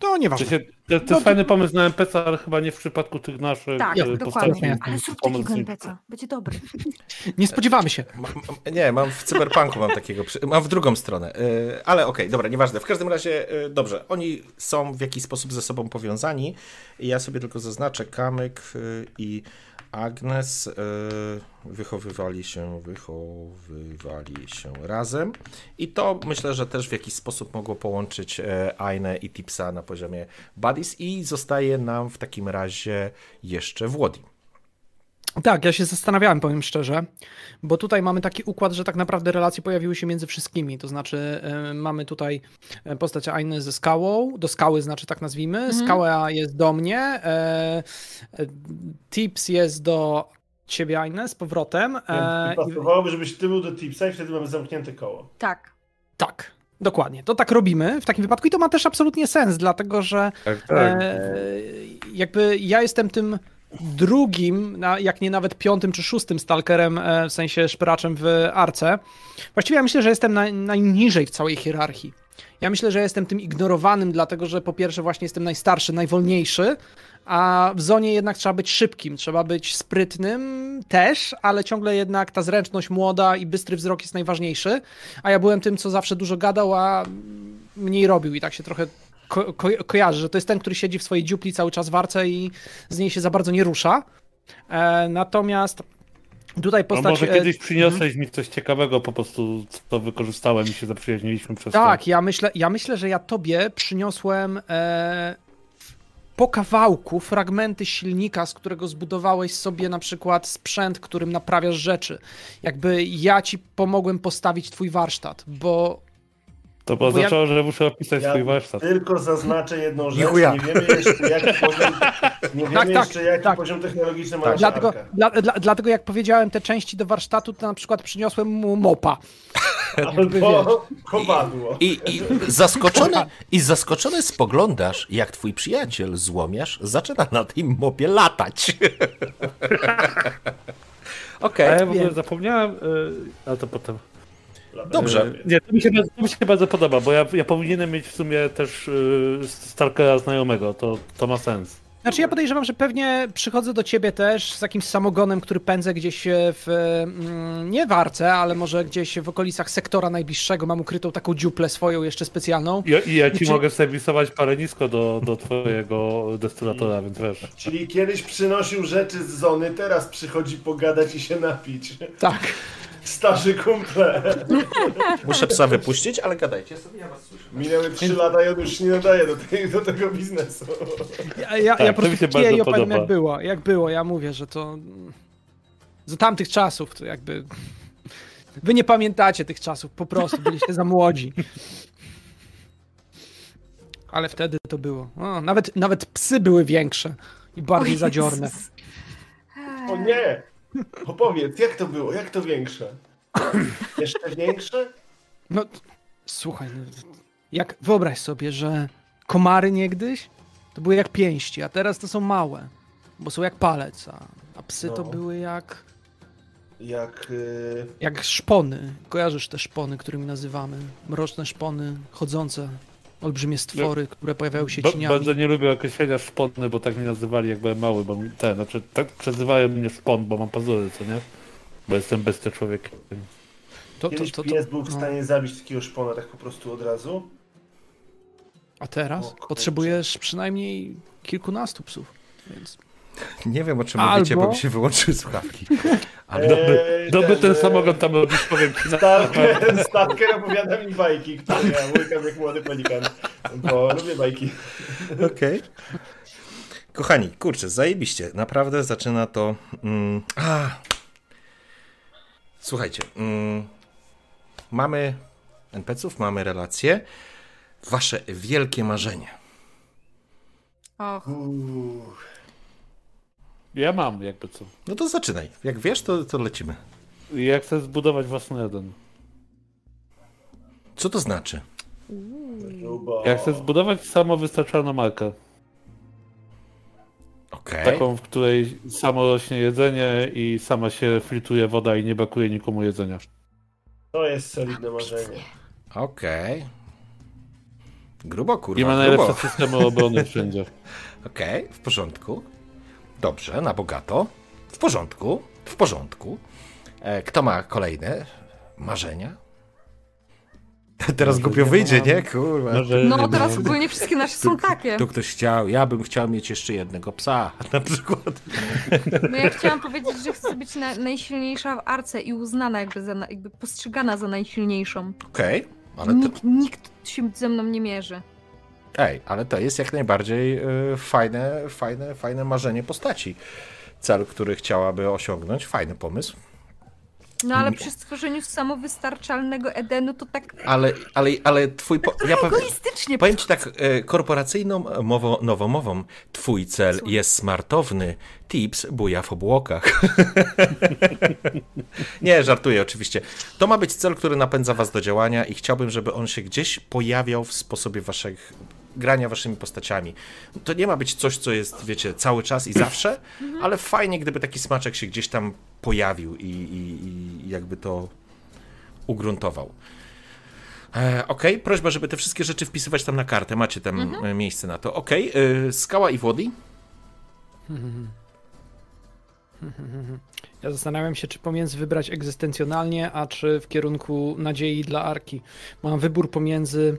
To, nieważne. się, to, to jest No, fajny pomysł na NPC, ale chyba nie w przypadku tych naszych Tak, e, dokładnie. Ale zrób Pomysł takiego NPC-a. Będzie dobry. Nie spodziewamy się. Mam, nie, mam w cyberpunku mam takiego, przy- mam w drugą stronę, Yy, ale okej, dobra, nieważne. W każdym razie, yy, dobrze, oni są w jakiś sposób ze sobą powiązani. Ja sobie tylko zaznaczę, Kamyk i Agnes yy, wychowywali się, wychowywali się razem i to myślę, że też w jakiś sposób mogło połączyć yy, Ainę i Tipsa na poziomie Buddies i zostaje nam w takim razie jeszcze Włodi. Tak, ja się zastanawiałem, powiem szczerze, bo tutaj mamy taki układ, że tak naprawdę relacje pojawiły się między wszystkimi. To znaczy, y, mamy tutaj e, postać Ainy ze skałą, do skały znaczy tak nazwijmy. Skała jest do mnie, e, Tips jest do ciebie, Ainy, z powrotem. E, I pasowałoby, żebyś ty był do tipsa i wtedy mamy zamknięte koło. Tak. tak, dokładnie. To tak robimy w takim wypadku i to ma też absolutnie sens, dlatego że Tak, tak. E, jakby ja jestem tym drugim, jak nie nawet piątym czy szóstym stalkerem, e, w sensie szperaczem w arce. Właściwie ja myślę, że jestem naj, najniżej w całej hierarchii. Ja myślę, że jestem tym ignorowanym, dlatego że po pierwsze właśnie jestem najstarszy, najwolniejszy, a w zonie jednak trzeba być szybkim, trzeba być sprytnym też, ale ciągle jednak ta zręczność młoda i bystry wzrok jest najważniejszy, a ja byłem tym, co zawsze dużo gadał, a mniej robił i tak się trochę ko- ko- kojarzy, że to jest ten, który siedzi w swojej dziupli cały czas w arce i z niej się za bardzo nie rusza. E, natomiast tutaj No postać... może e, kiedyś przyniosłeś mi coś ciekawego, po prostu co wykorzystałem i się zaprzyjaźniliśmy przez Tak, ja myślę, ja myślę, że ja tobie przyniosłem e, po kawałku fragmenty silnika, z którego zbudowałeś sobie na przykład sprzęt, którym naprawiasz rzeczy. Jakby ja ci pomogłem postawić twój warsztat, bo To bo ja- oznaczało, że muszę opisać Ja swój warsztat. tylko zaznaczę jedną rzecz. Nie wiemy jeszcze jaki poziom, nie wiemy Tak, tak, jeszcze, jaki tak. poziom technologiczny ma Tak. dlatego, dla, dla, dlatego jak powiedziałem te części do warsztatu, to na przykład przyniosłem mu mopa. Albo kowadło. I, i, zaskoczony, I zaskoczony spoglądasz, jak twój przyjaciel, złomiarz, zaczyna na tym mopie latać. Okej. A ja w ogóle zapomniałem, y, ale to potem. Dobrze. Nie, to mi się, to mi się bardzo podoba, bo ja, ja powinienem mieć w sumie też y, Stalkera znajomego, to, to ma sens. Znaczy ja podejrzewam, że pewnie przychodzę do ciebie też z jakimś samogonem, który pędzę gdzieś w, mm, nie w arce, ale może gdzieś w okolicach sektora najbliższego. Mam ukrytą taką dziuplę swoją jeszcze specjalną. I, i ja ci Czy- mogę serwisować parę nisko do, do twojego destylatora, więc wiesz. Czyli kiedyś przynosił rzeczy z zony, teraz przychodzi pogadać i się napić. Tak. Starzy kumple. Muszę psa wypuścić, ale gadajcie sobie, ja was słyszę. Minęły 3 lata i on już się nie nadaje do, tej, do tego biznesu. Ja, ja, Tak, ja to po prostu piję i opowiem podoba. jak było. Jak było, ja mówię, że to za tamtych czasów to jakby... Wy nie pamiętacie tych czasów, po prostu byliście za młodzi. Ale wtedy to było. O, nawet, nawet psy były większe i bardziej O zadziorne. O nie! Opowiedz, jak to było? Jak to większe? Jeszcze większe? No, słuchaj, no, jak wyobraź sobie, że komary niegdyś to były jak pięści, a teraz to są małe, bo są jak palec, a, a psy to No. były jak, Jak... y, jak szpony. Kojarzysz te szpony, którymi nazywamy? Mroczne szpony, chodzące, olbrzymie stwory, które pojawiają się Ba- cieniami. bardzo nie lubię określenia szpony, bo tak mnie nazywali jak byłem mały, bo ten, znaczy tak przezywają mnie szpon, bo mam pazury, co nie? Bo jestem bestia człowiekiem. To, to, Kiedyś to, to, pies był w no. stanie zabić takiego szpona tak po prostu od razu. A teraz potrzebujesz przynajmniej kilkunastu psów, więc... Nie wiem, o czym Albo- mówicie, bo mi się wyłączyły słuchawki. Ale Eee, Doby ten samogon tam robisz, powiem ci na... Stalker, Stalker opowiada mi bajki, które ja łykam jak młody pelikan, bo lubię bajki. Okej. Kochani, kurczę, zajebiście. Naprawdę zaczyna to. Mm, a. Słuchajcie, mm, mamy NPC-ów, mamy relacje. Wasze wielkie marzenie. Och, Uuu. Ja mam jakby co. No to zaczynaj. Jak wiesz, to, to lecimy. Ja chcę zbudować własny jeden. Co to znaczy? Grubo. Ja chcę zbudować samowystarczalną markę. Okej. Taką, w której samo rośnie jedzenie i sama się filtruje woda i nie brakuje nikomu jedzenia. To jest solidne marzenie. Okej. Grubo, kurwa, I ma grubo. najlepsze systemy obrony wszędzie. Okej, w porządku. Dobrze, na bogato. W porządku, w porządku. E, kto ma kolejne marzenia? Teraz głupio wyjdzie, mam. nie? Kurwa. No nie teraz ogólnie wszystkie nasze są takie. Tu ktoś chciał, ja bym chciał mieć jeszcze jednego psa, na przykład. No ja chciałam powiedzieć, że chcę być na, najsilniejsza w arce i uznana jakby, za, jakby postrzegana za najsilniejszą. Okej, ale to, Nikt, nikt się ze mną nie mierzy. Ej, ale to jest jak najbardziej e, fajne, fajne, fajne marzenie postaci. Cel, który chciałaby osiągnąć, fajny pomysł. No ale przy stworzeniu samowystarczalnego Edenu to tak Ale, ale, ale twój... Po... Ja powiem, egoistycznie powiem ci tak, e, korporacyjną mową, nowomową, twój cel jest smartowny, tips buja w obłokach. Nie, żartuję oczywiście. To ma być cel, który napędza was do działania i chciałbym, żeby on się gdzieś pojawiał w sposobie waszych grania waszymi postaciami. To nie ma być coś, co jest, wiecie, cały czas i zawsze, ale fajnie, gdyby taki smaczek się gdzieś tam pojawił i, i, i jakby to ugruntował. E, Okej, prośba, żeby te wszystkie rzeczy wpisywać tam na kartę. Macie tam e, miejsce na to. Okej, e, skała i Włody? Ja zastanawiam się, czy pomiędzy wybrać egzystencjonalnie, a czy w kierunku nadziei dla Arki. Mam wybór pomiędzy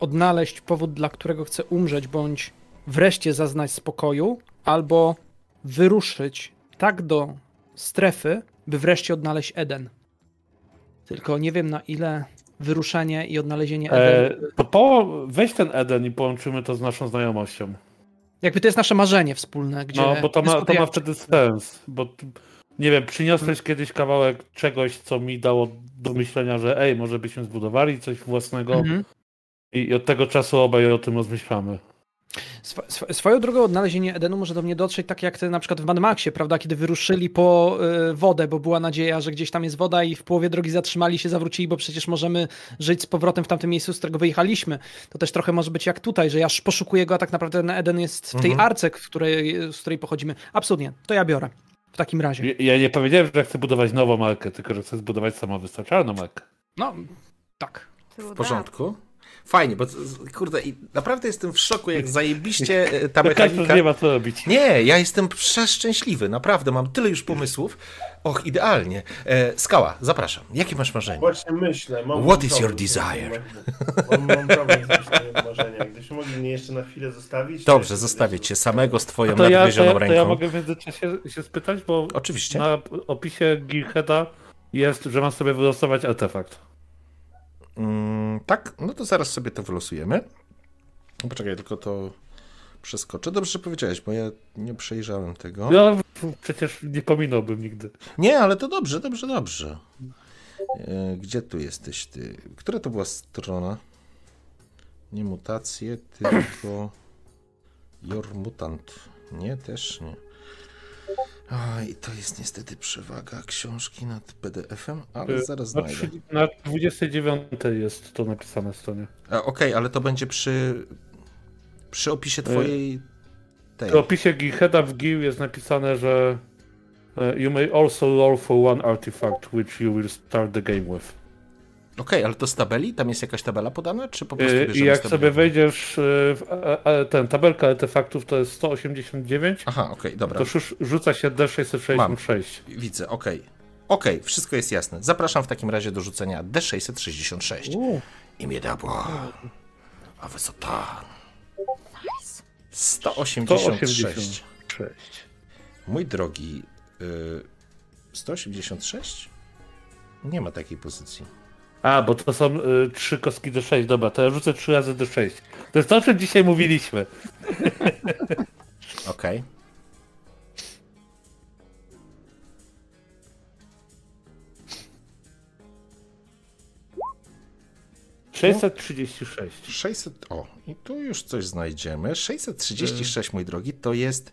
odnaleźć powód, dla którego chcę umrzeć, bądź wreszcie zaznać spokoju, albo wyruszyć tak do strefy, by wreszcie odnaleźć Eden. Tylko nie wiem na ile wyruszenie i odnalezienie E, Eden. to po, weź ten Eden i połączymy to z naszą znajomością. Jakby to jest nasze marzenie wspólne, gdzie. No, bo to ma, to ma wtedy sens. Bo nie wiem, przyniosłeś kiedyś kawałek czegoś, co mi dało do myślenia, że ej, może byśmy zbudowali coś własnego. Mhm. I, od tego czasu obaj o tym rozmyślamy. Swo- Swoją drogą odnalezienie Edenu może do mnie dotrzeć tak jak te na przykład w Mad Maxie, prawda, kiedy wyruszyli po y, wodę, bo była nadzieja, że gdzieś tam jest woda i w połowie drogi zatrzymali się, zawrócili, bo przecież możemy żyć z powrotem w tamtym miejscu, z którego wyjechaliśmy. To też trochę może być jak tutaj, że ja poszukuję go, a tak naprawdę ten Eden jest w tej Mhm. arce, w której, z której pochodzimy. Absolutnie, to ja biorę. W takim razie. Ja, ja nie powiedziałem, że chcę budować nową markę, tylko że chcę zbudować samowystarczalną markę. No, tak. W porządku? Fajnie, bo kurde, i naprawdę jestem w szoku, jak zajebiście e, ta mechanika... nie ma co robić. Nie, ja jestem przeszczęśliwy, naprawdę, mam tyle już pomysłów. Och, idealnie. E, Skała, zapraszam. Jakie masz marzenie? Właśnie myślę. Mam What is your desire? marzeniem. Mam, mam problem z marzenia. Gdybyśmy mogli mnie jeszcze na chwilę zostawić. Dobrze, zostawię cię samego z twoją To ja, to, nadgryzioną ja, to ja ręką. mogę w międzyczasie się spytać, bo Oczywiście. na opisie Gearheada jest, że mam sobie wylosować artefakt. Mm, tak, no to zaraz sobie to wylosujemy. No, Poczekaj, tylko to przeskoczę. Dobrze, powiedziałeś, bo ja nie przejrzałem tego. Ja przecież nie pominąłbym nigdy. Nie, ale to dobrze, dobrze, dobrze. E, Gdzie tu jesteś ty? Która to była strona? Nie mutacje, tylko Your Mutant. Nie, też nie. Oj, to jest niestety przewaga książki nad PDF-em, ale zaraz Na, znajdę. na 29 jest to napisane w stronie. Okej, ale to będzie przy, przy opisie twojej tej. W opisie Gearheada w Gear jest napisane, że e, You may also roll for one artifact, which you will start the game with. Okej, ale to z tabeli? Tam jest jakaś tabela podana, czy po prostu E, bierzemy I jak sobie wejdziesz e, w ten tabelka artefaktów to jest 189, Aha, okej, dobra. to rzuc- rzuca się D666. Widzę, okej. Okej, wszystko jest jasne. Zapraszam w takim razie do rzucenia D666. U, Imię diabła. A wysota. Nice. 186. 186. Mój drogi, y, 186? Nie ma takiej pozycji. A, bo to są y, trzy kostki D6, dobra, to ja rzucę trzy razy D6. To jest to, o czym dzisiaj mówiliśmy. Okej. Okay. 636. 600. O, i tu już coś znajdziemy. 636, mój drogi, to jest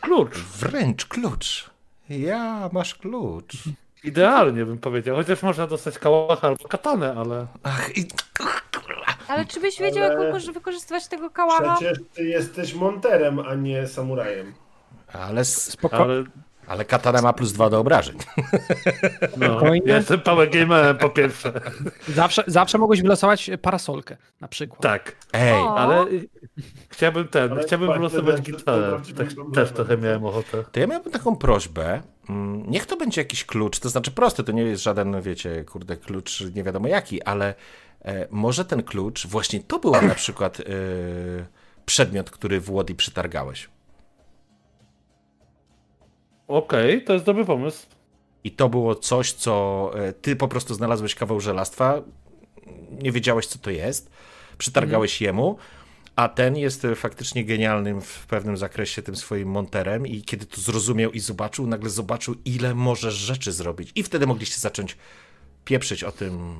Klucz. wręcz klucz. Ja, masz klucz. Idealnie bym powiedział, chociaż można dostać kałacha albo katanę, ale... Ach, i... Ale czy byś wiedział, jak Ale- wykorzy- wykorzystywać tego kałacha? Przecież ty jesteś monterem, a nie samurajem. Ale, s- Spoko... Ale ale katana ma plus dwa do obrażeń. no, ja jestem power gamerem po pierwsze. Zawsze, zawsze mogłeś wylosować parasolkę, na przykład. Tak, Ej, O. ale chciałbym ten, Ale chciałbym wylosować gitarę. Tak, problem. też trochę miałem ochotę. to ja miałbym taką prośbę. Mm, Niech to będzie jakiś klucz, to znaczy prosty, to nie jest żaden, wiecie, kurde, klucz nie wiadomo jaki, ale e, może ten klucz, właśnie to był na przykład e, przedmiot, który w Łodzi przytargałeś. Okej, to jest dobry pomysł. I to było coś, co e, ty po prostu znalazłeś kawał żelastwa, nie wiedziałeś, co to jest, przytargałeś jemu, a ten jest e, faktycznie genialnym w pewnym zakresie tym swoim monterem i kiedy to zrozumiał i zobaczył, nagle zobaczył, ile możesz rzeczy zrobić. I wtedy mogliście zacząć pieprzyć o tym.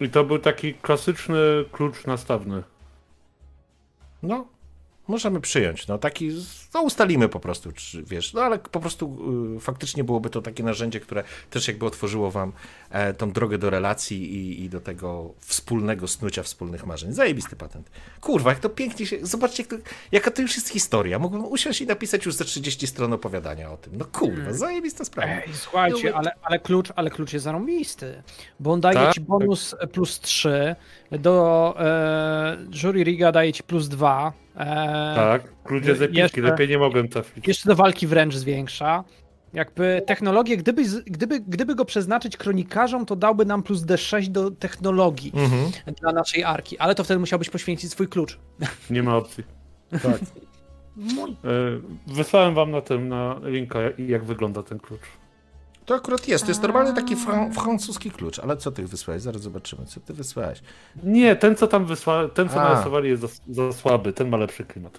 I to był taki klasyczny klucz nastawny. No, możemy przyjąć. No, taki, no ustalimy po prostu, czy, wiesz, no ale po prostu y, faktycznie byłoby to takie narzędzie, które też jakby otworzyło wam e, tą drogę do relacji i, i do tego wspólnego snucia wspólnych marzeń. Zajebisty patent. Kurwa, jak to pięknie się, zobaczcie, jak to, jaka to już jest historia. Mógłbym usiąść i napisać już ze 30 stron opowiadania o tym. No kurwa, zajebista sprawa. Ej, słuchajcie, ale, ale, klucz, ale klucz jest zarąbisty, bo on daje Tak? ci bonus plus 3, do e, jury riga daje ci plus 2, e, Tak, epicki, jeszcze- lepiej nie mogłem trafić. jeszcze do walki wręcz zwiększa. Jakby technologię, gdyby, gdyby, gdyby go przeznaczyć kronikarzom, to dałby nam plus D6 do technologii Mhm. dla naszej arki, ale to wtedy musiałbyś poświęcić swój klucz. Nie ma opcji. Tak. E, Wysłałem wam na tym, na linka, jak wygląda ten klucz. To akurat jest. To jest normalny taki fran- francuski klucz. Ale co ty wysłałeś? Zaraz zobaczymy, co ty wysłałeś. Nie, ten co tam wysłałem, ten co A. narysowali jest za, za słaby, ten ma lepszy klimat.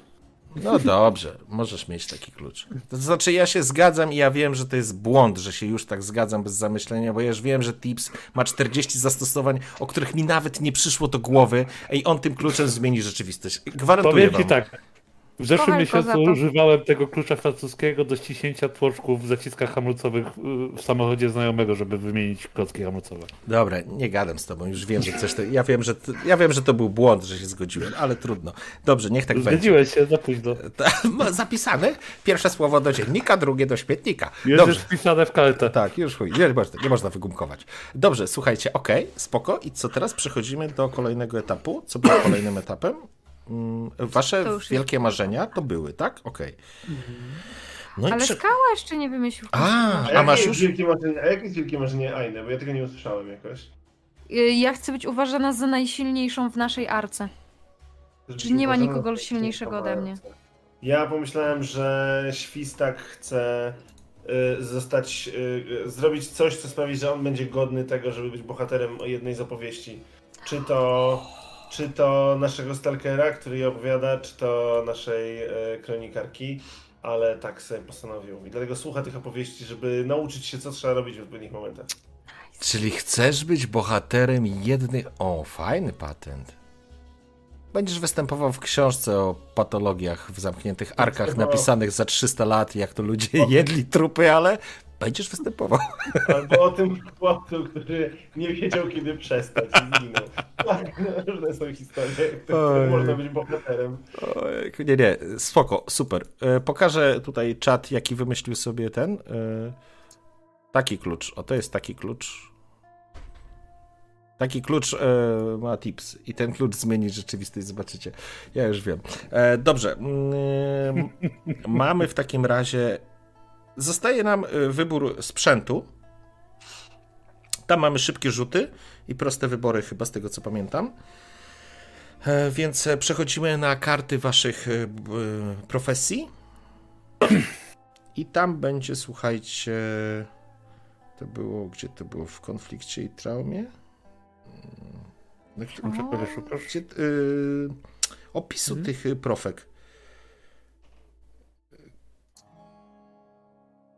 No dobrze, możesz mieć taki klucz. To znaczy, ja się zgadzam i ja wiem, że to jest błąd, że się już tak zgadzam bez zamyślenia, bo ja już wiem, że Tips ma 40 zastosowań, o których mi nawet nie przyszło do głowy i on tym kluczem zmieni rzeczywistość. Gwarantuję Powiem wam. ci tak. W zeszłym miesiącu używałem tego klucza francuskiego do ściśnięcia tłoczków w zaciskach hamulcowych y, w samochodzie znajomego, żeby wymienić klocki hamulcowe. Dobra, nie gadam z tobą, już wiem, że coś to... Ja wiem, że to, ja wiem, że to był błąd, że się zgodziłem, ale trudno. Dobrze, niech tak będzie. Zgodziłeś się za późno. Ta- Zapisane? Pierwsze słowo do dziennika, drugie do śmietnika. Już Dobrze. jest wpisane w kartę. Tak, już chuj, nie, można- nie można wygumkować. Dobrze, słuchajcie, okej, spoko. I co teraz? Przechodzimy do kolejnego etapu. Co było kolejnym etapem? Mm, Wasze jest- wielkie marzenia to były, tak? Okej. No i Ale prze... skała jeszcze nie wymyślił. A, A, a jakie masz jest już? Wielkie marzenie, a jakie jest wielkie marzenie Aine? Bo ja tego nie usłyszałem jakoś. Y, Ja chcę być uważana za najsilniejszą w naszej arce. Czy nie ma nikogo silniejszego ode mnie? Ja pomyślałem, że Świstak chce y, zostać, y, y, zrobić coś, co sprawi, że on będzie godny tego, żeby być bohaterem jednej z opowieści. Czy to, czy to naszego Stalkera, który je opowiada, czy to naszej y, kronikarki, ale tak sobie postanowił. I dlatego słucha tych opowieści, żeby nauczyć się, co trzeba robić w odpowiednich momentach. Czyli chcesz być bohaterem jednych... O, fajny patent. Będziesz występował w książce o patologiach w zamkniętych arkach napisanych za 300 lat, jak to ludzie jedli trupy, ale będziesz występował. Albo o tym chłopcu, który nie wiedział, kiedy przestać i zginął. Tak, różne są historie, które można być bohaterem. Nie, nie, spoko, super. E, Pokażę tutaj czat, jaki wymyślił sobie ten. e, Taki klucz. O, to jest taki klucz. Taki klucz e, ma tips i ten klucz zmieni rzeczywistość, zobaczycie. Ja już wiem. E, dobrze. Mm, mamy w takim razie. Zostaje nam e, wybór sprzętu. Tam mamy szybkie rzuty i proste wybory, chyba z tego co pamiętam. E, Więc e, przechodzimy na karty waszych e, profesji. I tam będzie, słuchajcie. To było, gdzie to było? W konflikcie i traumie? Mm, Na którym czego szukasz? gdzie, y, opisu tych y, profek.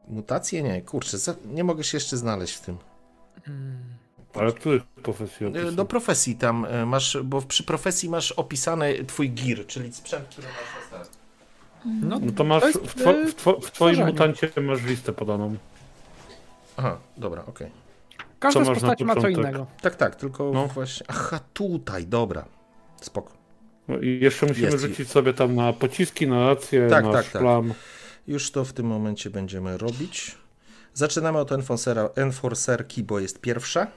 Mutacje? Nie, kurczę, za, nie mogę się jeszcze znaleźć w tym. Ale których profesji Y, opisał? Do profesji tam y, masz, bo przy profesji masz opisany twój gear, czyli sprzęt, który masz na start. No, No to masz, w, two, w, two, w twoim mutancie masz listę podaną. Aha, dobra, okej. Każda co z postaci ma co innego. Tak, tak, tylko No. właśnie. Aha, tutaj, dobra. Spoko. No i jeszcze musimy Jest. rzucić sobie tam na pociski, na rację, Tak, na tak, tak. Już to w tym momencie będziemy robić. Zaczynamy od enforcera, enforcerki, bo jest pierwsza.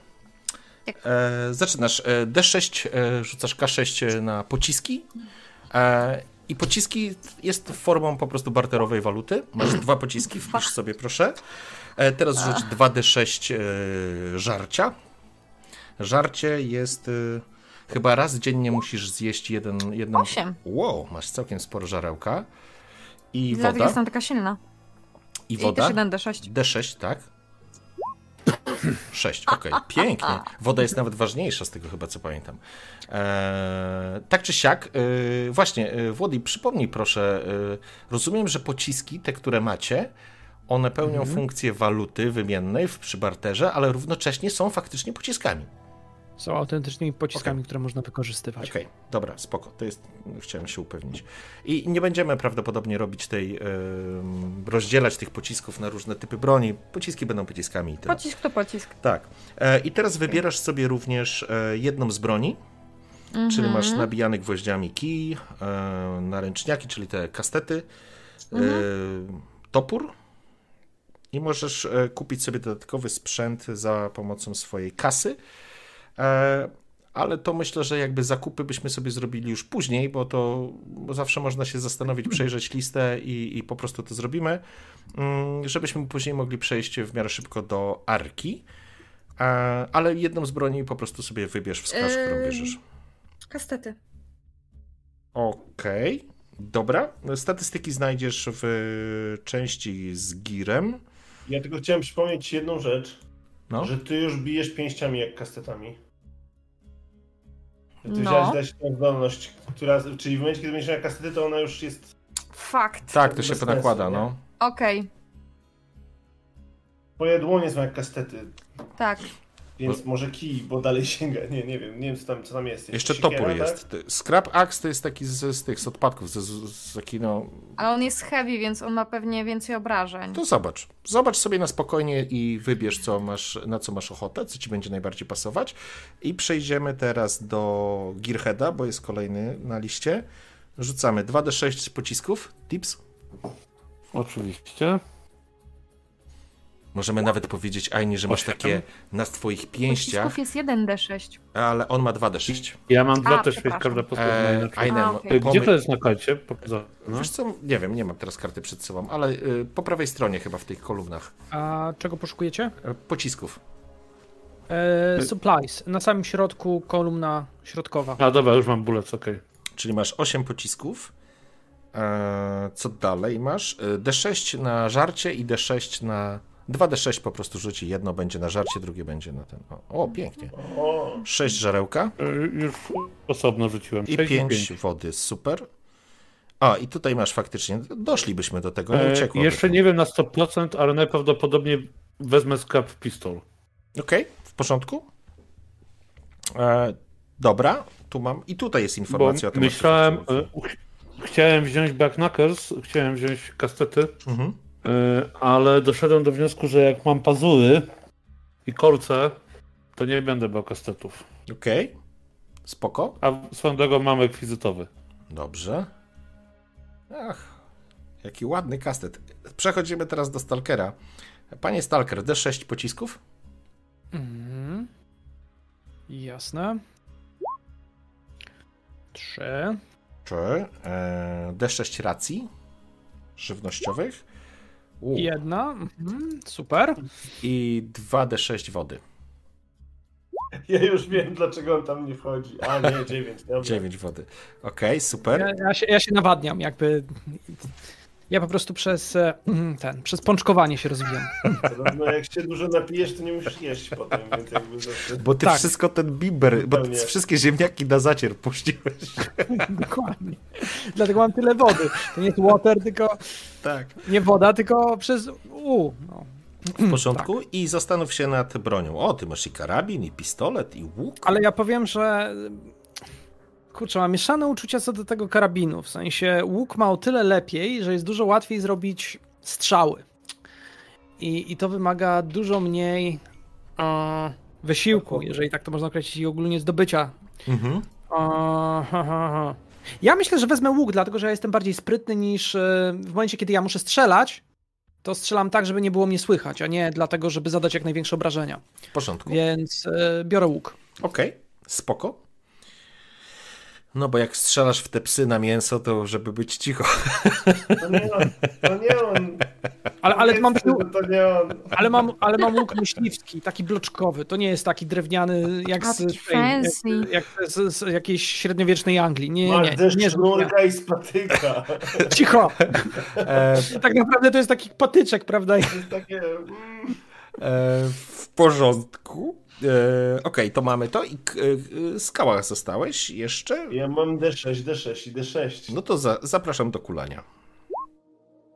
Tak. E, zaczynasz e, D6, e, rzucasz K6 na pociski. E, I pociski jest formą po prostu barterowej waluty. Masz dwa pociski, wpisz sobie proszę. E, teraz rzuć 2D6 e, żarcia. Żarcie jest. E, chyba raz dziennie musisz zjeść jeden. jedną. Osiem. Wow, masz całkiem sporo żarełka. I Dlatego woda. jestem taka silna. I I woda. też 1d6. D6, tak? 6, okej, pięknie. Woda jest nawet ważniejsza z tego chyba, co pamiętam. Eee, tak czy siak, e, właśnie, e, Włody, przypomnij proszę, e, rozumiem, że pociski, te, które macie, one pełnią funkcję waluty wymiennej w, przy barterze, ale równocześnie są faktycznie pociskami. Są autentycznymi pociskami, które można wykorzystywać. Okej, dobra, spoko, to jest, chciałem się upewnić. I nie będziemy prawdopodobnie robić tej, em, rozdzielać tych pocisków na różne typy broni. Pociski będą pociskami i tyle. Pocisk to pocisk. Tak. E, I teraz wybierasz sobie również e, jedną z broni, czyli masz nabijany gwoździami kij, e, naręczniaki, czyli te kastety, e, topór i możesz e, kupić sobie dodatkowy sprzęt za pomocą swojej kasy. E, ale to myślę, że jakby zakupy byśmy sobie zrobili już później, bo to bo zawsze można się zastanowić, przejrzeć listę i, i po prostu to zrobimy, mm, żebyśmy później mogli przejść w miarę szybko do arki. E, ale jedną z broni po prostu sobie wybierz, wskaż, którą bierzesz. Kastety. Okej, dobra. Statystyki znajdziesz w części z girem. Ja tylko chciałem przypomnieć jedną rzecz, No. że ty już bijesz pięściami jak kastetami. Ty No. wziąłeś dać tą zdolność, która, czyli w momencie, kiedy będziesz miał kastety, to ona już jest... Fakt. Tak, to się sensu, nakłada, nie? no. Okej, Twoje dłonie są jak kastety, tak. Więc może kij, bo dalej sięga. Nie, nie wiem, nie wiem co tam, co tam jest. Jeszcze siekiera, topór tak? jest. Scrap Axe to jest taki z, z tych, z odpadków, z, z, z taki no... Ale on jest heavy, więc on ma pewnie więcej obrażeń. To zobacz. Zobacz sobie na spokojnie i wybierz, co masz, na co masz ochotę, co ci będzie najbardziej pasować. I przejdziemy teraz do Gearheada, bo jest kolejny na liście. Rzucamy 2d6 z pocisków. Tips. Oczywiście. Możemy nawet powiedzieć Aini, że masz takie na twoich pięściach, Pocisków jest 1d6. ale on ma 2d6. Ja mam dwa też, przepraszam. każda postać ma E, inaczej. Ainem, A, okej. Gdzie to jest na karcie? Pokazane. Wiesz co, nie wiem, nie mam teraz karty przed sobą, ale y, po prawej stronie chyba w tych kolumnach. A czego poszukujecie? E, Pocisków. E, supplies. Na samym środku kolumna środkowa. A dobra, już mam bullet, okej. Czyli masz 8 pocisków. E, co dalej masz? E, D6 na żarcie i D6 na. 2D6 po prostu rzuci. Jedno będzie na żarcie, drugie będzie na ten. O, o pięknie. O, 6 żarełka E, Już osobno rzuciłem. i Sześć 5 pięć. wody. Super. A, i tutaj masz faktycznie. Doszlibyśmy do tego, nie E, uciekło. jeszcze nie wiem na 100%, ale najprawdopodobniej wezmę scrap pistol. Okej, w porządku. E, dobra, tu mam. I tutaj jest Bo informacja o tym. o co myślałem, chciałem. e, ch- chciałem wziąć back knuckles, chciałem wziąć kastety, Mhm. E, ale doszedłem do wniosku, że jak mam pazury i kolce, to nie będę brał kastetów. Okej, spoko. A swoją drogą mam rekwizytowy. Dobrze. Ach, jaki ładny kastet. Przechodzimy teraz do Stalkera. Panie Stalker, D6 pocisków? Mhm. Jasne. Trzy. Czy e, D6 racji żywnościowych? U, Jedna. Mhm. Super. I 2D6 wody. ja już wiem, dlaczego on tam nie wchodzi. A nie, 9. Dobra. 9 wody. Okej, super. Ja, ja, się, ja się nawadniam, jakby. Ja po prostu przez e, ten, przez pączkowanie się rozwijam. No jak się dużo napijesz, to nie musisz jeść potem, więc jakby zawsze... Bo ty Tak. wszystko ten bimber, bo ty wszystkie ziemniaki na zacier puściłeś. Dokładnie. Dlatego mam tyle wody. To nie jest water, tylko Tak. nie woda, tylko przez U. No. W porządku. I zastanów się nad bronią. O, ty masz i karabin, i pistolet, i łuk. Ale ja powiem, że kurczę, mam mieszane uczucia co do tego karabinu. W sensie łuk ma o tyle lepiej, że jest dużo łatwiej zrobić strzały. I, i to wymaga dużo mniej e, wysiłku, jeżeli tak to można określić, i ogólnie zdobycia. Mhm. E, ha, ha, ha. Ja myślę, że wezmę łuk, dlatego że ja jestem bardziej sprytny niż e, w momencie, kiedy ja muszę strzelać, to strzelam tak, żeby nie było mnie słychać, a nie dlatego, żeby zadać jak największe obrażenia. W porządku. Więc e, biorę łuk. Okej, spoko. No bo jak strzelasz w te psy na mięso, to żeby być cicho. To nie on, to nie on. Ale, ale, mam, Powiedzmy, że to nie on. ale, mam, ale mam łuk myśliwski, taki bloczkowy. To nie jest taki drewniany jak z, jak, jak z, z jakiejś średniowiecznej Anglii. Nie, nie, Masz nie. nie, sznurka i spatyka. Cicho! E, Tak naprawdę to jest taki patyczek, prawda? To jest takie... mm, e, w porządku. E, Okej, to mamy to i e, skała zostałeś jeszcze? Ja mam D6, D6 i D6. No to za, zapraszam do kulania.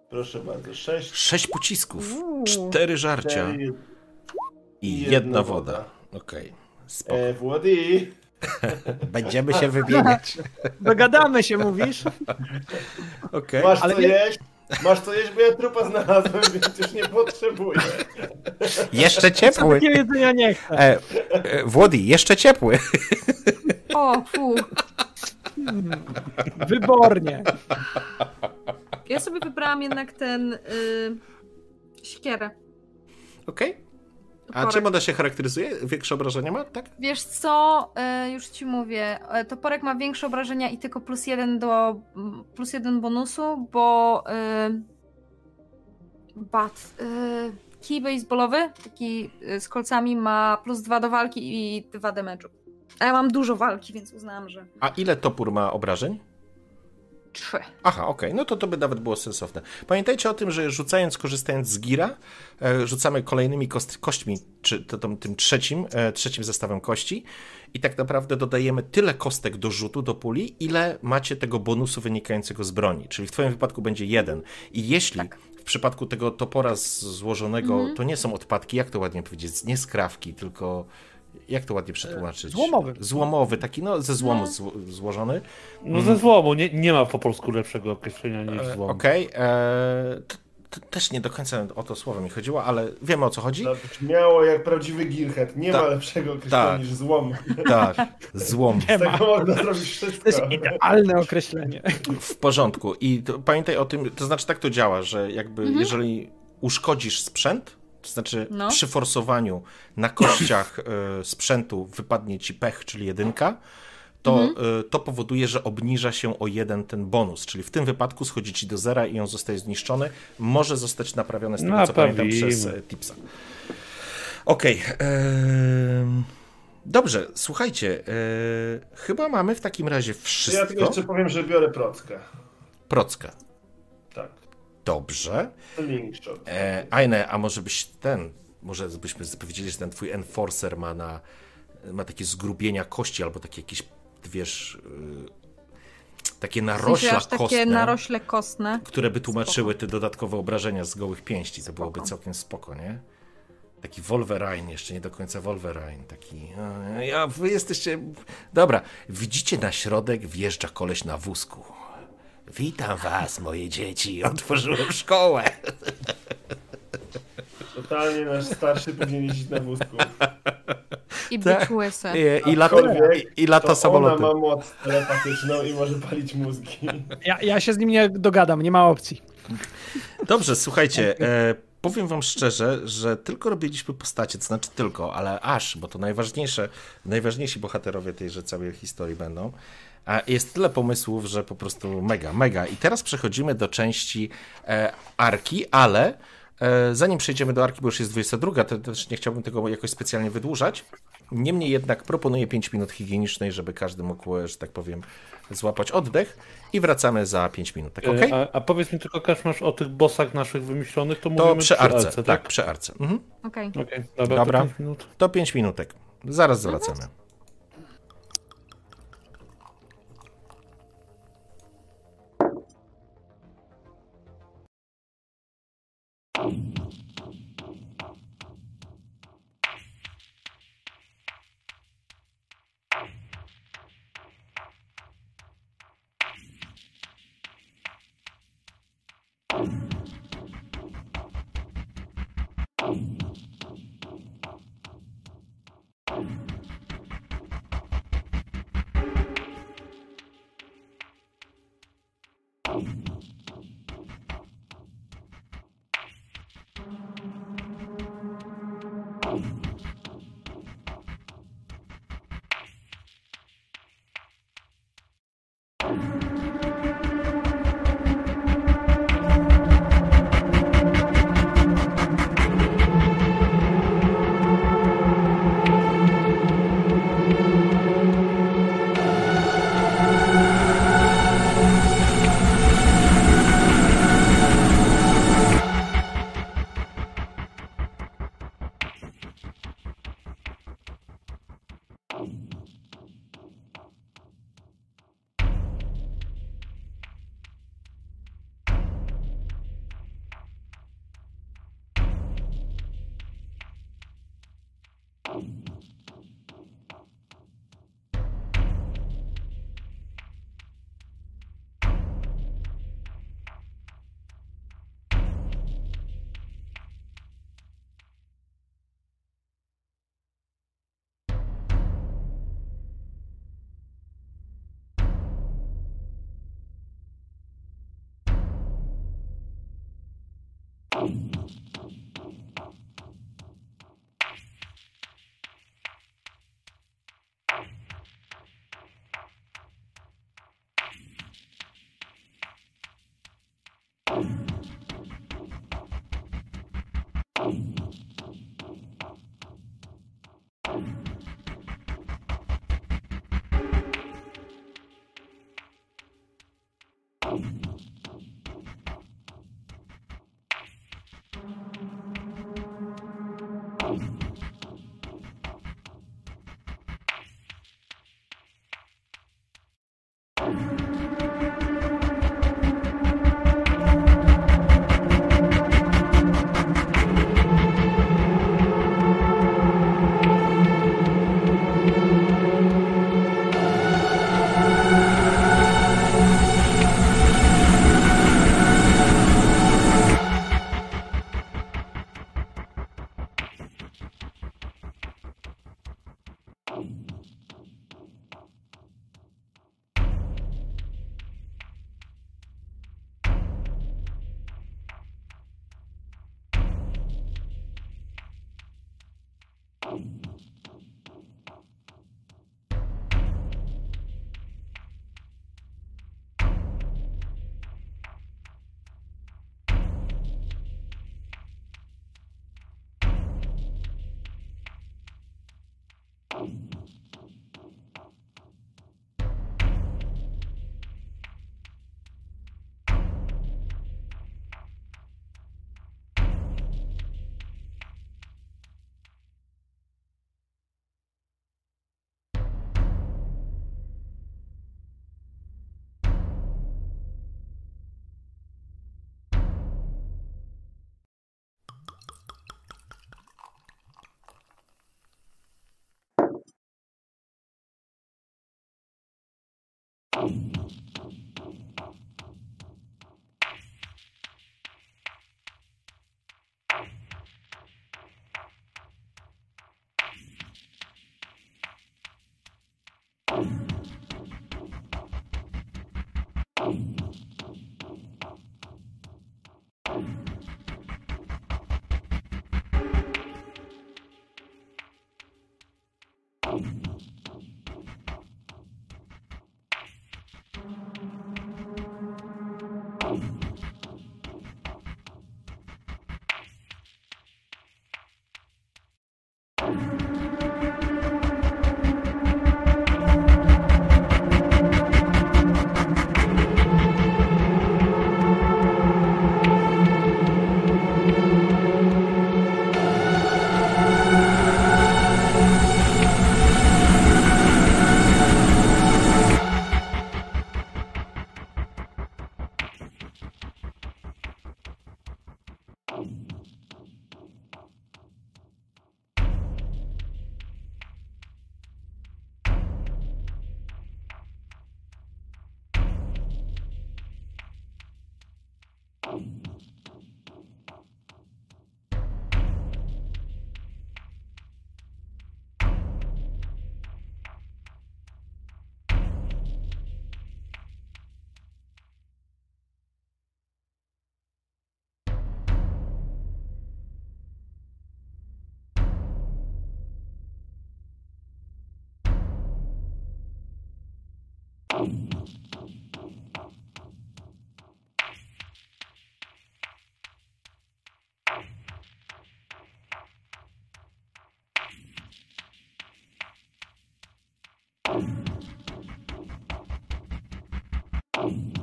Proszę bardzo, 6, Sześć pocisków, Uuu. cztery żarcia 4, i jedna jedna woda. woda. Okej, spoko. e. Będziemy się wybiegać. Dogadamy się, mówisz? Okej. Masz Ale co nie- jeść? Masz co jeść, bo ja trupa znalazłem, więc już nie potrzebuję. Jeszcze ciepły. Takiego jedzenia nie chcę. E, e, Włody, jeszcze ciepły. O, fu. Wybornie. Ja sobie wybrałam jednak ten y, siekierę. Okej. A czym ona się charakteryzuje? Większe obrażenia ma, tak? Wiesz co, e, już ci mówię, e, toporek ma większe obrażenia i tylko plus jeden do plus jeden bonusu, bo e, bat, kij baseballowy, taki z kolcami ma plus dwa do walki i dwa damage'u. A ja mam dużo walki, więc uznałam, że A ile topór ma obrażeń? Trzy. Aha, okej, no to to by nawet było sensowne. Pamiętajcie o tym, że rzucając, korzystając z gira, e, rzucamy kolejnymi kost, kośćmi, czy to, tym, tym trzecim, e, trzecim zestawem kości i tak naprawdę dodajemy tyle kostek do rzutu, do puli, ile macie tego bonusu wynikającego z broni, czyli w twoim wypadku będzie jeden. I jeśli w przypadku tego topora złożonego, to nie są odpadki, jak to ładnie powiedzieć, nie skrawki, tylko... Jak to ładnie przetłumaczyć? złomowy. Złomowy, taki no ze złomu zło, złożony. No ze złomu, nie, nie ma po polsku lepszego określenia niż E, złom. Okej, e, t- też nie do końca o to słowo mi chodziło, ale wiemy o co chodzi. To brzmiało jak prawdziwy gearhead. Nie Tak. ma lepszego określenia Tak. niż złom. Tak, złom. Z tego można zrobić wszystko. To jest idealne określenie. W porządku. I to, pamiętaj o tym, to znaczy tak to działa, że jakby jeżeli uszkodzisz sprzęt, to znaczy No. przy forsowaniu na kościach e, sprzętu wypadnie ci pech, czyli jedynka, to, e, to powoduje, że obniża się o jeden ten bonus, czyli w tym wypadku schodzi ci do zera i on zostaje zniszczony. Może zostać naprawione z tego, co pamiętam, przez e, tipsa. Okej. em, Dobrze, słuchajcie, chyba mamy w takim razie Ja tylko wszystko. jeszcze powiem, że biorę prockę. Procka. Dobrze. Link shot. E, Aine, a może byś ten, może byśmy powiedzieli, że ten twój enforcer ma na, ma takie zgrubienia kości, albo takie jakieś, wiesz, y, takie W sensie narośla takie kostne, narośle kostne. które by tłumaczyły te dodatkowe obrażenia z gołych pięści. To byłoby Spoko. całkiem spoko, nie? Taki Wolverine, jeszcze nie do końca Wolverine, taki... a, Ja, wy jesteście... Dobra, widzicie na środek wjeżdża koleś na wózku. Witam was, moje dzieci, otworzyłem szkołę. Totalnie nasz starszy powinien jeździć na wózku. I Tak. być łysy. I, i, lata, i, i lata to samolotem. Ona ma moc telepatyczną i może palić mózgi. Ja, ja się z nim nie dogadam, nie ma opcji. Dobrze, słuchajcie, e, powiem wam szczerze, że tylko robiliśmy postacie, to znaczy tylko, ale aż, bo to najważniejsze, najważniejsi bohaterowie tejże całej historii będą. A jest tyle pomysłów, że po prostu mega, mega. I teraz przechodzimy do części e, arki, ale e, zanim przejdziemy do arki, bo już jest 22, to też nie chciałbym tego jakoś specjalnie wydłużać. Niemniej jednak proponuję 5 minut higienicznej, żeby każdy mógł, że tak powiem, złapać oddech i wracamy za 5 minut. Tak? E, A, a powiedz mi tylko, Kasz, masz o tych bossach naszych wymyślonych, to, To mówimy przy arce, Alce, tak, przy arce. Mhm. Okej. Okej, dobra, Dobra. To pięć minut. To 5 minutek. Zaraz zwracamy. yourself.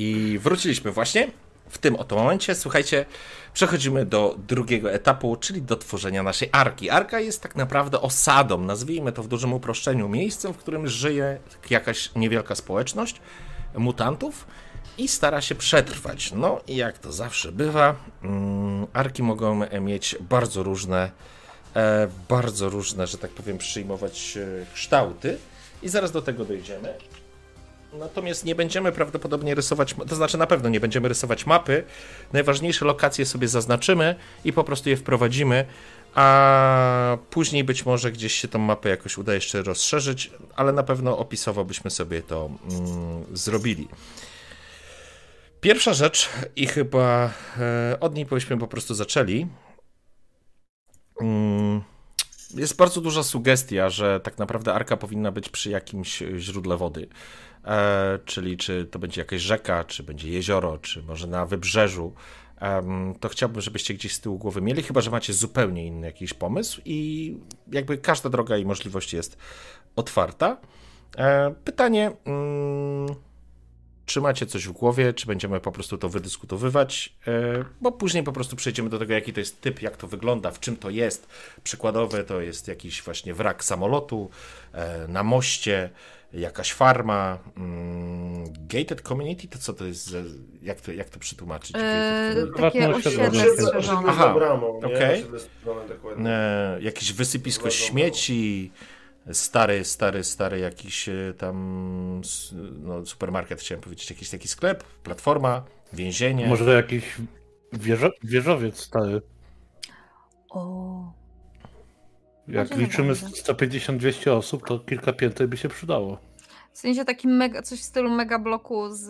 I wróciliśmy właśnie w tym oto momencie. Słuchajcie, przechodzimy do drugiego etapu, czyli do tworzenia naszej arki. Arka jest tak naprawdę osadą, nazwijmy to w dużym uproszczeniu, miejscem, w którym żyje jakaś niewielka społeczność mutantów i stara się przetrwać. No i jak to zawsze bywa, mm, arki mogą mieć bardzo różne, e, bardzo różne, że tak powiem, przyjmować e, kształty i zaraz do tego dojdziemy. Natomiast nie będziemy prawdopodobnie rysować, to znaczy na pewno nie będziemy rysować mapy. Najważniejsze lokacje sobie zaznaczymy i po prostu je wprowadzimy, a później być może gdzieś się tą mapę jakoś uda jeszcze rozszerzyć, ale na pewno opisowo byśmy sobie to mm, zrobili. Pierwsza rzecz, i chyba e, od niej byśmy po prostu zaczęli. Mm, jest bardzo duża sugestia, że tak naprawdę arka powinna być przy jakimś źródle wody. E, czyli czy to będzie jakaś rzeka, czy będzie jezioro, czy może na wybrzeżu. to chciałbym, żebyście gdzieś z tyłu głowy mieli, chyba że macie zupełnie inny jakiś pomysł i jakby każda droga i możliwość jest otwarta. E, pytanie. Mm, czy macie coś w głowie, czy będziemy po prostu to wydyskutowywać, e, bo później po prostu przejdziemy do tego, jaki to jest typ, jak to wygląda, w czym to jest. Przykładowe to jest jakiś właśnie wrak samolotu na moście, jakaś farma, mm, gated community, to co to jest, jak to, jak to przetłumaczyć? Eee, takie osiedle strzeżone. Aha, bramą, dokładnie. E, jakieś wysypisko śmieci, stary, stary, stary jakiś e, tam no, supermarket, chciałem powiedzieć, jakiś taki sklep, platforma, więzienie. Może jakiś wieżo wieżowiec stary. O, Jak Może liczymy naprawdę. 150-200 osób, to kilka pięter by się przydało. w sensie takim mega, coś w stylu mega bloku z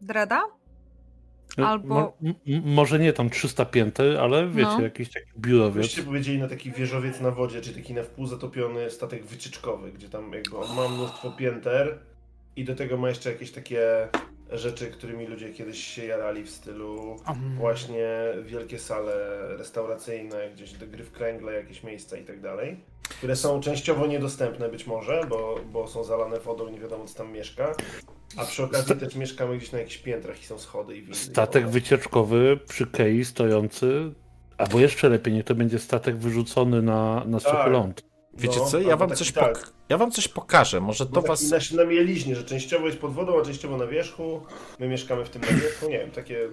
Dreda? Albo- Mo może nie tam 300 pięter, ale wiecie, No. jakiś taki biurowiec. Byście powiedzieli na taki wieżowiec na wodzie, czy taki na wpół zatopiony statek wycieczkowy, gdzie tam jakby on ma mnóstwo pięter i do tego ma jeszcze jakieś takie rzeczy, którymi ludzie kiedyś się jarali w stylu Um, właśnie wielkie sale restauracyjne, gdzieś do gry w kręgle, jakieś miejsca i tak dalej, które są częściowo niedostępne być może, bo, bo są zalane wodą i nie wiadomo co tam mieszka, a przy okazji Sta- też mieszkamy gdzieś na jakichś piętrach i są schody i windy. Statek i wycieczkowy przy kei stojący, albo jeszcze lepiej, niech to będzie statek wyrzucony na, na suchy Tak. ląd. Wiecie No, co, ja wam, coś tak. pok- ja wam coś pokażę, może To to was... was... na, na mieliźnie, że częściowo jest pod wodą, a częściowo na wierzchu. My mieszkamy w tym na wierzchu, nie wiem, takie...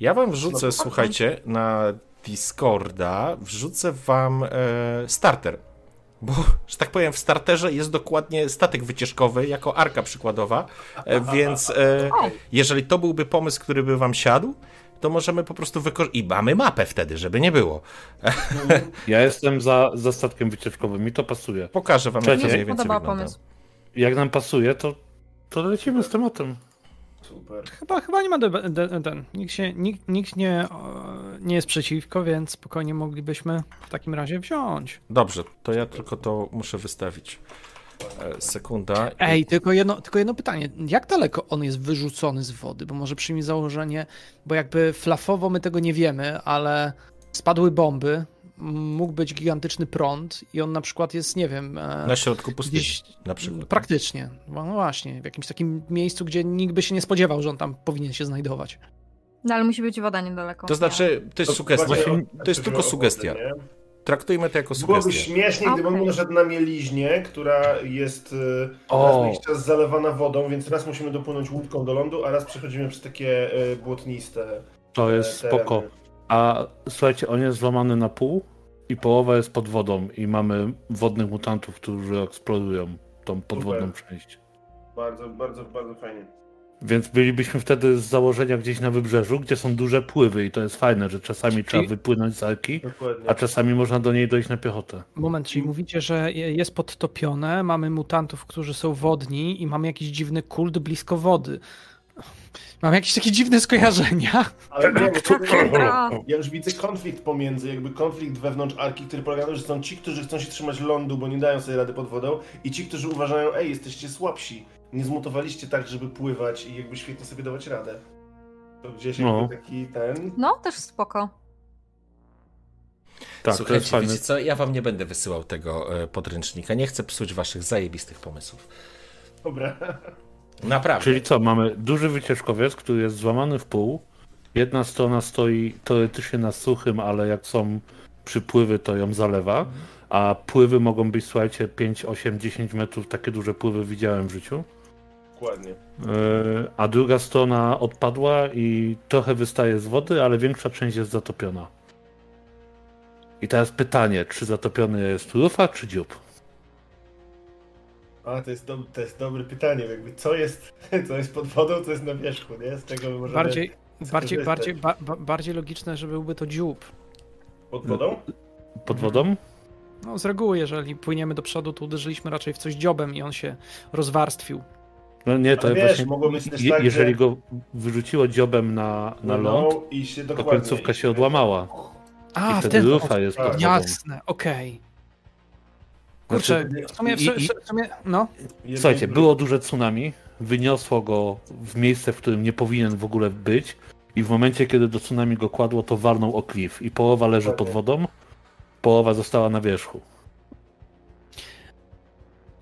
Ja wam wrzucę, No, słuchajcie, na Discorda, wrzucę wam e, starter. Bo, że tak powiem, w starterze jest dokładnie statek wycieczkowy jako arka przykładowa, e, więc e, jeżeli to byłby pomysł, który by wam siadł, to możemy po prostu wykorzystać. I mamy mapę wtedy, żeby nie było. Ja jestem za, za statkiem wycieczkowym, mi to pasuje. Pokażę wam, jak to mniej więcej wygląda. pomysł. Jak nam pasuje, to, to lecimy z tematem. Super. Chyba, chyba nie ma de, ten. Nikt, się, nikt, nikt nie, o, nie jest przeciwko, więc spokojnie moglibyśmy w takim razie wziąć. Dobrze, to ja tylko to muszę wystawić. E, sekunda. Ej, tylko jedno, tylko jedno pytanie. Jak daleko on jest wyrzucony z wody? Bo może przyjmij założenie, bo jakby flafowo my tego nie wiemy, ale spadły bomby, mógł być gigantyczny prąd i on na przykład jest, nie wiem, e, Na środku pustyni, gdzieś na przykład. praktycznie. No właśnie, w jakimś takim miejscu, gdzie nikt by się nie spodziewał, że on tam powinien się znajdować. No ale musi być woda niedaleko. To znaczy, to jest sugestia. Właśnie- To jest tylko sugestia. Traktujmy to jako Byłoby sugestię. śmiesznie, gdyby on Okej. doszedł na mieliźnie, która jest y, O. raz na jakiś czas zalewana wodą, więc raz musimy dopłynąć łódką do lądu, a raz przechodzimy przez takie y, błotniste To e, jest tereny. spoko. A słuchajcie, on jest złamany na pół i połowa jest pod wodą i mamy wodnych mutantów, którzy eksplorują tą podwodną część. Bardzo, bardzo, bardzo fajnie. Więc bylibyśmy wtedy z założenia gdzieś na wybrzeżu, gdzie są duże pływy i to jest fajne, że czasami trzeba wypłynąć z arki, Dokładnie. a czasami można do niej dojść na piechotę. Moment, czyli mówicie, że je- jest podtopione, mamy mutantów, którzy są wodni i mamy jakiś dziwny kult blisko wody. Mam jakieś takie dziwne skojarzenia. Ale nie, bo ja już widzę konflikt pomiędzy, jakby konflikt wewnątrz Arki, który polega na tym, że są ci, którzy chcą się trzymać lądu, bo nie dają sobie rady pod wodą i ci, którzy uważają, ej, jesteście słabsi, nie zmutowaliście tak, żeby pływać i jakby świetnie sobie dawać radę. To gdzieś No. jakby taki ten... No, też spoko. Tak, to jest Słuchajcie, wiecie co, ja wam nie będę wysyłał tego e, podręcznika. Nie chcę psuć waszych zajebistych pomysłów. Dobra. Naprawdę. Czyli co, mamy duży wycieczkowiec, który jest złamany w pół. Jedna strona stoi teoretycznie na suchym, ale jak są przypływy, to ją zalewa. A pływy mogą być, słuchajcie, 5, 8, 10 metrów. Takie duże pływy widziałem w życiu. Dokładnie. Yy, A druga strona odpadła i trochę wystaje z wody, ale większa część jest zatopiona. I teraz pytanie, czy zatopiony jest rufa, czy dziób? A, to jest, do, to jest dobre pytanie, jakby co jest, co jest pod wodą, co jest na wierzchu, nie? Z tego możemy... Bardziej, bardziej, bardziej, ba, ba, bardziej logiczne, że byłby to dziób. Pod wodą? Pod wodą? No, z reguły, jeżeli płyniemy do przodu, to uderzyliśmy raczej w coś dziobem i on się rozwarstwił. No nie, to wiesz, właśnie. mogło być też je, tak, jeżeli że- go wyrzuciło dziobem na, na ląd, i się to końcówka się odłamała. A, I wtedy ten rufa jest tak. Jasne, okej. Kurczę, Znaczy, w sumie, w, i- sumie- i- w sumie, no. Słuchajcie, było duże tsunami, wyniosło go w miejsce, w którym nie powinien w ogóle być i w momencie, kiedy do tsunami go kładło, to walnął o klif i połowa leży pod wodą, połowa została na wierzchu.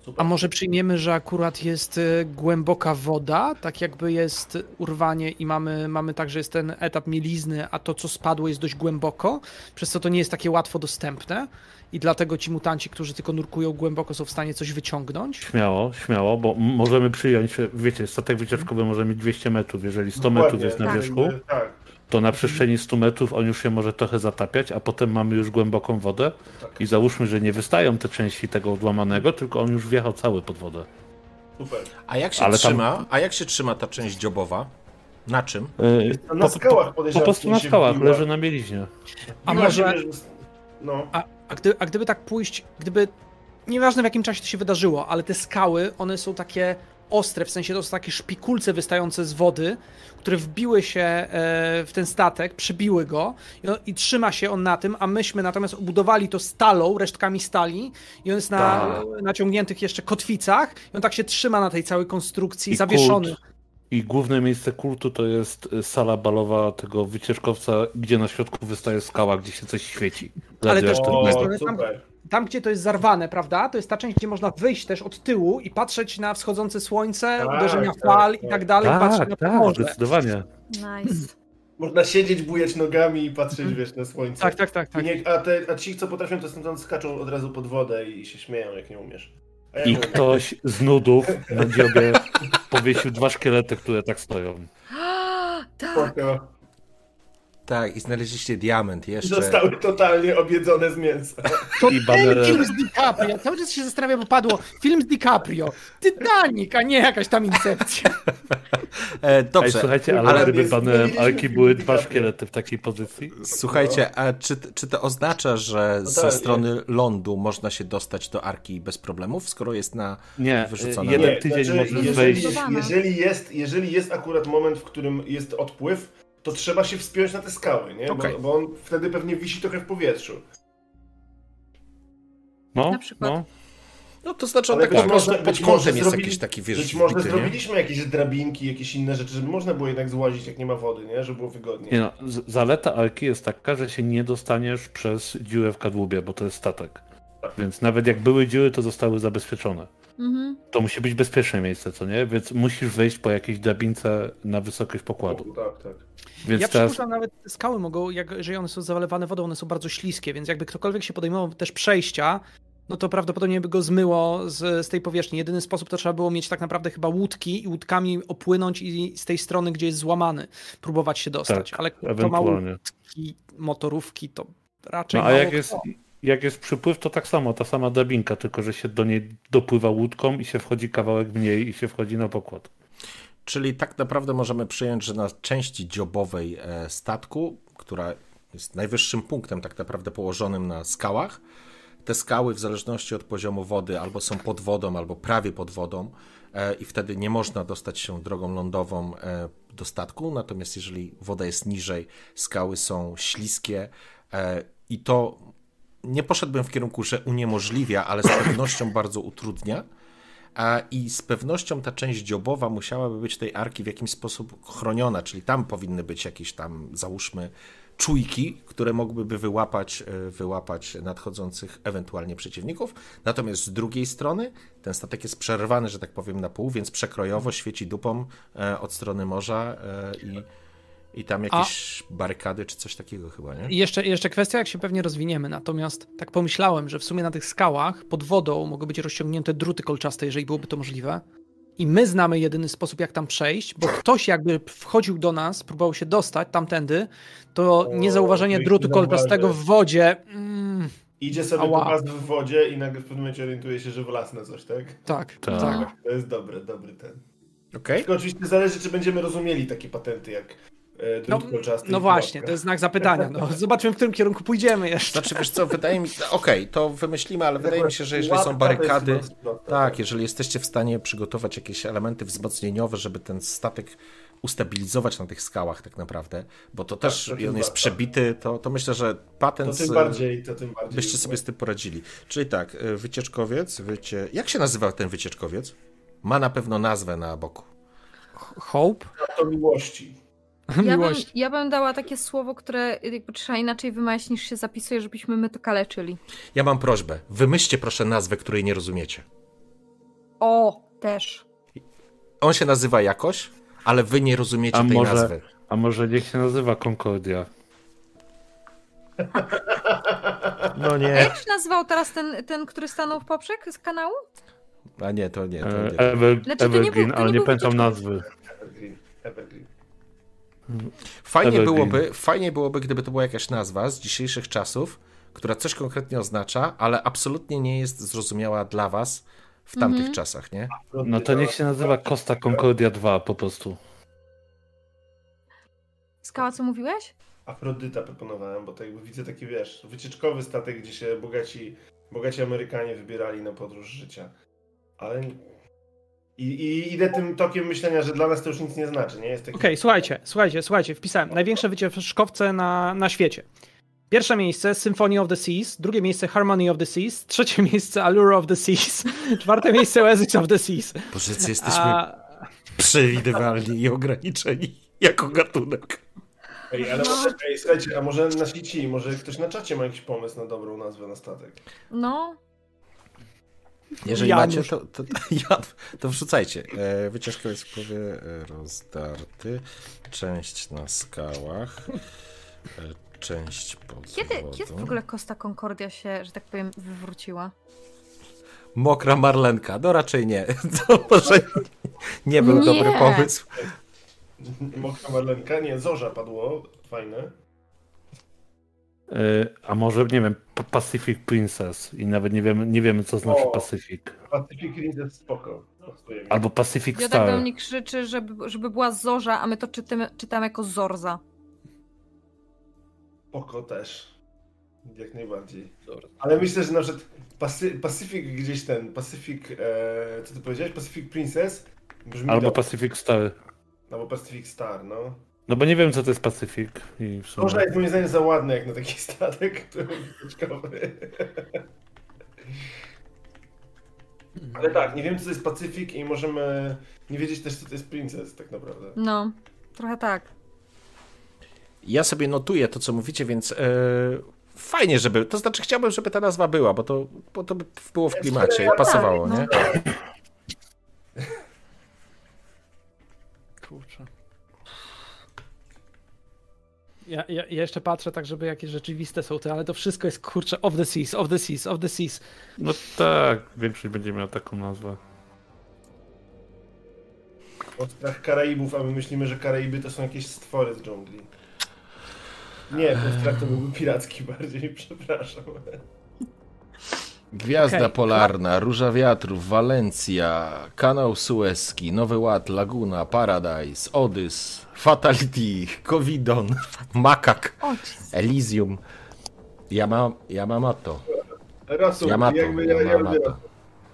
Super. A może przyjmiemy, że akurat jest y, głęboka woda, tak jakby jest urwanie i mamy, mamy tak, że jest ten etap mielizny, a to, co spadło jest dość głęboko, przez co to nie jest takie łatwo dostępne i dlatego ci mutanci, którzy tylko nurkują głęboko, są w stanie coś wyciągnąć. Śmiało, śmiało, bo możemy przyjąć, wiecie, statek wycieczkowy może mieć 200 metrów, jeżeli 100 metrów Dokładnie, jest na tak. wierzchu, Jakby- Tak, to na przestrzeni 100 metrów on już się może trochę zatapiać, a potem mamy już głęboką wodę tak. i załóżmy, że nie wystają te części tego odłamanego, tylko on już wjechał cały pod wodę. super. A jak się Ale tam- trzyma? A jak się trzyma ta część dziobowa? Na czym? Yy, To na skałach podejrzewam, po prostu na skałach, wbiła. leży na mieliźnie. A może- No, A, a, gdy, a gdyby tak pójść, gdyby. Nieważne w jakim czasie to się wydarzyło, ale te skały, one są takie ostre, w sensie to są takie szpikulce wystające z wody, które wbiły się e, w ten statek, przybiły go i, on, i trzyma się on na tym, a myśmy natomiast obudowali to stalą, resztkami stali i on jest na Tak. naciągniętych jeszcze kotwicach i on tak się trzyma na tej całej konstrukcji, I zawieszony. kult. I główne miejsce kultu to jest y, sala balowa tego wycieczkowca, gdzie na środku wystaje skała, gdzie się coś świeci. Ale też- o, tam- super. Tam, gdzie to jest zarwane, prawda, to jest ta część, gdzie można wyjść też od tyłu i patrzeć na wschodzące słońce, Tak, uderzenia tak, fal i tak. tak dalej, patrzeć na Tak, tak, morze. zdecydowanie. Nice. Można siedzieć, bujać nogami i patrzeć, wiesz, na słońce. Tak, tak, tak, tak. Nie, a, te, a ci, co potrafią, to stamtąd skaczą od razu pod wodę i się śmieją, jak nie umiesz. A ja I nie umiem. ktoś z nudów na dziobie powiesił dwa szkielety, które tak stoją. tak. Spoko. Tak, i znaleźliście diament jeszcze. Zostały totalnie objedzone z mięsa. To I ten film z DiCaprio. Cały czas się zastanawiam, bo padło film z DiCaprio. Titanic, a nie jakaś tam Incepcja. E, Ej, dobrze, słuchajcie, ale, ale gdyby Arki film były dwa szkielety w takiej pozycji? słuchajcie, a czy, czy to oznacza, że ze Totalnie. strony lądu można się dostać do Arki bez problemów, skoro jest na... Nie, Wyrzucone. jeden Nie, tydzień znaczy, możesz jeżeli, wejść. jeżeli, jest, jeżeli jest akurat moment, w którym jest odpływ, to trzeba się wspiąć na te skały, nie? Okej. Bo, bo on wtedy pewnie wisi trochę w powietrzu. No, Na przykład. no. No to znaczy on Ale tak być może- pod być może jest zrobili- jakiś taki, wiesz, Być może wbity, nie? zrobiliśmy jakieś drabinki, jakieś inne rzeczy, żeby można było jednak złazić, jak nie ma wody, nie? Żeby było wygodnie. Nie no, zaleta Arki jest taka, że się nie dostaniesz przez dziurę w kadłubie, bo to jest statek. Więc nawet jak były dziury, to zostały zabezpieczone. Mhm. To musi być bezpieczne miejsce, co nie? Więc musisz wejść po jakiejś drabince na wysokość pokładu. Tak, tak. Więc Ja teraz przypuszczam, nawet te skały mogą, jak, jeżeli one są zalewane wodą, one są bardzo śliskie, więc jakby ktokolwiek się podejmował też przejścia, no to prawdopodobnie by go zmyło z, z tej powierzchni. Jedyny sposób to trzeba było mieć tak naprawdę chyba łódki i łódkami opłynąć i z tej strony, gdzie jest złamany, próbować się dostać. Tak, Ale kto ma ewentualnie. łódki, motorówki, to raczej No a mało jak jest. Jak jest przypływ, to tak samo, ta sama drabinka, tylko że się do niej dopływa łódką i się wchodzi kawałek mniej i się wchodzi na pokład. Czyli tak naprawdę możemy przyjąć, że na części dziobowej e, statku, która jest najwyższym punktem tak naprawdę położonym na skałach, te skały w zależności od poziomu wody albo są pod wodą, albo prawie pod wodą e, i wtedy nie można dostać się drogą lądową e, do statku, natomiast jeżeli woda jest niżej, skały są śliskie i to nie poszedłbym w kierunku, że uniemożliwia, ale z pewnością bardzo utrudnia a i z pewnością ta część dziobowa musiałaby być tej arki w jakiś sposób chroniona, czyli tam powinny być jakieś tam, załóżmy, czujki, które mogłyby wyłapać, e, wyłapać nadchodzących ewentualnie przeciwników. Natomiast z drugiej strony ten statek jest przerwany, że tak powiem, na pół, więc przekrojowo świeci dupą e, od strony morza e, i, i tam jakieś A... barykady czy coś takiego chyba, nie? I jeszcze, jeszcze kwestia, jak się pewnie rozwiniemy. Natomiast tak pomyślałem, że w sumie na tych skałach pod wodą mogą być rozciągnięte druty kolczaste, jeżeli byłoby to możliwe i my znamy jedyny sposób, jak tam przejść, bo ktoś jakby wchodził do nas, próbował się dostać tamtędy, to o, niezauważenie drutu kolczastego w wodzie. Mm, Idzie sobie ała. po pas w wodzie i nagle w pewnym momencie orientuje się, że wlasne coś, tak? Tak, tak. tak. To jest dobry, dobry ten. Okay. Tylko oczywiście zależy, czy będziemy rozumieli takie patenty, jak no, no właśnie, to jest znak zapytania. No, zobaczymy, w którym kierunku pójdziemy jeszcze. Znaczy, wiesz co, wydaje mi się, okej, okay, to wymyślimy, ale wydaje mi się, że jeżeli są barykady, tak, jeżeli jesteście w stanie przygotować jakieś elementy wzmocnieniowe, żeby ten statek ustabilizować na tych skałach tak naprawdę, bo to tak, też to on jest przebity, to, to myślę, że patent... To tym bardziej, to tym bardziej. Byście sobie z tym poradzili. Czyli tak, e, wycieczkowiec, wycie... jak się nazywa ten wycieczkowiec? Ma na pewno nazwę na boku. Hope? To miłości. Ja bym, ja bym dała takie słowo, które jakby trzeba inaczej wymawiać niż się zapisuje, żebyśmy my to kaleczyli. Ja mam prośbę. Wymyślcie proszę nazwę, której nie rozumiecie. O, też. On się nazywa jakoś, ale wy nie rozumiecie a tej może, nazwy. A może niech się nazywa Concordia? No nie. A jak się nazywał teraz ten, ten który stanął w poprzek z kanału? A nie, to nie. To nie. Ever, znaczy, Evergreen, nie był, ale nie, nie pamiętam nazwy. Evergreen. Evergreen. Fajnie byłoby, fajnie byłoby, gdyby to była jakaś nazwa z dzisiejszych czasów, która coś konkretnie oznacza, ale absolutnie nie jest zrozumiała dla was w tamtych mm -hmm. czasach, nie? No to niech się nazywa Costa Concordia 2 po prostu. Skała, co mówiłeś? Afrodyta proponowałem, bo to jakby widzę taki, wiesz, wycieczkowy statek, gdzie się bogaci, bogaci Amerykanie wybierali na podróż życia. Ale i, I, idę tym tokiem myślenia, że dla nas to już nic nie znaczy, nie? Jest taki... Okej, okay, słuchajcie, słuchajcie, słuchajcie, wpisałem. Największe wycieczkowce na, na świecie. Pierwsze miejsce Symphony of the Seas, drugie miejsce Harmony of the Seas, trzecie miejsce Allure of the Seas, czwarte miejsce Oasis of the Seas. Boże, jesteśmy A... przewidywalni i ograniczeni jako gatunek. Ej, ale może, ej, słuchajcie, a może na sieci, może ktoś na czacie ma jakiś pomysł na dobrą nazwę na statek? No, jeżeli Janusz. macie, to, to, to, ja, to wrzucajcie. E, wycieczka jest w powie e, rozdarty. Część na skałach. E, część pod kiedy, wodą. Kiedy w ogóle Costa Concordia się, że tak powiem, wywróciła? Mokra marlenka. No raczej nie. To może nie był nie. dobry pomysł. Mokra marlenka? Nie, zorza padło. Fajne. E, a może, nie wiem, Pacific Princess i nawet nie wiemy, nie wiemy co znaczy o, Pacific. Pacific Princess spoko. Albo Pacific ja Star. tak do mnie krzyczy, żeby, żeby była Zorza, a my to czytamy, czytamy jako Zorza. Spoko też. Jak najbardziej. Ale myślę, że na przykład Pacific gdzieś ten, Pacific, e, co ty powiedziałeś? Pacific Princess? Brzmi Albo Pacific Star. Albo Pacific Star, no. No bo nie wiem, co to jest Pacyfik. I sumie... Może jest moim zdaniem za ładny jak na taki statek, który wycieczkowy. Ale tak, nie wiem, co to jest Pacyfik i możemy nie wiedzieć też, co to jest Princess tak naprawdę. No, trochę tak. Ja sobie notuję to, co mówicie, więc yy, fajnie, żeby, to znaczy chciałbym, żeby ta nazwa była, bo to, bo to było w klimacie i pasowało, nie? Kurczę. Ja, ja, ja, jeszcze patrzę tak, żeby jakieś rzeczywiste są te, ale to wszystko jest kurczę of the seas, of the seas, of the seas. No tak, większość będzie miała taką nazwę. Ostrach Karaibów, a my myślimy, że Karaiby to są jakieś stwory z dżungli. Nie, strach to byłby piracki bardziej, przepraszam. Gwiazda okay. Polarna, Róża Wiatrów, Walencja, Kanał Suezki, Nowy Ład, Laguna, Paradise, Odys, Fatality, Covidon, Makak, Elysium, Yama, Yamamoto. Yamato, Yamamoto.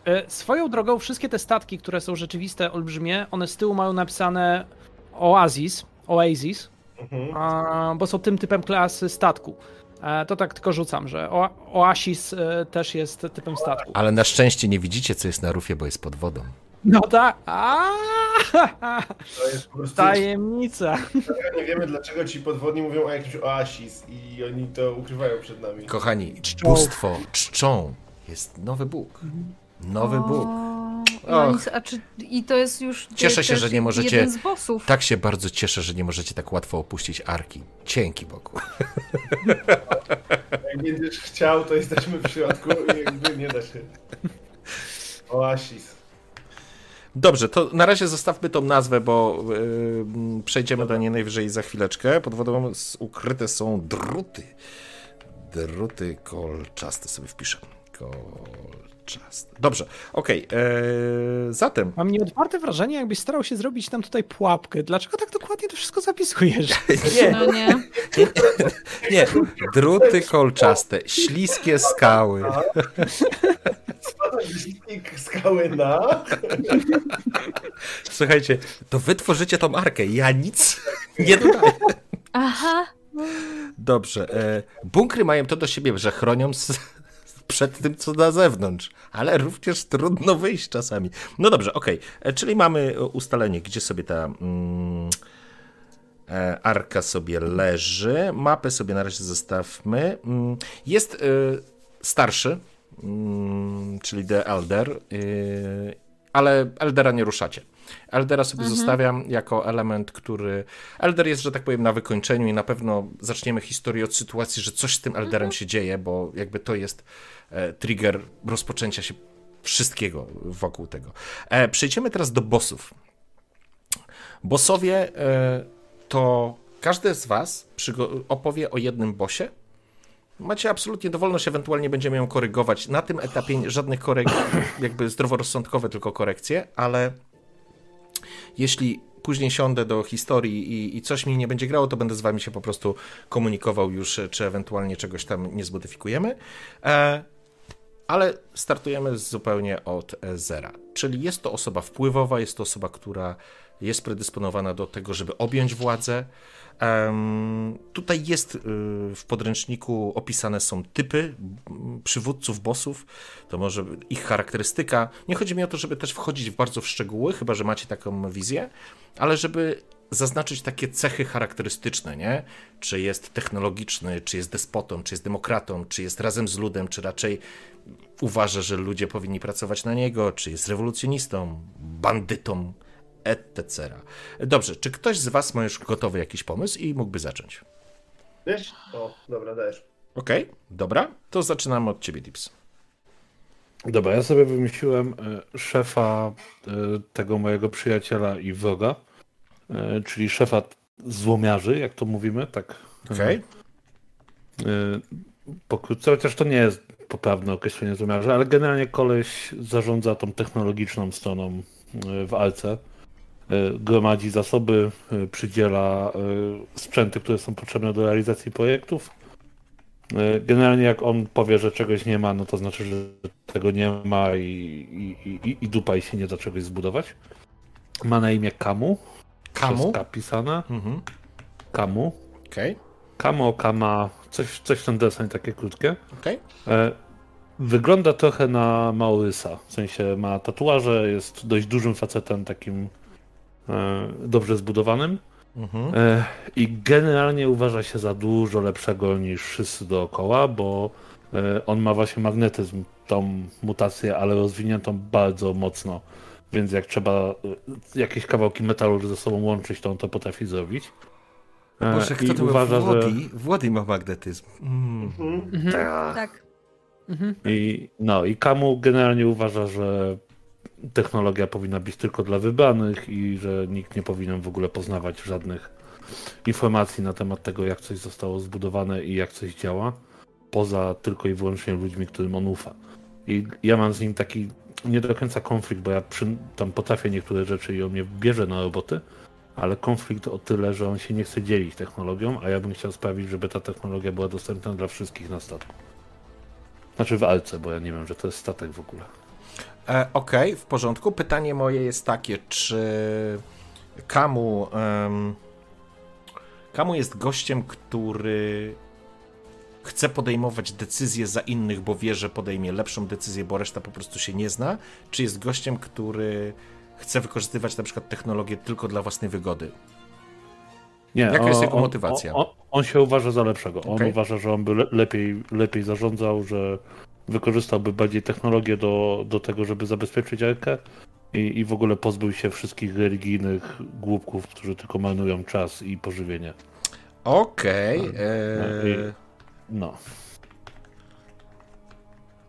E, swoją drogą, wszystkie te statki, które są rzeczywiste, olbrzymie, one z tyłu mają napisane Oasis, Oasis, mhm. bo są tym typem klasy statku. E, to tak tylko rzucam, że o, Oasis e, też jest typem statku. Ale na szczęście nie widzicie, co jest na rufie, bo jest pod wodą. No tak. A, To jest po prostu... Tajemnica. Nie wiemy, dlaczego ci podwodni mówią o jakimś oasis i oni to ukrywają przed nami. Kochani, bóstwo czczą. Jest nowy Bóg. Nowy Bóg. No, nic, a czy, I to jest już. Cieszę się, że nie możecie- Jeden z bossów. Tak się bardzo cieszę, że nie możecie tak łatwo opuścić Arki. Dzięki Bogu. Jak będziesz chciał, to jesteśmy w środku i jakby nie da się. Oasis. Dobrze, to na razie zostawmy tą nazwę, bo yy, przejdziemy do niej najwyżej za chwileczkę. Pod wodą ukryte są druty. Druty kolczaste sobie wpiszę. Dobrze, okej. yy, zatem Mam nieodparte wrażenie, jakbyś starał się zrobić tam tutaj pułapkę. Dlaczego tak dokładnie to wszystko zapisujesz? nie, No nie. nie, druty kolczaste, śliskie skały. Skały na... Słuchajcie, to wy tworzycie tą arkę, ja nic nie dodaję. Aha. Dobrze. E, bunkry mają to do siebie, że chronią s- przed tym, co na zewnątrz, ale również trudno wyjść czasami. No dobrze, okej. E, Czyli mamy ustalenie, gdzie sobie ta mm, e, arka sobie leży. Mapę sobie na razie zostawmy. Mm, Jest e, starszy, mm, czyli The Elder, e, ale Eldera nie ruszacie. Eldera sobie zostawiam jako element, który. Elder jest, że tak powiem, na wykończeniu i na pewno zaczniemy historię od sytuacji, że coś z tym Elderem się dzieje, bo jakby to jest trigger rozpoczęcia się wszystkiego wokół tego. E, przejdziemy teraz do bossów. Bossowie e, to każdy z Was opowie o jednym bossie. Macie absolutnie dowolność, ewentualnie będziemy ją korygować. Na tym etapie żadnych korek, jakby zdroworozsądkowe, tylko korekcje, ale jeśli później siądę do historii i, i coś mi nie będzie grało, to będę z wami się po prostu komunikował już, e, czy ewentualnie czegoś tam nie zmodyfikujemy. E, ale startujemy zupełnie od zera. Czyli jest to osoba wpływowa, jest to osoba, która jest predysponowana do tego, żeby objąć władzę. Tutaj jest y, w podręczniku opisane są typy przywódców, bossów, to może ich charakterystyka. Nie chodzi mi o to, żeby też wchodzić bardzo w szczegóły, chyba że macie taką wizję, ale żeby zaznaczyć takie cechy charakterystyczne, nie? Czy jest technologiczny, czy jest despotą, czy jest demokratą, czy jest razem z ludem, czy raczej uważa, że ludzie powinni pracować na niego, czy jest rewolucjonistą, bandytą, etc. Dobrze, czy ktoś z Was ma już gotowy jakiś pomysł i mógłby zacząć? Wiesz? O, dobra, dajesz. Okej, dobra, to zaczynamy od Ciebie, Dips. Dobra, ja sobie wymyśliłem e, szefa e, tego mojego przyjaciela i wroga, e, czyli szefa złomiarzy, jak to mówimy, tak Okej, e, pokrótce, chociaż to nie jest poprawne określenie złomiarzy, ale generalnie koleś zarządza tą technologiczną stroną e, w Alce. E, Gromadzi zasoby, e, przydziela sprzęty, które są potrzebne do realizacji projektów. Generalnie jak on powie, że czegoś nie ma, no to znaczy, że tego nie ma i, i, i, i dupa i się nie da czegoś zbudować. Ma na imię Kamu. Kamu? Przez K pisane. Mhm. Kamu. Okej, Kamo, Kama, coś, coś ten deseń takie krótkie. okej, E, Wygląda trochę na Maurysa, w sensie ma tatuaże, jest dość dużym facetem, takim e, dobrze zbudowanym mhm. e, i generalnie uważa się za dużo lepszego niż wszyscy dookoła, bo on ma właśnie magnetyzm, tą mutację, ale rozwiniętą bardzo mocno, więc jak trzeba jakieś kawałki metalu ze sobą łączyć, to on to potrafi zrobić. E, Boże, i kto to uważa, że... Włodi? Ma magnetyzm. Mm. Mhm. Tak. I, no, i Kamu generalnie uważa, że technologia powinna być tylko dla wybranych i że nikt nie powinien w ogóle poznawać żadnych informacji na temat tego, jak coś zostało zbudowane i jak coś działa, poza tylko i wyłącznie ludźmi, którym on ufa. I ja mam z nim taki nie do końca konflikt, bo ja przy, tam potrafię niektóre rzeczy i on mnie bierze na roboty, ale konflikt o tyle, że on się nie chce dzielić technologią, a ja bym chciał sprawić, żeby ta technologia była dostępna dla wszystkich na statku. Znaczy w Alce, bo ja nie wiem, że to jest statek w ogóle. E, Okej, w porządku. Pytanie moje jest takie, czy Kamu, em, Kamu jest gościem, który chce podejmować decyzje za innych, bo wie, że podejmie lepszą decyzję, bo reszta po prostu się nie zna, czy jest gościem, który chce wykorzystywać na przykład technologię tylko dla własnej wygody. Nie, Jaka jest on- jego motywacja? On, on, on się uważa za lepszego. On Okej. uważa, że on by le, lepiej, lepiej zarządzał, że wykorzystałby bardziej technologię do, do tego, żeby zabezpieczyć Arkę i, i w ogóle pozbył się wszystkich religijnych głupków, którzy tylko marnują czas i pożywienie. Okej. No e, No.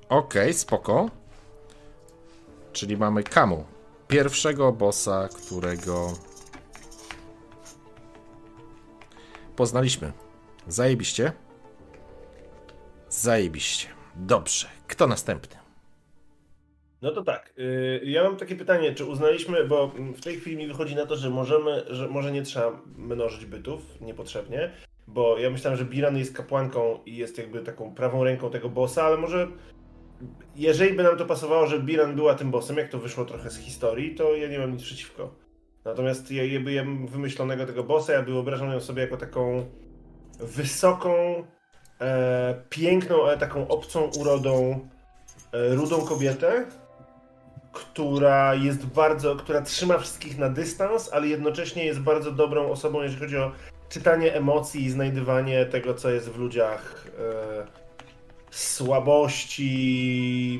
Okej, spoko. Czyli mamy Kamu. Pierwszego bossa, którego poznaliśmy. Zajebiście. Zajebiście. Dobrze. Kto następny? No to tak. y, Ja mam takie pytanie, czy uznaliśmy, bo w tej chwili mi wychodzi na to, że możemy, że może nie trzeba mnożyć bytów niepotrzebnie, bo ja myślałem, że Biran jest kapłanką i jest jakby taką prawą ręką tego bossa, ale może jeżeli by nam to pasowało, że Biran była tym bossem, jak to wyszło trochę z historii, to ja nie mam nic przeciwko. Natomiast ja, ja mam wymyślonego tego bossa, ja wyobrażam ją sobie jako taką wysoką, e, piękną, ale taką obcą urodą, e, rudą kobietę, która jest bardzo, która trzyma wszystkich na dystans, ale jednocześnie jest bardzo dobrą osobą, jeżeli chodzi o czytanie emocji i znajdywanie tego, co jest w ludziach, e, słabości,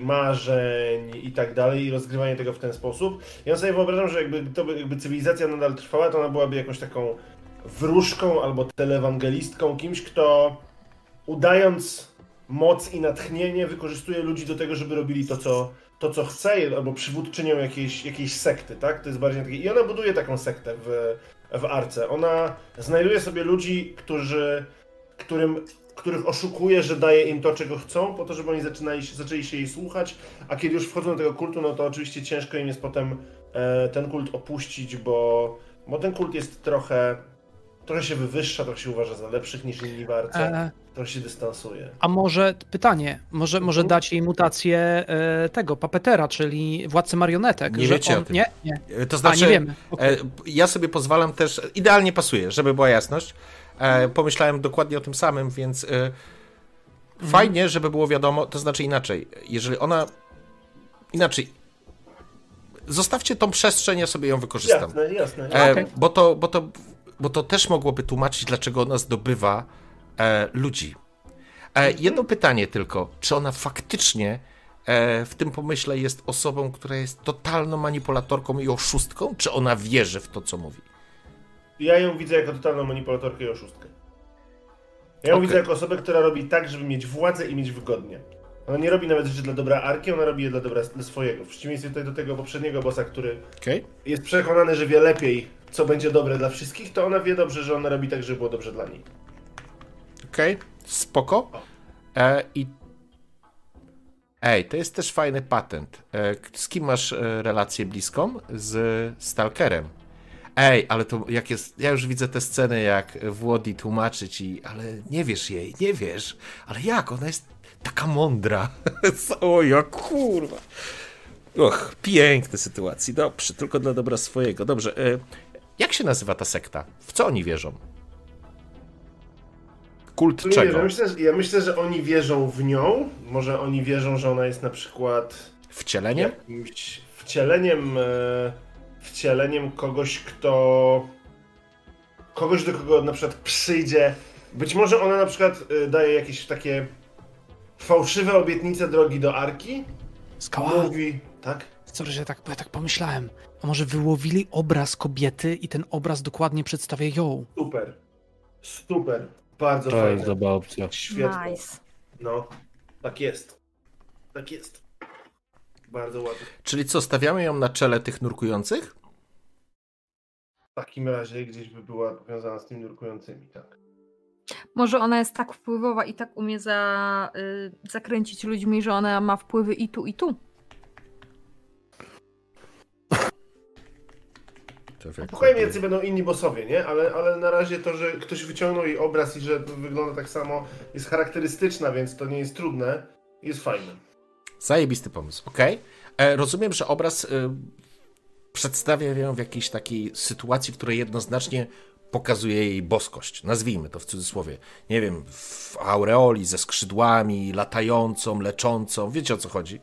marzeń i tak dalej, i rozgrywanie tego w ten sposób. Ja sobie wyobrażam, że jakby, to by, jakby cywilizacja nadal trwała, to ona byłaby jakąś taką wróżką albo telewangelistką, kimś, kto udając moc i natchnienie wykorzystuje ludzi do tego, żeby robili to, co, to, co chce, albo przywódczynią jakiejś, jakiejś sekty, tak? To jest bardziej takie... I ona buduje taką sektę w, w Arce. Ona znajduje sobie ludzi, którzy, którym, których oszukuje, że daje im to, czego chcą, po to, żeby oni zaczynali, się- zaczęli się jej słuchać, a kiedy już wchodzą do tego kultu, no to oczywiście ciężko im jest potem e, ten kult opuścić, bo, bo ten kult jest trochę... Trochę się wywyższa, trochę się uważa za lepszych niż inni Arce, E, trochę się dystansuje. a może, pytanie, może, może Mhm. dać jej mutację e, tego, papetera, czyli władcy marionetek. Nie wiecie on, o tym. Nie? Nie. E, To A, znaczy, nie wiemy. Okej. e, ja sobie pozwalam też, idealnie pasuje, żeby była jasność. E, pomyślałem dokładnie o tym samym, więc e, fajnie, żeby było wiadomo, to znaczy inaczej, jeżeli ona, inaczej, zostawcie tą przestrzeń, ja sobie ją wykorzystam. Jasne, jasne. E, Okej. bo, to, bo, to, bo to też mogłoby tłumaczyć, dlaczego ona zdobywa e, ludzi. E, jedno pytanie tylko, czy ona faktycznie e, w tym pomyśle jest osobą, która jest totalną manipulatorką i oszustką, czy ona wierzy w to, co mówi? Ja ją widzę jako totalną manipulatorkę i oszustkę. Ja ją Okej. widzę jako osobę, która robi tak, żeby mieć władzę i mieć wygodnie. Ona nie robi nawet rzeczy dla dobra Arki, ona robi je dla dobra dla swojego. W przeciwieństwie tutaj do tego poprzedniego bossa, który Okej? jest przekonany, że wie lepiej, co będzie dobre dla wszystkich, to ona wie dobrze, że ona robi tak, żeby było dobrze dla niej. Okej, spoko. E, I Ej, to jest też fajny patent. E, z kim masz e, relację bliską? Z Stalkerem. Ej, ale to jak jest. Ja już widzę te sceny, jak Włodi tłumaczy ci, ale nie wiesz jej, nie wiesz. Ale jak? Ona jest taka mądra. o, ja kurwa. Och, piękne sytuacji. Dobrze, tylko dla dobra swojego. Dobrze. E, jak się nazywa ta sekta? W co oni wierzą? Kult nie czego? wiem, myślę, że, ja myślę, że oni wierzą w nią. Może oni wierzą, że ona jest na przykład Wcieleniem? jakimś wcieleniem, e, wcieleniem kogoś, kto. kogoś, do kogo na przykład przyjdzie. Być może ona na przykład e, daje jakieś takie fałszywe obietnice drogi do Arki. Skała, Mówi, tak? sorry, że tak, bo ja tak pomyślałem. A może wyłowili obraz kobiety i ten obraz dokładnie przedstawia ją? Super. Super. Bardzo To jest fajne. dobra opcja. Świetnie. Nice. No, tak jest. Tak jest. Bardzo ładnie. Czyli co, stawiamy ją na czele tych nurkujących? W takim razie gdzieś by była powiązana z tymi nurkującymi, tak. Może ona jest tak wpływowa i tak umie za, y, zakręcić ludźmi, że ona ma wpływy i tu, i tu. Spokojnie, jacy będą inni bossowie, nie? Ale, ale na razie to, że ktoś wyciągnął jej obraz i że wygląda tak samo, jest charakterystyczna, więc to nie jest trudne. Jest fajne. Zajebisty pomysł, okej. E, Rozumiem, że obraz e, przedstawia ją w jakiejś takiej sytuacji, w której jednoznacznie pokazuje jej boskość. Nazwijmy to w cudzysłowie. Nie wiem, w aureoli ze skrzydłami, latającą, leczącą. Wiecie o co chodzi?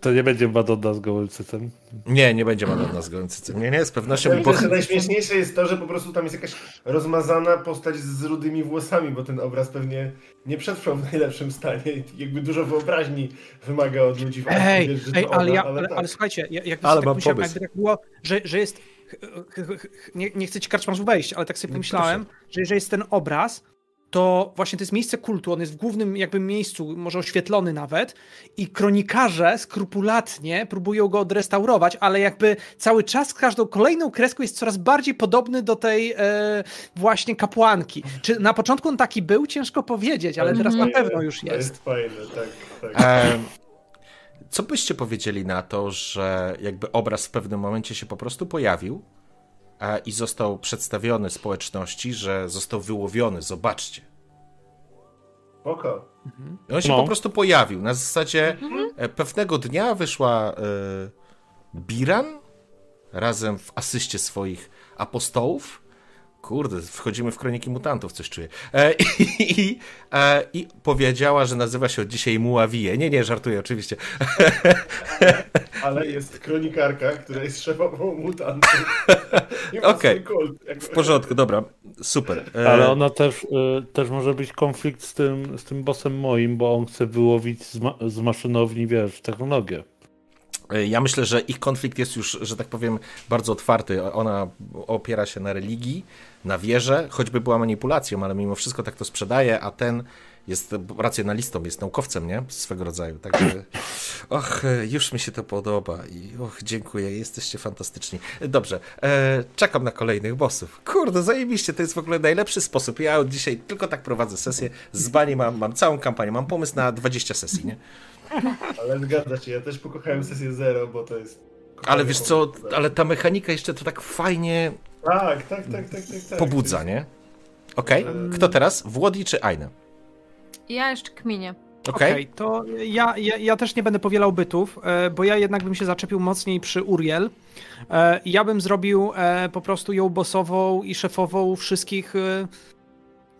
To nie będzie Madonna z gołym cycem. Nie, nie będzie Madonna z gołym cycem. Nie, nie, z pewnością. Ja bo... najśmieszniejsze jest to, że po prostu tam jest jakaś rozmazana postać z rudymi włosami, bo ten obraz pewnie nie przetrwał w najlepszym stanie. i Jakby dużo wyobraźni wymaga od ludzi Ej, wiesz, że ej, ale, ona, ja, ale, tak. ale słuchajcie, ja- jak Ale tak myślałem, jakby tak było, że, że jest. Nie, nie chcę ci karczmasz wejść, ale tak sobie pomyślałem, że jeżeli jest ten obraz, to właśnie to jest miejsce kultu, on jest w głównym jakby miejscu, może oświetlony nawet i kronikarze skrupulatnie próbują go odrestaurować, ale jakby cały czas z każdą kolejną kreską jest coraz bardziej podobny do tej e, właśnie kapłanki. Czy na początku on taki był? Ciężko powiedzieć, ale teraz na pewno już To jest. jest fajne, tak. tak. E, co byście powiedzieli na to, że jakby obraz w pewnym momencie się po prostu pojawił i został przedstawiony społeczności, że został wyłowiony, zobaczcie. Spoko. I on się No. po prostu pojawił. Na zasadzie e, pewnego dnia wyszła e, Biran razem w asyście swoich apostołów. Kurde, wchodzimy w kroniki mutantów, coś czuję. E, i, i, e, I powiedziała, że nazywa się od dzisiaj Muawije. Nie, nie, żartuję oczywiście. Ale jest kronikarka, która jest szefową mutantów. I ma Okej. jakby. W porządku, dobra, super. E, Ale ona też, y, też może być konflikt z tym, z tym bossem moim, bo on chce wyłowić z, ma z maszynowni, wiesz, technologię. E, Ja myślę, że ich konflikt jest już, że tak powiem, bardzo otwarty. Ona opiera się na religii, na wierze, choćby była manipulacją, ale mimo wszystko tak to sprzedaje, a ten jest racjonalistą, jest naukowcem, nie? Swego rodzaju. Także, och, e, już mi się to podoba i och, dziękuję, jesteście fantastyczni. Dobrze, e, czekam na kolejnych bossów. Kurde, zajebiście, to jest w ogóle najlepszy sposób. Ja dzisiaj tylko tak prowadzę sesję. Z bani mam, mam całą kampanię, mam pomysł na 20 sesji, nie? Ale zgadza się, ja też pokochałem sesję zero, bo to jest... Ale wiesz co, ale ta mechanika jeszcze to tak fajnie Tak, tak, tak, tak, tak. tak. pobudza, nie? Okej, kto teraz? Włodi czy Aine? Ja jeszcze kminię. Okej, Okej, to ja, ja, ja też nie będę powielał bytów, e, bo ja jednak bym się zaczepił mocniej przy Uriel. E, Ja bym zrobił e, po prostu ją bossową i szefową wszystkich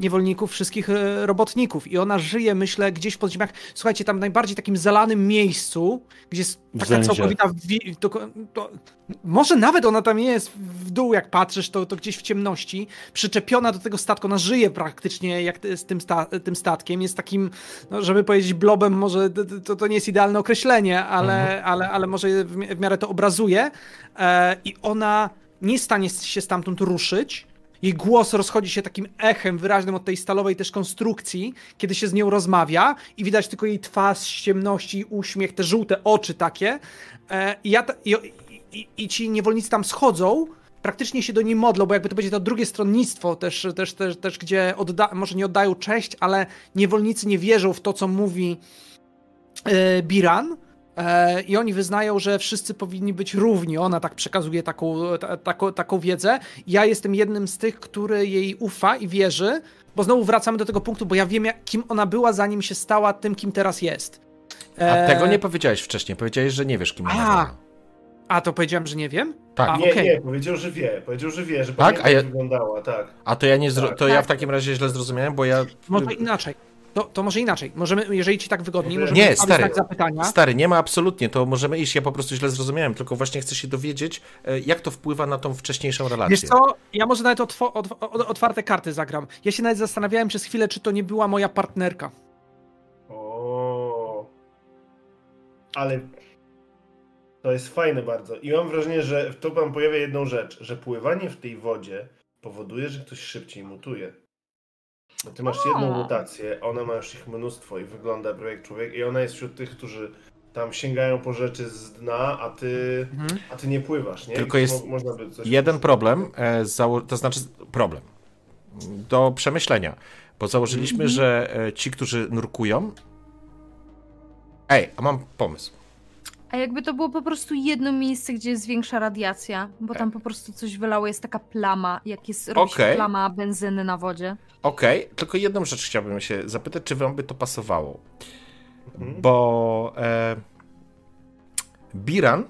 niewolników, wszystkich e, robotników. I ona żyje, myślę, gdzieś w podziemiach. Słuchajcie, tam w najbardziej takim zalanym miejscu, gdzie jest taka całkowita... Wi- to, to, może nawet ona tam jest w dół, jak patrzysz, to, to gdzieś w ciemności, przyczepiona do tego statku. Ona żyje praktycznie jak z tym, sta, tym statkiem. Jest takim, no, żeby powiedzieć blobem, może to, to nie jest idealne określenie, ale, ale, ale może w, mi- w miarę to obrazuje. E, I ona nie jest w stanie się stamtąd ruszyć. Jej głos rozchodzi się takim echem wyraźnym od tej stalowej też konstrukcji, kiedy się z nią rozmawia i widać tylko jej twarz z ciemności, uśmiech, te żółte oczy takie. E, I, ja ta, i, i, I ci niewolnicy tam schodzą, praktycznie się do niej modlą, bo jakby to będzie to drugie stronnictwo też, też, też, też gdzie odda, może nie oddają cześć, ale niewolnicy nie wierzą w to, co mówi e, Biran. E, I oni wyznają, że wszyscy powinni być równi. Ona tak przekazuje taką, ta, taką, taką wiedzę. Ja jestem jednym z tych, który jej ufa i wierzy, bo znowu wracamy do tego punktu, bo ja wiem, jak, kim ona była, zanim się stała tym, kim teraz jest. a E, tego nie powiedziałeś wcześniej, powiedziałeś, że nie wiesz, kim ona A, była. A, to powiedziałem, że nie wiem? Tak, A, Nie, okej. nie, powiedział, że wie. Powiedział, że wie, że Tak? pamięta, A ja- wyglądała, tak. a to ja nie zro... Tak. to ja w takim razie źle zrozumiałem, bo ja... Może inaczej. To, to może inaczej. Możemy, jeżeli ci tak wygodniej, Nie, możemy Nie, stary, znak zapytania. stary, nie ma absolutnie, to możemy iść, ja po prostu źle zrozumiałem, tylko właśnie chcę się dowiedzieć, e, jak to wpływa na tą wcześniejszą relację. Wiesz co, ja może nawet otwo- otw- otwarte karty zagram. Ja się nawet zastanawiałem przez chwilę, czy to nie była moja partnerka. O. Ale to jest fajne bardzo. I mam wrażenie, że tu wam pojawia jedną rzecz, że pływanie w tej wodzie powoduje, że ktoś szybciej mutuje. Ty masz jedną mutację, ona ma już ich mnóstwo i wygląda prawie jak człowiek i ona jest wśród tych, którzy tam sięgają po rzeczy z dna, a ty, Mhm. a ty nie pływasz, nie? Tylko jest mo- można by coś Jeden problem, e, zało- to znaczy problem do przemyślenia, bo założyliśmy, że e, ci, którzy nurkują. Ej, a mam pomysł. A jakby to było po prostu jedno miejsce, gdzie jest większa radiacja, bo tam po prostu coś wylało, jest taka plama, jak jest robi się Okej. plama benzyny na wodzie. Okej, tylko jedną rzecz chciałbym się zapytać, czy wam by to pasowało. Mhm. Bo e, Biran,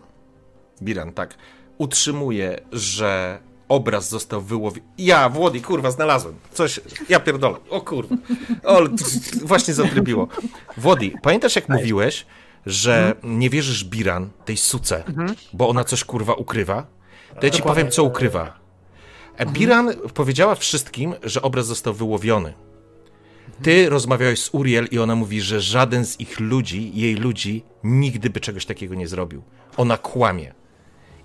Biran, tak, utrzymuje, że obraz został wyłowiony. Ja, Włody, kurwa, znalazłem. Coś, ja pierdolę. O kurwa. O, właśnie zatrybiło. Włody, pamiętasz jak mówiłeś, że nie wierzysz Biran, tej suce, bo ona coś kurwa ukrywa? To ja ci powiem, co ukrywa. E, Biran powiedziała wszystkim, że obraz został wyłowiony. Ty rozmawiałeś z Uriel i ona mówi, że żaden z ich ludzi, jej ludzi, nigdy by czegoś takiego nie zrobił. Ona kłamie.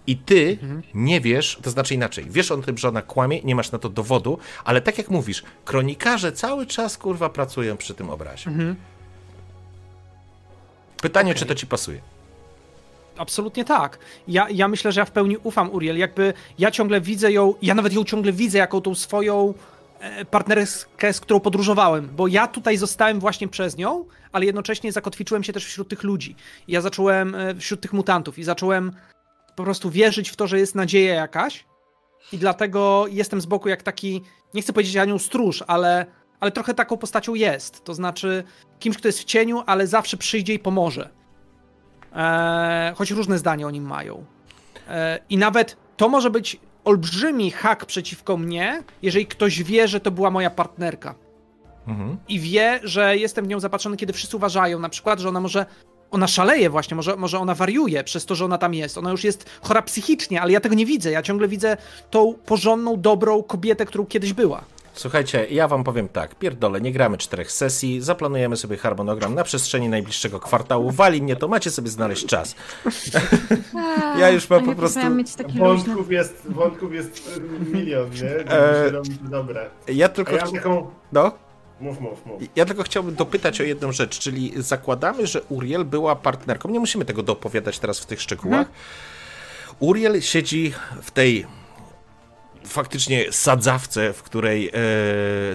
I ty nie wiesz, to znaczy inaczej, wiesz o tym, że ona kłamie, nie masz na to dowodu, ale tak jak mówisz, kronikarze cały czas kurwa pracują przy tym obrazie. Pytanie, czy to ci pasuje? Absolutnie tak. Ja, ja myślę, że ja w pełni ufam Uriel. Jakby ja ciągle widzę ją, ja nawet ją ciągle widzę jako tą swoją e, partnerkę, z którą podróżowałem, bo ja tutaj zostałem właśnie przez nią, ale jednocześnie zakotwiczyłem się też wśród tych ludzi. Ja zacząłem e, wśród tych mutantów i zacząłem po prostu wierzyć w to, że jest nadzieja jakaś i dlatego jestem z boku jak taki, nie chcę powiedzieć anioł stróż, ale, ale trochę taką postacią jest. To znaczy kimś, kto jest w cieniu, ale zawsze przyjdzie i pomoże. E, choć różne zdania o nim mają. E, I nawet to może być olbrzymi hak przeciwko mnie, jeżeli ktoś wie, że to była moja partnerka. Mhm. I wie, że jestem w nią zapatrzony, kiedy wszyscy uważają, na przykład, że ona może. Ona szaleje właśnie, może, może ona wariuje przez to, że ona tam jest. Ona już jest chora psychicznie, ale ja tego nie widzę. Ja ciągle widzę tą porządną, dobrą kobietę, którą kiedyś była. Słuchajcie, ja wam powiem tak, pierdolę, nie gramy czterech sesji, zaplanujemy sobie harmonogram na przestrzeni najbliższego kwartału, wali mnie to, macie sobie znaleźć czas. Ja już mam po prostu-. Wątków jest, wątków jest milion, nie? E, E... Dobra. Ja tylko... ja chci- taką... No? Mów, mów, mów. Ja tylko chciałbym dopytać o jedną rzecz, czyli zakładamy, że Uriel była partnerką. Nie musimy tego dopowiadać teraz w tych szczegółach. Uriel siedzi w tej faktycznie sadzawce, w której e,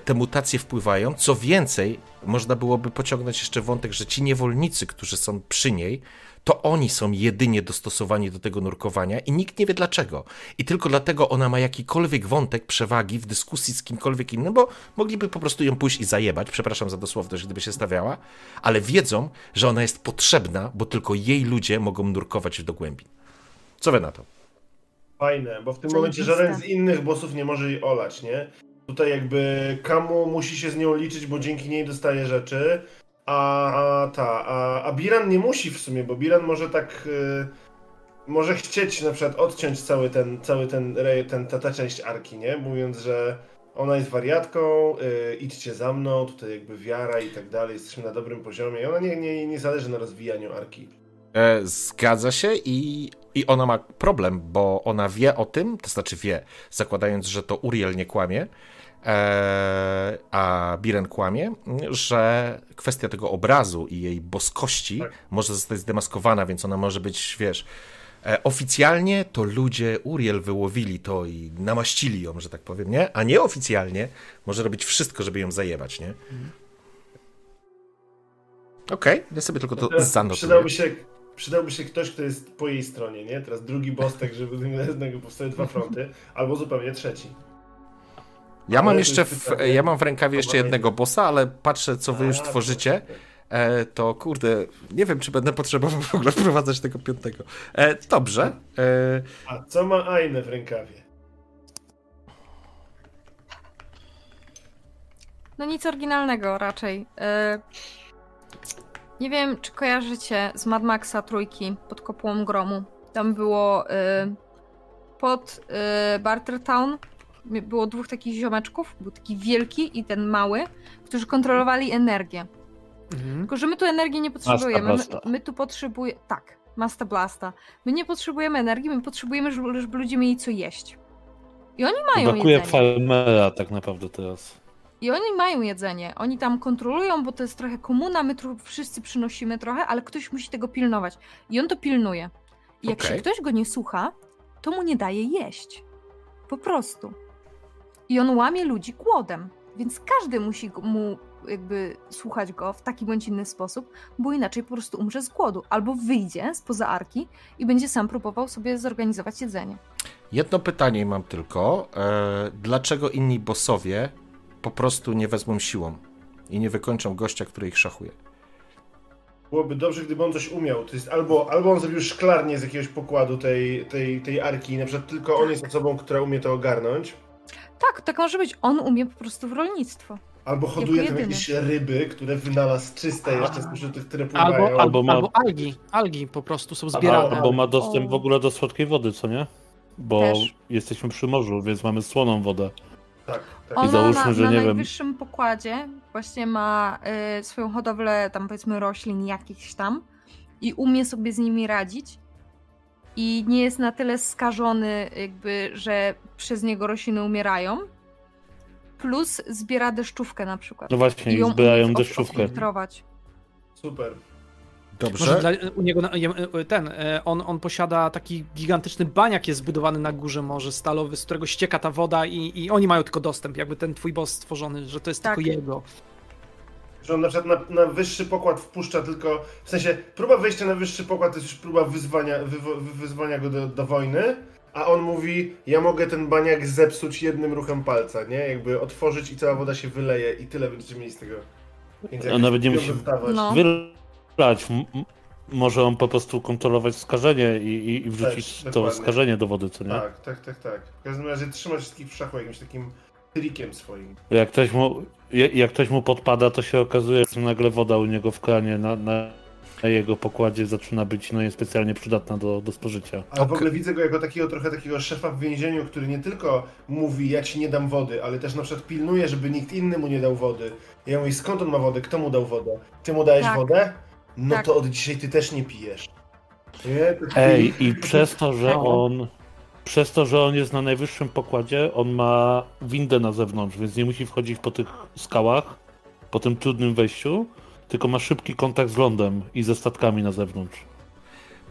te mutacje wpływają. Co więcej, można byłoby pociągnąć jeszcze wątek, że ci niewolnicy, którzy są przy niej, to oni są jedynie dostosowani do tego nurkowania i nikt nie wie dlaczego. I tylko dlatego ona ma jakikolwiek wątek przewagi w dyskusji z kimkolwiek innym, bo mogliby po prostu ją pójść i zajebać, przepraszam za dosłowność, gdyby się stawiała, ale wiedzą, że ona jest potrzebna, bo tylko jej ludzie mogą nurkować do głębi. Co wy na to? Fajne, bo w tym momencie żaden z innych bossów nie może jej olać, nie? Tutaj jakby Kamu musi się z nią liczyć, bo dzięki niej dostaje rzeczy, a, a ta, a, a Biran nie musi w sumie, bo Biran może tak, y, może chcieć na przykład odciąć cały ten, cały ten, ten ta, ta część Arki, nie? Mówiąc, że ona jest wariatką, y, idźcie za mną, tutaj jakby wiara i tak dalej, jesteśmy na dobrym poziomie i ona nie, nie, nie zależy na rozwijaniu Arki. E, zgadza się i, i ona ma problem, bo ona wie o tym, to znaczy wie, zakładając, że to Uriel nie kłamie, e, a Biren kłamie, że kwestia tego obrazu i jej boskości Tak. może zostać zdemaskowana, więc ona może być, wiesz, e, oficjalnie to ludzie Uriel wyłowili to i namaścili ją, że tak powiem, nie? A nieoficjalnie może robić wszystko, żeby ją zajebać, nie? Okej, ja sobie tylko to Teraz zanotuję. przydałby się, przydałby się ktoś, kto jest po jej stronie, nie? Teraz drugi boss, tak żeby z jednego powstały dwa fronty, albo zupełnie trzeci. Ja mam Ale jeszcze, w, ja mam w rękawie jeszcze jednego bossa, ale patrzę, co wy już A, tworzycie, e, to kurde, nie wiem, czy będę potrzebował w ogóle wprowadzać tego piątego. E, dobrze. E, A co ma Aine w rękawie? No nic oryginalnego raczej. Nie wiem, czy kojarzycie z Mad Maxa trójki pod kopułą gromu. Tam było e, pod e, Bartertown było dwóch takich ziomeczków, był taki wielki i ten mały, którzy kontrolowali energię. Tylko, że my tu energii nie potrzebujemy. My, my tu potrzebujemy. Tak, Masta Blasta. My nie potrzebujemy energii, my potrzebujemy, żeby żeby ludzie mieli co jeść. I oni mają Brakuje jedzenie. farmera tak naprawdę teraz. I oni mają jedzenie. Oni tam kontrolują, bo to jest trochę komuna, my tu wszyscy przynosimy trochę, ale ktoś musi tego pilnować. I on to pilnuje. I jak Okej. się ktoś go nie słucha, to mu nie daje jeść. Po prostu. I on łamie ludzi głodem. Więc każdy musi mu jakby słuchać go w taki bądź inny sposób, bo inaczej po prostu umrze z głodu. Albo wyjdzie spoza arki i będzie sam próbował sobie zorganizować jedzenie. jedno pytanie mam tylko. E, dlaczego inni bossowie po prostu nie wezmą siłą i nie wykończą gościa, który ich szachuje? byłoby dobrze, gdyby on coś umiał. To jest albo, albo on zrobił szklarnię z jakiegoś pokładu tej, tej, tej arki, na przykład tylko on jest osobą, która umie to ogarnąć, Tak, tak może być. On umie po prostu w rolnictwo. albo hoduje tam jakieś ryby, które wynalazł czyste jeszcze spośród tych, które pływają. Albo, albo, ma- albo algi. Algi po prostu są zbierane. Albo ma dostęp O. w ogóle do słodkiej wody, co nie? Bo Też. jesteśmy przy morzu, więc mamy słoną wodę. Tak, tak. Ona załóżmy, na, że na nie wiem. najwyższym pokładzie właśnie ma y, swoją hodowlę tam powiedzmy roślin jakichś tam i umie sobie z nimi radzić i nie jest na tyle skażony jakby, że przez niego rośliny umierają. Plus zbiera deszczówkę na przykład. No właśnie, I i ją zbierają umie deszczówkę. odfiltrować. Super. Może Dobrze. dla, u niego je- ten, e, on, on posiada taki gigantyczny baniak jest zbudowany na górze morza stalowy, z którego ścieka ta woda i, i oni mają tylko dostęp, jakby ten twój boss stworzony, że to jest Tak. tylko jego. Że on na przykład na, na wyższy pokład wpuszcza tylko, w sensie próba wejścia na wyższy pokład to jest już próba wyzwania, wy, wyzwania go do, do wojny, a on mówi, ja mogę ten baniak zepsuć jednym ruchem palca, nie? Jakby otworzyć i cała woda się wyleje i tyle będziecie mieli z tego. Więc nawet nie musi-. No. M- Może on po prostu kontrolować skażenie i, i, i wrzucić Też, to dokładnie. skażenie do wody, co nie? Tak, tak, tak, tak. W każdym razie trzyma wszystkich w szachu jakimś takim trikiem swoim. Jak ktoś, mu, jak ktoś mu podpada, to się okazuje, że nagle woda u niego w kranie na, na, na jego pokładzie zaczyna być no, niespecjalnie przydatna do, do spożycia. Ale w ogóle widzę go jako takiego trochę takiego szefa w więzieniu, który nie tylko mówi, ja ci nie dam wody, ale też na przykład pilnuje, żeby nikt inny mu nie dał wody. Ja mówię, skąd on ma wodę? Kto mu dał wodę? Ty mu dałeś Tak. wodę? No Tak. to od dzisiaj ty też nie pijesz. Nie? To Ej, i przez to, że on. Przez to, że on jest na najwyższym pokładzie, on ma windę na zewnątrz, więc nie musi wchodzić po tych skałach, po tym trudnym wejściu, tylko ma szybki kontakt z lądem i ze statkami na zewnątrz.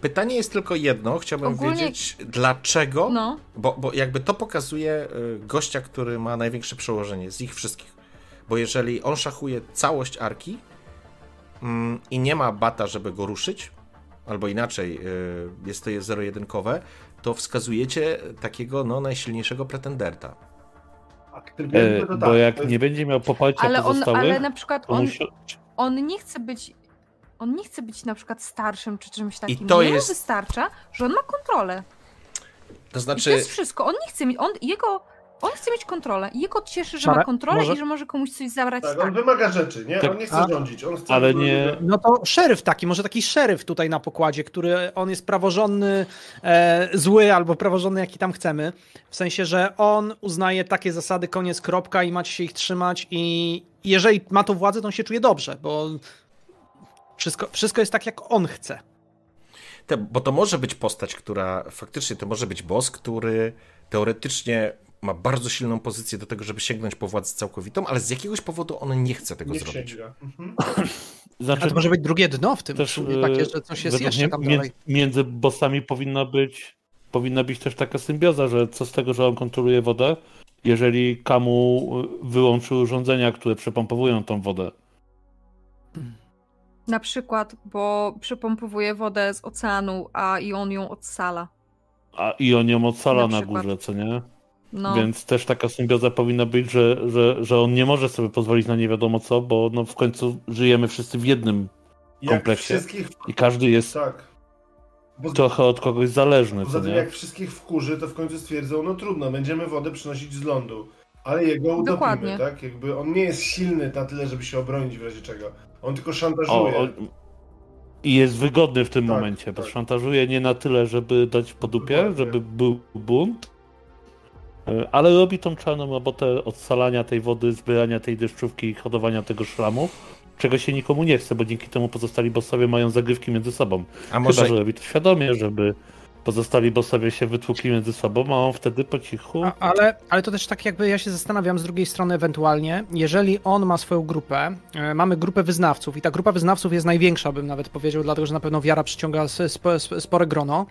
Pytanie jest tylko jedno. Chciałbym Ogólnie- wiedzieć, dlaczego. No, Bo, bo jakby to pokazuje y, gościa, który ma największe przełożenie z ich wszystkich. Bo jeżeli on szachuje całość arki i nie ma bata, żeby go ruszyć, albo inaczej, y, jest to zero-jedynkowe, to wskazujecie takiego no, najsilniejszego pretenderta. tak, E, jakby to bo tak, jak nie będzie miał poparcia ale on, pozostałych, ale na przykład to on, musi... on nie chce być. On nie chce być na przykład starszym czy czymś takim. to Jemu jest- wystarcza, że on ma kontrolę. To I to znaczy, jest wszystko. On nie chce mieć. On, jego, on chce mieć kontrolę. Jego cieszy, że ma kontrolę może- i że może komuś coś zabrać. Tak, tak. on wymaga rzeczy, nie? Tak. On nie chce A- rządzić, on chce... ale nie- No to szeryf taki, może taki szeryf tutaj na pokładzie, który on jest praworządny, e, zły albo praworządny, jaki tam chcemy. W sensie, że on uznaje takie zasady, koniec, kropka i macie się ich trzymać i jeżeli ma tą władzę, to on się czuje dobrze, bo wszystko, wszystko jest tak, jak on chce. te, bo to może być postać, która faktycznie to może być boss, który teoretycznie ma bardzo silną pozycję do tego, żeby sięgnąć po władzę całkowitą, ale z jakiegoś powodu on nie chce tego Nie zrobić. Mhm. Znaczy, Ale to może być drugie dno w tym, też, też, takie, e, że coś jest jeszcze tam między, dalej. między bossami powinna być, powinna być też taka symbioza, że co z tego, że on kontroluje wodę, jeżeli Kamu y, wyłączy urządzenia, które przepompowują tą wodę. Na przykład, bo przepompowuje wodę z oceanu, a i on ją odsala. A i on ją odsala Na na, górze, co nie? No, Więc też taka symbioza powinna być, że, że, że on nie może sobie pozwolić na nie wiadomo co, bo no w końcu żyjemy wszyscy w jednym Jak kompleksie wszystkich... i każdy jest Tak. Bo trochę od kogoś zależny, Poza tym nie? jak wszystkich wkurzy, to w końcu stwierdzą, no trudno, będziemy wodę przynosić z lądu. Ale jego utopimy, Dokładnie. tak? Jakby on nie jest silny na tyle, żeby się obronić w razie czego. On tylko szantażuje. o, I jest wygodny w tym Tak, momencie, bo tak. szantażuje nie na tyle, żeby dać po dupie, Dokładnie. żeby był bunt, ale robi tą czarną robotę odsalania tej wody, zbierania tej deszczówki i hodowania tego szlamu, czego się nikomu nie chce, bo dzięki temu pozostali bossowie mają zagrywki między sobą. A może Chyba, że robi to świadomie, żeby pozostali bossowie się wytłukli między sobą, a on wtedy po cichu... A, ale, ale to też tak jakby ja się zastanawiam z drugiej strony ewentualnie, jeżeli on ma swoją grupę, e, mamy grupę wyznawców i ta grupa wyznawców jest największa, bym nawet powiedział, dlatego że na pewno wiara przyciąga spore grono,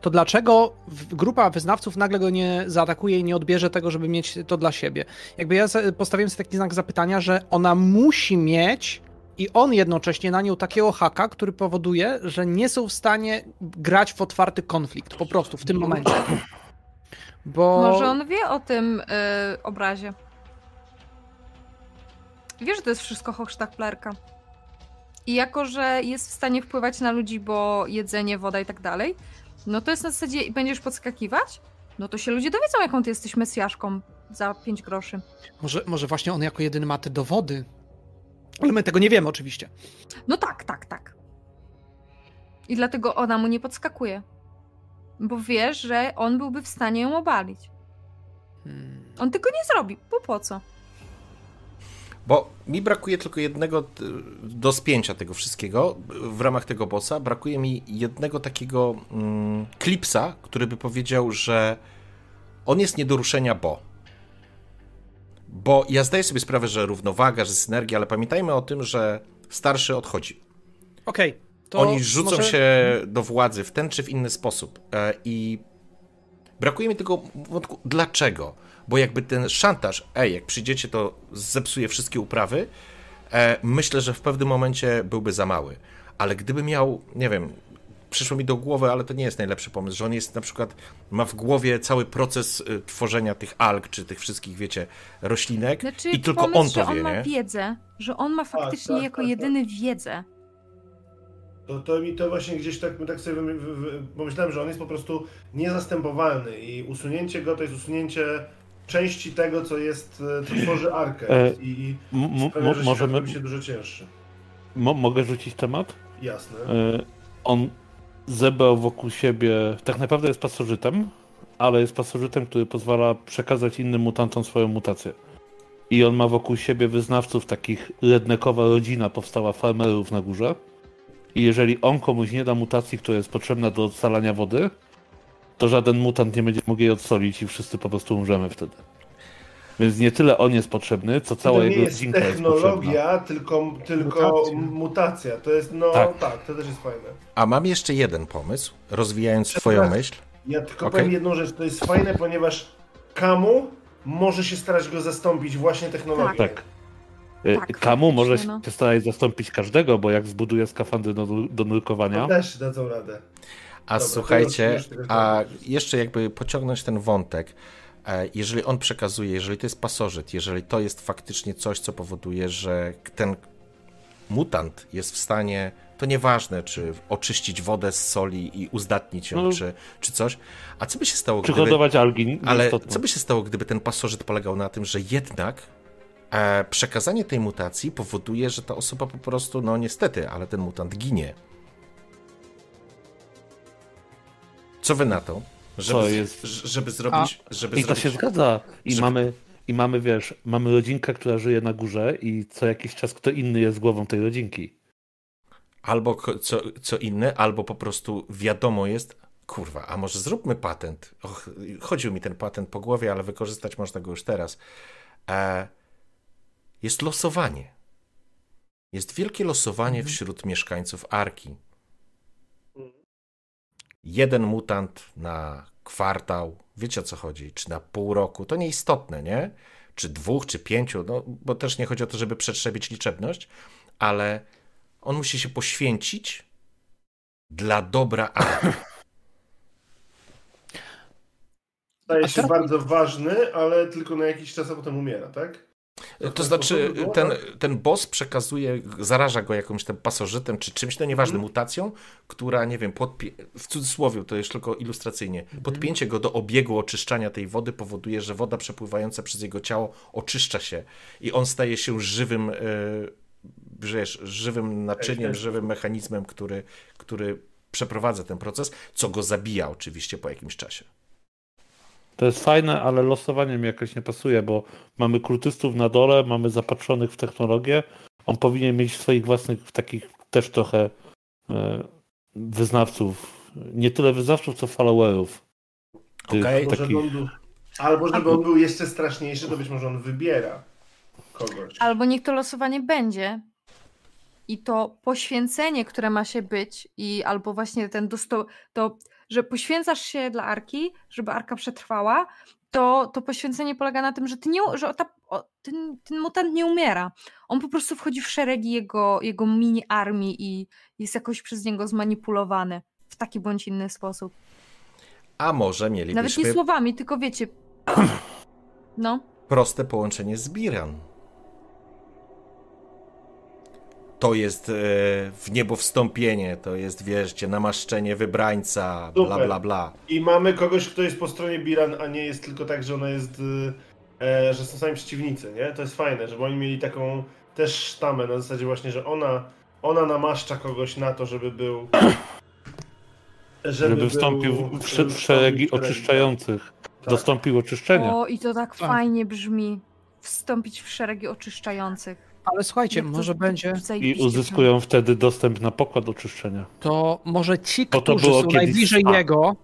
to dlaczego grupa wyznawców nagle go nie zaatakuje i nie odbierze tego, żeby mieć to dla siebie? Jakby ja postawiłem sobie taki znak zapytania, że ona musi mieć i on jednocześnie na nią takiego haka, który powoduje, że nie są w stanie grać w otwarty konflikt, po prostu w tym momencie. Bo... może on wie o tym y, obrazie. Wie, że to jest wszystko hochsztaplerka. I jako, że jest w stanie wpływać na ludzi, bo jedzenie, woda i tak dalej, no to jest na zasadzie, i będziesz podskakiwać, no to się ludzie dowiedzą, jaką ty jesteś mesjaszką za 5 groszy. Może, może właśnie on jako jedyny ma te dowody. Ale my tego nie wiemy oczywiście. No tak, tak, tak. I dlatego ona mu nie podskakuje. Bo wiesz, że on byłby w stanie ją obalić. Hmm. On tego nie zrobi, bo po co? Bo mi brakuje tylko jednego do spięcia tego wszystkiego w ramach tego bossa. Brakuje mi jednego takiego mm, klipsa, który by powiedział, że on jest nie do ruszenia, bo. Bo ja zdaję sobie sprawę, że równowaga, że synergia, ale pamiętajmy o tym, że starszy odchodzi. Okej. to Oni rzucą może- się do władzy w ten czy w inny sposób. E, I brakuje mi tego wątku, dlaczego? Bo jakby ten szantaż, ej, jak przyjdziecie, to zepsuje wszystkie uprawy, e, myślę, że w pewnym momencie byłby za mały. Ale gdyby miał, nie wiem, przyszło mi do głowy, ale to nie jest najlepszy pomysł, że on jest na przykład, ma w głowie cały proces y, tworzenia tych alg, czy tych wszystkich, wiecie, roślinek Znaczy, i tylko pomysł, on że to on wie, ma nie? wiedzę, że on ma faktycznie tak, jako tak, tak. jedyny wiedzę. To, to mi to właśnie gdzieś tak, tak sobie pomyślałem, że on jest po prostu niezastępowalny i usunięcie go to jest usunięcie części tego, co jest, e, co tworzy arkę E, i, i sprawia, że możemy, się dużo cięższy. mo- mogę rzucić temat? Jasne. E, On zebrał wokół siebie, tak naprawdę jest pasożytem, ale jest pasożytem, który pozwala przekazać innym mutantom swoją mutację. I on ma wokół siebie wyznawców, takich rednekowa rodzina powstała farmerów na górze. I jeżeli on komuś nie da mutacji, która jest potrzebna do odsalania wody, to żaden mutant nie będzie mógł jej odsolić i wszyscy po prostu umrzemy wtedy. Więc nie tyle on jest potrzebny, co cała to jego jest rodzinka jest potrzebna. technologia, tylko, tylko Mutacja. mutacja. To jest, no Tak. tak. to też jest fajne. A mam jeszcze jeden pomysł, rozwijając twoją myśl. Ja tylko Okej. powiem jedną rzecz, to jest fajne, ponieważ Kamu może się starać go zastąpić właśnie technologią. Tak. Y, Tak, Kamu może no. się starać zastąpić każdego, bo jak zbuduje skafandry do, do nurkowania, To też dadzą radę. A Dobra, słuchajcie, a jeszcze jakby pociągnąć ten wątek, jeżeli on przekazuje, jeżeli to jest pasożyt, jeżeli to jest faktycznie coś, co powoduje, że ten mutant jest w stanie, to nieważne, czy oczyścić wodę z soli i uzdatnić ją, No. czy, czy coś, a co by się stało, gdyby... przygotować algi. Ale co by się stało, gdyby ten pasożyt polegał na tym, że jednak e, przekazanie tej mutacji powoduje, że ta osoba po prostu, no niestety, ale ten mutant ginie. Co wy na to? Żeby, Co jest- żeby zrobić. Żeby I to zrobić się zgadza. I żeby- mamy, I mamy, wiesz, mamy rodzinkę, która żyje na górze i co jakiś czas kto inny jest głową tej rodzinki. Albo co, co inne, albo po prostu wiadomo jest. Kurwa, a może zróbmy patent? Och, chodził mi ten patent po głowie, ale wykorzystać można go już teraz. E, jest losowanie. Jest wielkie losowanie wśród mieszkańców Arki. Jeden mutant na kwartał, wiecie o co chodzi, czy na pół roku, to nieistotne, nie? Czy dwóch, czy pięciu, no bo też nie chodzi o to, żeby przetrzebić liczebność, ale on musi się poświęcić dla dobra Arki. Staje się teraz- bardzo ważny, ale tylko na jakiś czas, a potem umiera, tak? To znaczy, było, ten, tak? ten boss przekazuje, zaraża go jakimś tam pasożytem czy czymś, to nieważne, Mhm. mutacją, która, nie wiem, podpie- w cudzysłowie, to jest tylko ilustracyjnie, Mhm. podpięcie go do obiegu oczyszczania tej wody powoduje, że woda przepływająca przez jego ciało oczyszcza się i on staje się żywym, yy, wiesz, żywym naczyniem, żywym mechanizmem, który, który przeprowadza ten proces, co go zabija oczywiście po jakimś czasie. To jest fajne, ale losowanie mi jakoś nie pasuje, bo mamy kultystów na dole, mamy zapatrzonych w technologię. On powinien mieć swoich własnych takich też trochę e, wyznawców. Nie tyle wyznawców, co followerów. Okej. Albo żeby, takich- on był, albo żeby on był jeszcze straszniejszy, to być może on wybiera kogoś. Albo niech to losowanie będzie i to poświęcenie, które ma się być i albo właśnie ten dosto, to, że poświęcasz się dla Arki, żeby Arka przetrwała, to, to poświęcenie polega na tym, że, ty nie, że ta, o, ten, ten mutant nie umiera. On po prostu wchodzi w szeregi jego, jego mini armii i jest jakoś przez niego zmanipulowany w taki bądź inny sposób. A może Nawet mielibyśmy nie słowami, tylko wiecie. No. proste połączenie z Biran. To jest e, w niebo wstąpienie, to jest, wierzcie, namaszczenie wybrańca, bla, Super. bla, bla. I mamy kogoś, kto jest po stronie Biran, a nie jest tylko tak, że ona jest, y, e, że są sami przeciwnicy, nie? To jest fajne, żeby oni mieli taką też sztamę na zasadzie właśnie, że ona, ona namaszcza kogoś na to, żeby był... Żeby był- wstąpił w, w, żeby w szeregi w oczyszczających. Tak. Dostąpił oczyszczenia. O, i to tak Tak. fajnie brzmi. Wstąpić w szeregi oczyszczających. Ale słuchajcie, Jak to może z- będzie, I uzyskują wtedy dostęp na pokład oczyszczenia. to może ci, to którzy są najbliżej spa. jego,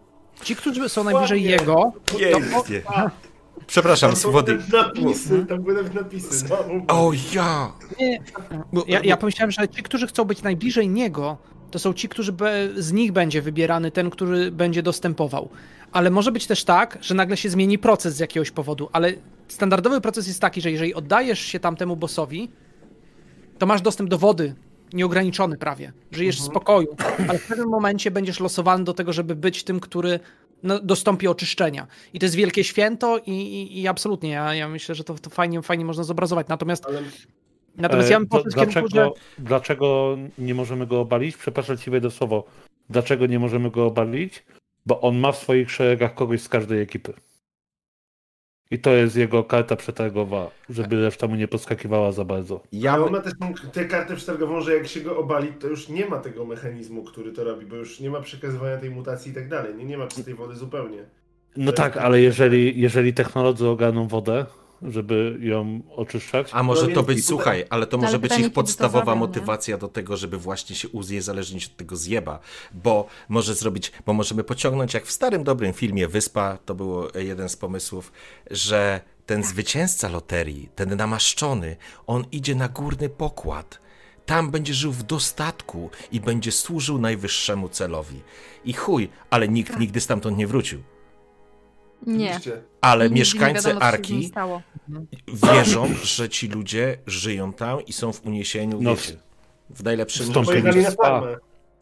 ci, którzy są najbliżej jego. Przepraszam, są Wody. nawet napisy, tam były napisy. No. O ja! Nie, Bo- ja, ja pomyślałem, że ci, którzy chcą być najbliżej niego, to są ci, którzy be, z nich będzie wybierany ten, który będzie dostępował. Ale może być też tak, że nagle się zmieni proces z jakiegoś powodu, ale standardowy proces jest taki, że jeżeli oddajesz się tamtemu bossowi, to masz dostęp do wody, nieograniczony prawie. Żyjesz w spokoju, ale w pewnym momencie będziesz losowany do tego, żeby być tym, który no, dostąpi oczyszczenia. I to jest wielkie święto i, i, i absolutnie, ja, ja myślę, że to, to fajnie, fajnie można zobrazować. Natomiast, Ale natomiast E, ja bym poszedł kierunku, że... dlaczego, dlaczego nie możemy go obalić? Przepraszam ci wejdę słowo. Dlaczego nie możemy go obalić? Bo on ma w swoich szeregach kogoś z każdej ekipy. I to jest jego karta przetargowa, żeby reszta mu nie podskakiwała za bardzo. Ja, Ale on ma też tą, tę kartę przetargową, że jak się go obali, to już nie ma tego mechanizmu, który to robi, bo już nie ma przekazywania tej mutacji i tak dalej. Nie, nie ma czystej wody zupełnie. No tak, ale jeżeli, jeżeli technolodzy ogarną wodę, żeby ją oczyszczać, A może No to być, i słuchaj, ale to No może ale być ich podstawowa motywacja do tego, żeby właśnie się uzniezależnić od tego zjeba, bo może zrobić, bo możemy pociągnąć jak w starym dobrym filmie Wyspa, to było jeden z pomysłów, że ten zwycięzca loterii, ten namaszczony, on idzie na górny pokład. Tam będzie żył w dostatku i będzie służył najwyższemu celowi. I chuj, ale Tak. nikt nigdy stamtąd nie wrócił. Nie. Oczywiście. Ale Nigdy mieszkańcy wiadomo, Arki wierzą, że ci ludzie żyją tam i są w uniesieniu, No, wiecie, w najlepszym wstąpili Spa.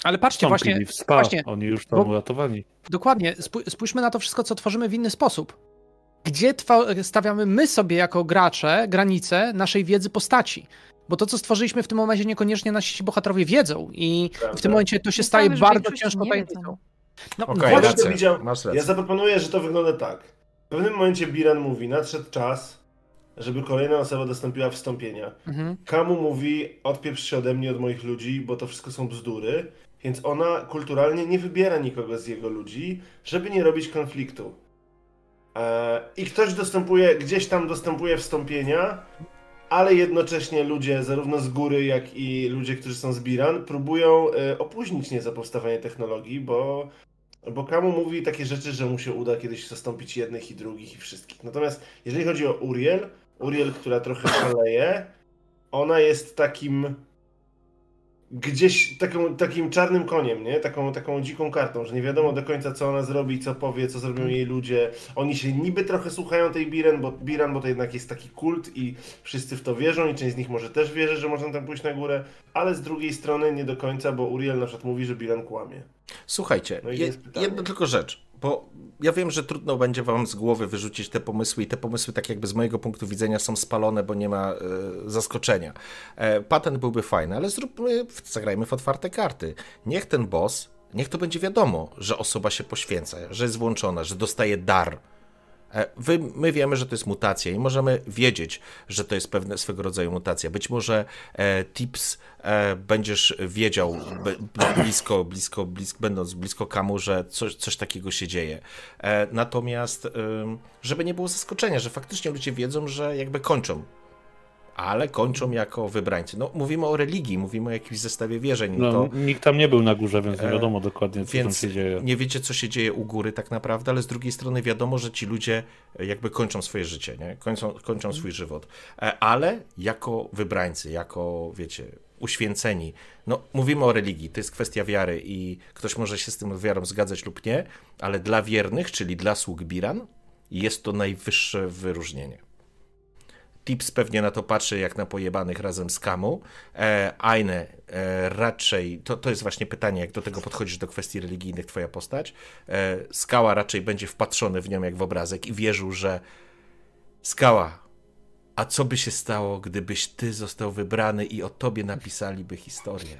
Ale patrzcie, wstąpili właśnie, w spa, właśnie, oni już tam bo- uratowani. dokładnie, spój- spójrzmy na to wszystko, co tworzymy w inny sposób. Gdzie stawiamy my sobie jako gracze granice naszej wiedzy postaci? Bo to, co stworzyliśmy w tym momencie, niekoniecznie nasi bohaterowie wiedzą i Prawda. w tym momencie to się staje bardzo ciężko tajemnicą. No, właśnie- Właśnie rację, widział- masz Ja rację. zaproponuję, że to wygląda tak. W pewnym momencie Biran mówi, nadszedł czas, żeby kolejna osoba dostąpiła wstąpienia. Mhm. Kamu mówi, odpieprz się ode mnie, od moich ludzi, bo to wszystko są bzdury. Więc ona kulturalnie nie wybiera nikogo z jego ludzi, żeby nie robić konfliktu. E, I ktoś dostępuje, gdzieś tam dostępuje wstąpienia, ale jednocześnie ludzie, zarówno z góry, jak i ludzie, którzy są z Biran, próbują e, opóźnić nieco powstawanie technologii, bo, bo Kamu mówi takie rzeczy, że mu się uda kiedyś zastąpić jednych i drugich i wszystkich. Natomiast jeżeli chodzi o Uriel, Uriel, która trochę szaleje, ona jest takim gdzieś taką, takim czarnym koniem, nie? Taką, taką dziką kartą, że nie wiadomo do końca, co ona zrobi, co powie, co zrobią jej ludzie. Oni się niby trochę słuchają tej Biran, bo, Biran, bo to jednak jest taki kult i wszyscy w to wierzą i część z nich może też wierzy, że można tam pójść na górę, ale z drugiej strony nie do końca, bo Uriel na przykład mówi, że Biran kłamie. Słuchajcie, No je, jedna tylko rzecz, bo ja wiem, że trudno będzie wam z głowy wyrzucić te pomysły i te pomysły tak jakby z mojego punktu widzenia są spalone, bo nie ma e, zaskoczenia. E, patent byłby fajny, ale zróbmy, zagrajmy w otwarte karty. Niech ten boss, niech to będzie wiadomo, że osoba się poświęca, że jest włączona, że dostaje dar. E, Wy, my wiemy, że to jest mutacja i możemy wiedzieć, że to jest pewne swego rodzaju mutacja. Być może e, tips będziesz wiedział be, blisko, blisko, blisko, będąc blisko kamu, że coś, coś takiego się dzieje. E, natomiast, żeby nie było zaskoczenia, że faktycznie ludzie wiedzą, że jakby kończą. Ale kończą jako wybrańcy. No, mówimy o religii, mówimy o jakimś zestawie wierzeń. No, to, Nikt tam nie był na górze, więc nie E, wiadomo dokładnie, co więc tam się dzieje. nie wiecie, co się dzieje u góry tak naprawdę, ale z drugiej strony wiadomo, że ci ludzie e, jakby kończą swoje życie, nie? Kończą, kończą swój żywot. E, Ale jako wybrańcy, jako, wiecie, uświęceni, no mówimy o religii, to jest kwestia wiary i ktoś może się z tym wiarą zgadzać lub nie, ale dla wiernych, czyli dla sług Biran, jest to najwyższe wyróżnienie. Tips pewnie na to patrzy jak na pojebanych razem z Kamu. E, Aine e, raczej, to, to jest właśnie pytanie, jak do tego podchodzisz do kwestii religijnych, twoja postać. E, Skała raczej będzie wpatrzony w nią jak w obrazek i wierzył, że Skała, A co by się stało, gdybyś ty został wybrany i o tobie napisaliby historię?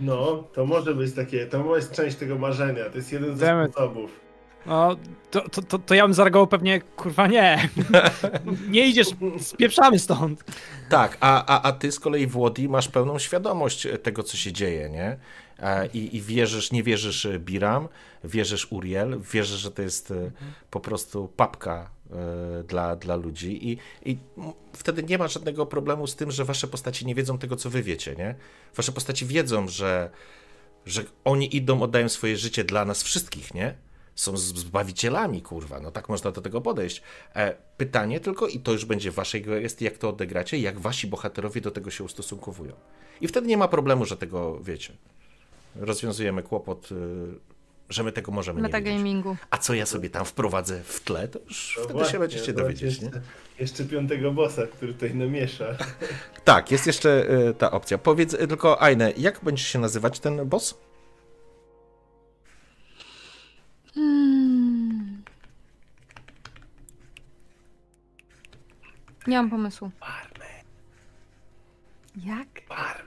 No, to może być takie, to jest część tego marzenia, to jest jeden ze sposobów. No, to, to, to, to ja bym zareagował pewnie, kurwa nie. nie idziesz, spieprzamy stąd. Tak, a, a, a ty z kolei Włodi masz pełną świadomość tego, co się dzieje, nie? E, I, I wierzysz, nie wierzysz e, Biram, wierzysz Uriel, wierzysz, że to jest e, po prostu papka e, dla, dla ludzi i, i wtedy nie ma żadnego problemu z tym, że wasze postaci nie wiedzą tego, co wy wiecie, nie? Wasze postaci wiedzą, że, że oni idą, oddają swoje życie dla nas wszystkich, nie? Są zbawicielami, kurwa, no tak można do tego podejść. E, pytanie tylko, i to już będzie waszej gestii, jak to odegracie, jak wasi bohaterowie do tego się ustosunkowują. I wtedy nie ma problemu, że tego wiecie. Rozwiązujemy kłopot, y, że my tego możemy. Metagamingu. A co ja sobie tam wprowadzę w tle, to już No wtedy właśnie, się będziecie no dowiedzieć, nie? Jeszcze, jeszcze piątego bossa, który tutaj namiesza. Tak, jest jeszcze y, ta opcja. Powiedz y, tylko, Aine, jak będzie się nazywać ten boss? Hmm. Nie mam pomysłu. Jak? Farmer.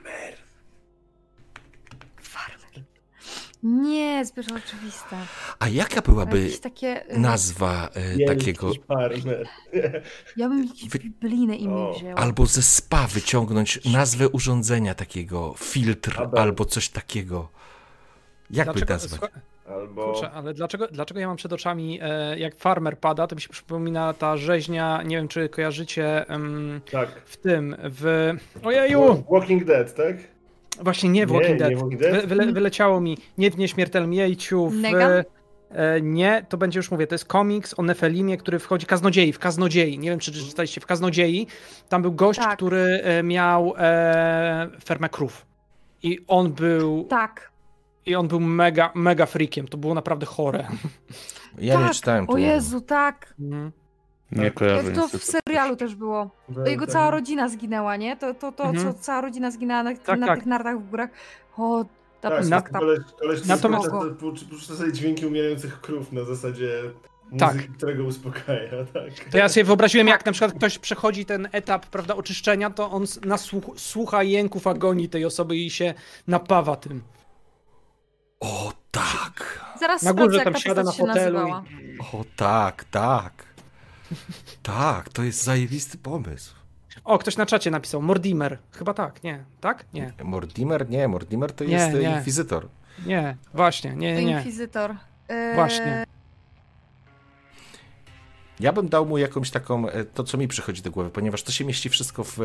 Nie, zbyt oczywiste. A jaka byłaby takie... y, nazwa Wielki takiego, farmer. Ja bym jakieś Wy- biblijne imię O. wzięła. albo ze spa wyciągnąć nazwę urządzenia takiego, filtr Abel. albo coś takiego. Jak by nazwać? Albo... Kurczę, ale dlaczego, dlaczego ja mam przed oczami, e, jak farmer pada, to mi się przypomina ta rzeźnia, nie wiem czy kojarzycie em, Tak. w tym, w... Ojeju! Walking Dead, tak? Właśnie nie w Nie, Walking nie Dead. Walking Dead? Wy, wyle, wyleciało mi, nie w Nieśmiertelnym Jejciu, w... Negan? E, nie, to będzie już mówię, to jest komiks o Nefelimie, który wchodzi, Kaznodziei, w Kaznodziei, nie wiem czy czytaliście, w Kaznodziei, tam był gość, Tak. który e, miał e, fermę krów. I on był, Tak. i on był mega, mega freakiem, to było naprawdę chore. Ja nie tak. czytałem O. Jezu, tak. Mhm. Nie kojarzę Jak to w serialu też było. To jego cała rodzina zginęła, nie? To, to, to Mhm. co cała rodzina zginęła na, Tak, na tak. tych nartach w górach. O, ta Tak, tak, tak, koleś, koleś Natomiast- puszcza sobie dźwięki umierających krów na zasadzie Tak. muzyki, którego uspokaja, tak. To ja sobie wyobraziłem, jak na przykład ktoś przechodzi ten etap, prawda, oczyszczenia, to on nasłuch, słucha jęków agonii tej osoby i się napawa tym. O tak, Zaraz Na górze sprawdzę, tam siada na fotelu nazywała. o tak, tak. Tak, to jest zajebisty pomysł. O, ktoś na czacie napisał, Mortimer. Chyba tak, nie. Tak? Nie. Mortimer? Nie, Mortimer to Nie, jest e, nie. inkwizytor. Nie, właśnie, nie, To nie. Inkwizytor. Yy, Właśnie. Ja bym dał mu jakąś taką, e, to co mi przychodzi do głowy, ponieważ to się mieści wszystko w, e,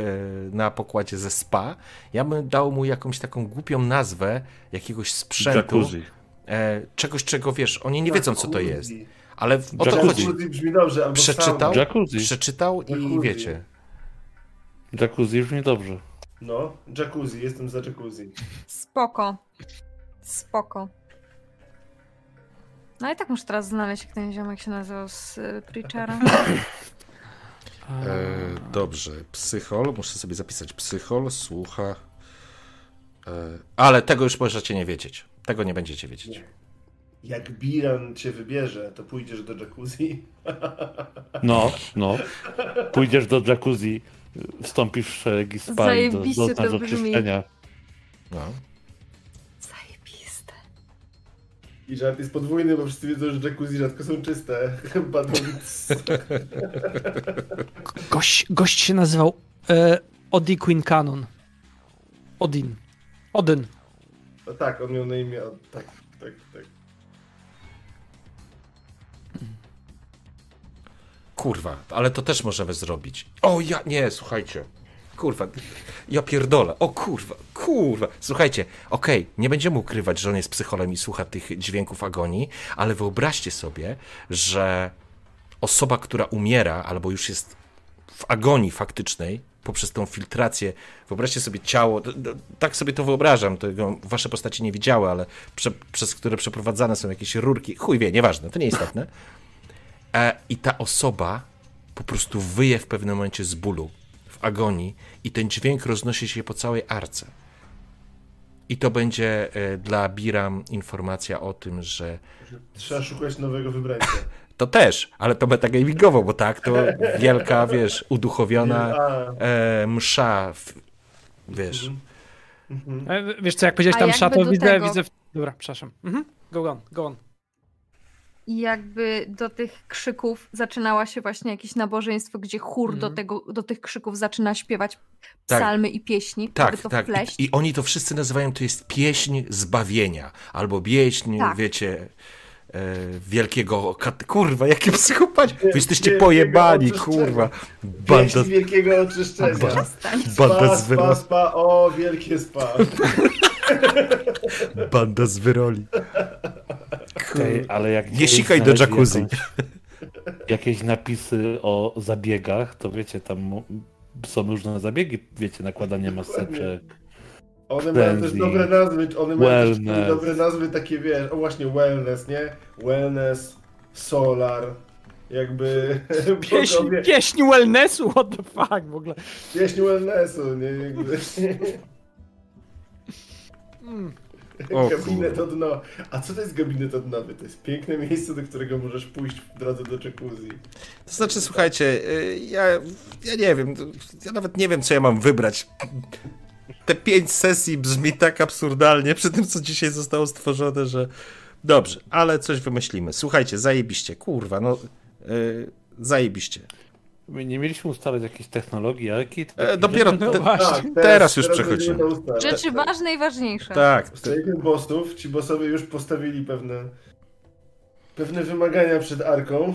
na pokładzie ze spa. Ja bym dał mu jakąś taką głupią nazwę jakiegoś sprzętu. Jacuzzi. E, czegoś, czego wiesz, oni nie wiedzą, co to jest. Ale w- o to chodzi. Brzmi dobrze, albo Przeczytał? Jacuzzi. Przeczytał i Jacuzzi. wiecie. Jacuzzi brzmi dobrze. No, jacuzzi, jestem za jacuzzi. Spoko. Spoko. No i tak muszę teraz znaleźć, jak ten ziomek się nazywał z y, Preachera. E, dobrze, psychol, muszę sobie zapisać. Psychol słucha. E, ale tego już możecie nie wiedzieć. Tego nie będziecie wiedzieć. Jak Biran cię wybierze, to pójdziesz do jacuzzi. No, no. Pójdziesz do jacuzzi, wstąpisz w szeregi spali, do, to brzmi. oczyszczenia. No. Zajebiste. I żart jest podwójny, bo wszyscy wiedzą, że jacuzzi rzadko są czyste. Gość, gość się nazywał e, Odi Queen Canon. Odin. Odyn. No tak, on miał na imię. Tak, tak, tak. Kurwa, ale to też możemy zrobić. O ja, nie, słuchajcie. Kurwa, ja pierdolę. O kurwa, kurwa. Słuchajcie, okej, nie będziemy ukrywać, że on jest psycholem i słucha tych dźwięków agonii, ale wyobraźcie sobie, że osoba, która umiera albo już jest w agonii faktycznej poprzez tą filtrację, wyobraźcie sobie ciało, tak sobie to wyobrażam, tego wasze postaci nie widziały, ale prze, przez które przeprowadzane są jakieś rurki, chuj wie, nieważne, to nieistotne. E, I ta osoba po prostu wyje w pewnym momencie z bólu, w agonii, i ten dźwięk roznosi się po całej arce. I to będzie e, dla Biram informacja o tym, że Trzeba szukać nowego wybrańca. To też, ale to metagamingowo, bo tak, to wielka, wiesz, uduchowiona e, msza, w, wiesz. mhm. E, Wiesz co, jak powiedziałeś tam szato, do widzę, tego- widzę... Dobra, przepraszam. Mhm. Go on, go on. I jakby do tych krzyków zaczynała się właśnie jakieś nabożeństwo, gdzie chór do, Mhm. tego, do tych krzyków zaczyna śpiewać Tak. psalmy i pieśni, Tak, to tak. I, I oni to wszyscy nazywają, to jest pieśń zbawienia, albo pieśń, Tak. wiecie, e, wielkiego, kat... kurwa, jakie psychopaci, wy jesteście pojebani, oczyszczenia. kurwa, Pieśń banda, wielkiego oczyszczenia. Przestań. banda Spa, z spa, wyroli, spa, o, wielkie spa. banda z wyroli. Ej, ale jak Nie sikaj do jacuzzi. jakąś- Jakieś napisy o zabiegach, to wiecie, tam są różne zabiegi, wiecie, nakładanie maseczek. One mają też dobre nazwy, one mają też wellness. dobre nazwy takie, wiesz, o właśnie wellness, nie? Wellness, solar, jakby Pieśń, bogowie, pieśń wellnessu, what the fuck w ogóle. pieśń wellnessu, nie? Jakby, Mm. O gabinet od dno. A co to jest gabinet odnowy? To jest piękne miejsce, do którego możesz pójść w drodze do jacuzzi. To znaczy, słuchajcie, y, ja, ja nie wiem, ja nawet nie wiem, co ja mam wybrać. Te pięć sesji brzmi tak absurdalnie przy tym, co dzisiaj zostało stworzone, że dobrze, ale coś wymyślimy. Słuchajcie, zajebiście, kurwa, no y, zajebiście. My nie mieliśmy ustalać jakiejś technologii, Arki? E, dopiero No te, właśnie. teraz już będziemy przechodzimy. Rzeczy ważne i ważniejsze. tak, Przejdźmy bossów. Ci bossowie już postawili pewne pewne wymagania przed arką.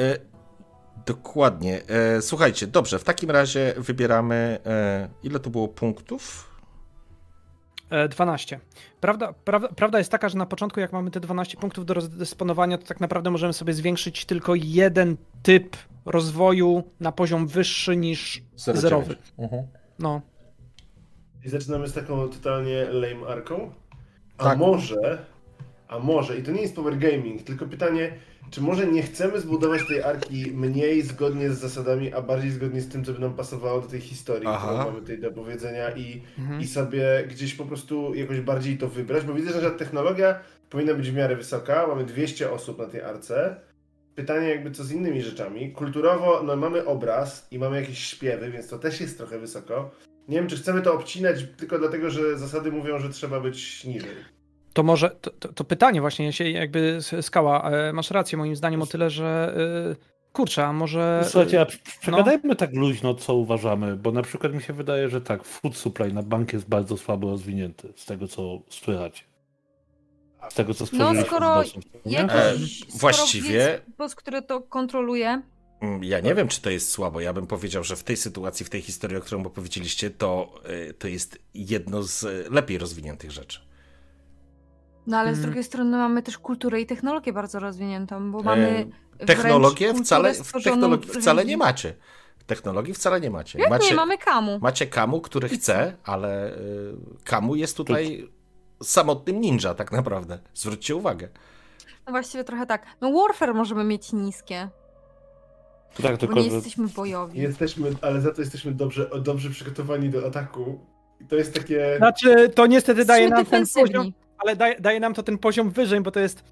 E, dokładnie. E, słuchajcie, dobrze, w takim razie wybieramy. E, ile to było punktów? E, 12. Prawda, prawda, prawda jest taka, że na początku, jak mamy te 12 punktów do rozdysponowania, to tak naprawdę możemy sobie zwiększyć tylko jeden typ rozwoju na poziom wyższy niż zerowy. Mhm. No. I zaczynamy z taką totalnie lame arką. A Tak. może, a może, i to nie jest power gaming, tylko pytanie, czy może nie chcemy zbudować tej arki mniej zgodnie z zasadami, a bardziej zgodnie z tym, co by nam pasowało do tej historii, Aha. którą mamy tutaj do powiedzenia i, Mhm. i sobie gdzieś po prostu jakoś bardziej to wybrać, bo widzę, że technologia powinna być w miarę wysoka, mamy 200 osób na tej arce. Pytanie jakby co z innymi rzeczami. Kulturowo, no mamy obraz i mamy jakieś śpiewy, więc to też jest trochę wysoko. Nie wiem, czy chcemy to obcinać tylko dlatego, że zasady mówią, że trzeba być niżej. To może, to, to, to pytanie właśnie, się jakby skała, e, masz rację moim zdaniem o tyle, że e, kurczę, a może... Słuchajcie, a przy- przegadajmy tak luźno, co uważamy, bo na przykład mi się wydaje, że tak, food supply na bank jest bardzo słabo rozwinięty, z tego co słychać. Z tego co stworzyliśmy skoro z? Jakiś, E, skoro właściwie- jest boss, który to kontroluje, Mm, Ja nie wiem, czy to jest słabo. Ja bym powiedział, że w tej sytuacji, w tej historii, o którą opowiedzieliście, to, y, to jest jedno z y, lepiej rozwiniętych rzeczy. no ale z Mhm. drugiej strony mamy też kulturę i technologię bardzo rozwiniętą, bo mamy E, Technologię wręcz wcale, kulturę w stworzoną technologii w wcale nie macie. Technologii wcale nie macie. Jak macie, nie, mamy kamu. macie Kamu, który chce, ale y, Kamu jest tutaj samotnym ninja tak naprawdę. Zwróćcie uwagę. No właściwie trochę tak. No Warfare możemy mieć niskie, Tak, bo tylko nie że jesteśmy bojowi. Jesteśmy, ale za to jesteśmy dobrze, dobrze przygotowani do ataku. I to jest takie... Znaczy, to niestety daje nam ten poziom, ale daje, daje nam to ten poziom wyżej, bo to jest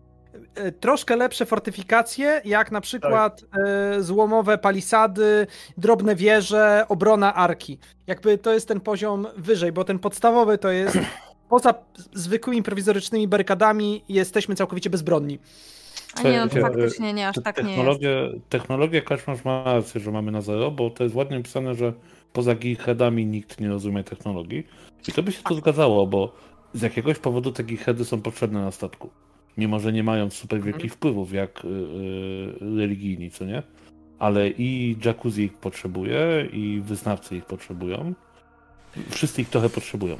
e, troszkę lepsze fortyfikacje, jak na przykład e, złomowe palisady, drobne wieże, obrona arki. Jakby to jest ten poziom wyżej, bo ten podstawowy to jest poza zwykłymi prowizorycznymi barykadami jesteśmy całkowicie bezbronni. A nie, no to faktycznie nie, aż tak nie jest. technologię, Kaczmarz ma rację, że mamy na zero, bo to jest ładnie napisane, że poza geekheadami nikt nie rozumie technologii. I to by się to zgadzało, bo z jakiegoś powodu te geekheady są potrzebne na statku. Mimo, że nie mają super wielkich wpływów jak y, y, religijni, co nie? Ale i jacuzzi ich potrzebuje, i wyznawcy ich potrzebują. Wszyscy ich trochę potrzebują.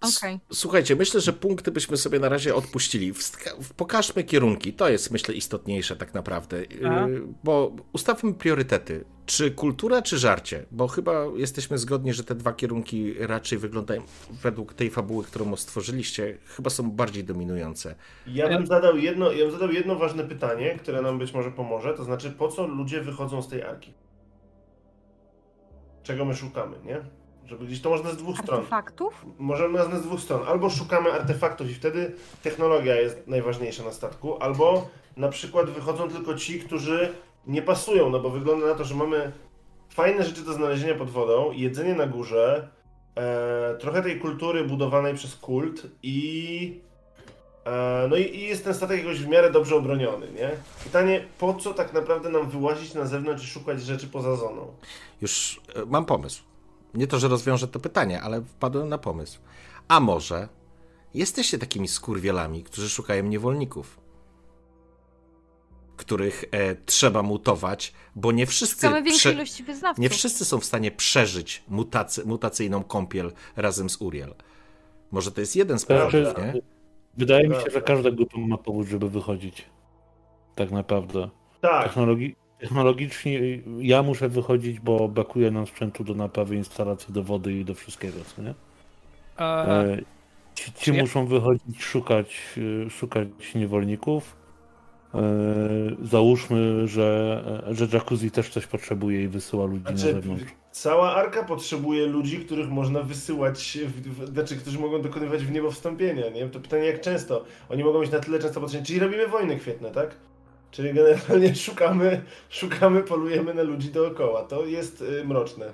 Okej. Słuchajcie, myślę, że punkty byśmy sobie na razie odpuścili. Pokażmy kierunki. To jest, myślę, istotniejsze tak naprawdę. A? Yy, Bo ustawmy priorytety. Czy kultura, czy żarcie? Bo chyba jesteśmy zgodni, że te dwa kierunki raczej wyglądają, według tej fabuły, którą stworzyliście, chyba są bardziej dominujące. Ja bym zadał jedno, ja bym zadał jedno ważne pytanie, które nam być może pomoże, to znaczy po co ludzie wychodzą z tej arki? Czego my szukamy, nie? Żeby gdzieś to można z dwóch stron. Artefaktów? Możemy nas z dwóch stron. Albo szukamy artefaktów i wtedy technologia jest najważniejsza na statku, albo na przykład wychodzą tylko ci, którzy nie pasują, no bo wygląda na to, że mamy fajne rzeczy do znalezienia pod wodą, jedzenie na górze, e, trochę tej kultury budowanej przez kult i e, no i, i jest ten statek jakoś w miarę dobrze obroniony, nie? Pytanie, po co tak naprawdę nam wyłazić na zewnątrz i szukać rzeczy poza zoną? Już e, mam pomysł. Nie to, że rozwiążę to pytanie, ale wpadłem na pomysł. A może jesteście takimi skurwielami, którzy szukają niewolników, których e, trzeba mutować, bo nie wszyscy, prze- nie wszyscy są w stanie przeżyć mutacy, mutacyjną kąpiel razem z Uriel. Może to jest jeden z Znaczy, powodów, nie? Wydaje mi się, że każda grupa ma powód, żeby wychodzić. Tak naprawdę. Tak, Technologi technologicznie ja muszę wychodzić, bo brakuje nam sprzętu do naprawy instalacji, do wody i do wszystkiego, co nie? E, E, ci ci ja- muszą wychodzić, szukać, e, szukać niewolników. E, załóżmy, że, że jacuzzi też coś potrzebuje i wysyła ludzi na Znaczy, zewnątrz. cała arka potrzebuje ludzi, których można wysyłać, w, w, znaczy, którzy mogą dokonywać w niebo wstąpienia, nie? To pytanie, jak często? Oni mogą mieć na tyle często potrzebne, czyli robimy wojny kwietne, tak? Czyli generalnie szukamy, szukamy, polujemy na ludzi dookoła. To jest y, mroczne,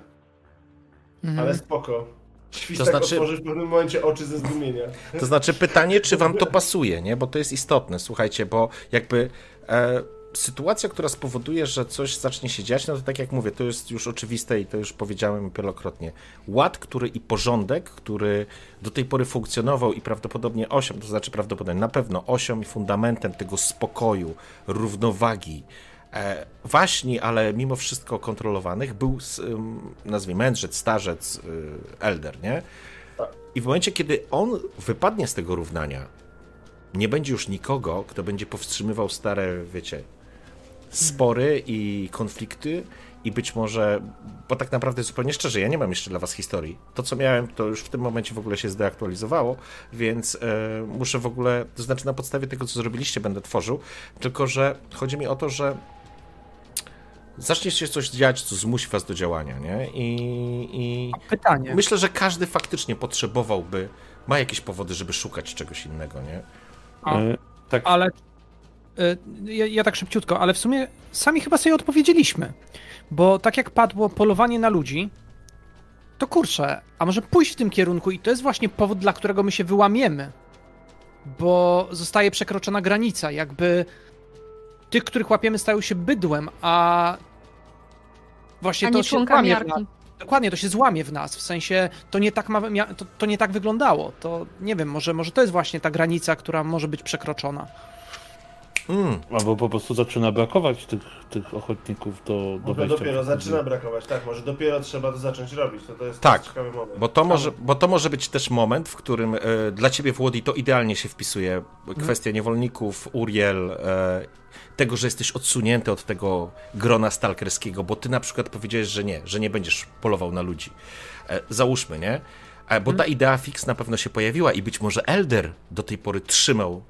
mhm. ale spoko. Świstak To znaczy- otworzy w pewnym momencie oczy ze zdumienia. To znaczy pytanie, czy wam to pasuje, nie? Bo to jest istotne, słuchajcie, bo jakby e, sytuacja, która spowoduje, że coś zacznie się dziać, no to tak jak mówię, to jest już oczywiste i to już powiedziałem wielokrotnie. Ład, który i porządek, który do tej pory funkcjonował i prawdopodobnie osią, to znaczy prawdopodobnie na pewno osią i fundamentem tego spokoju, równowagi, e, waśni, ale mimo wszystko kontrolowanych, był, nazwijmy, mędrzec, starzec, y, elder, nie? I w momencie, kiedy on wypadnie z tego równania, nie będzie już nikogo, kto będzie powstrzymywał stare, wiecie, spory i konflikty. I być może, bo tak naprawdę zupełnie szczerze, ja nie mam jeszcze dla was historii. To, co miałem, to już w tym momencie w ogóle się zdeaktualizowało, więc e, muszę w ogóle, to znaczy na podstawie tego, co zrobiliście, będę tworzył. Tylko, że chodzi mi o to, że zacznie się coś dziać, co zmusi was do działania, nie? I, i Pytanie. Myślę, że każdy faktycznie potrzebowałby, ma jakieś powody, żeby szukać czegoś innego, nie? A. E, tak, Ale ja, ja tak szybciutko, ale w sumie sami chyba sobie odpowiedzieliśmy. Bo tak jak padło polowanie na ludzi, to kurczę, a może pójść w tym kierunku i to jest właśnie powód, dla którego my się wyłamiemy. Bo zostaje przekroczona granica, jakby tych, których łapiemy, stają się bydłem, a właśnie A to się złamie w nas. Dokładnie, to się złamie w nas, w sensie to nie tak, ma, to, to nie tak wyglądało. To nie wiem, może, może to jest właśnie ta granica, która może być przekroczona. Mm, albo po prostu zaczyna brakować tych, tych ochotników do, do Może wejścia dopiero zaczyna brakować, tak, może dopiero trzeba to zacząć robić, to, to jest Tak, ciekawy moment. bo, to może, bo to może być też moment, w którym e, dla ciebie, Włodi, to idealnie się wpisuje kwestia niewolników, Uriel, e, tego, że jesteś odsunięty od tego grona stalkerskiego, bo ty na przykład powiedziałeś, że nie, że nie będziesz polował na ludzi. E, załóżmy, nie? Bo ta idea fix na pewno się pojawiła i być może Elder do tej pory trzymał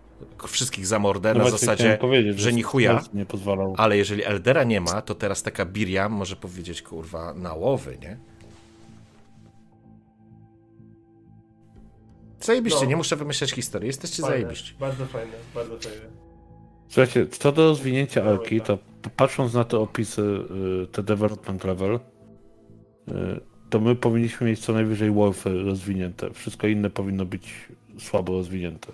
wszystkich za mordę No na zasadzie, że ni chuja. Nie pozwalał. Ale jeżeli Eldera nie ma, to teraz taka Biriam może powiedzieć, kurwa, na łowy, nie? Zajebiście, No. nie muszę wymyślać historii, jesteście Fajne, zajebiści. Bardzo fajne, bardzo fajne. Słuchajcie, co do rozwinięcia Alki, to patrząc na te opisy, y, te development level, y, to my powinniśmy mieć co najwyżej Warfare rozwinięte. Wszystko inne powinno być słabo rozwinięte.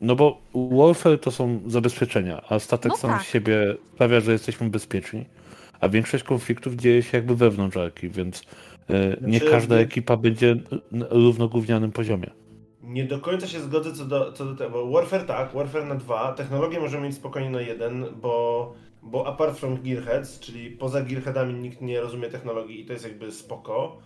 No bo Warfare to są zabezpieczenia, a statek No sam tak. z siebie sprawia, że jesteśmy bezpieczni. A większość konfliktów dzieje się jakby wewnątrz Alki, więc y, nie Znaczy, każda ekipa będzie na równogównianym poziomie. Nie do końca się zgodzę co do, co do tego, bo Warfare tak, Warfare na dwa, technologię możemy mieć spokojnie na jeden, bo, bo apart from Gearheads, czyli poza Gearheadami nikt nie rozumie technologii i to jest jakby spoko.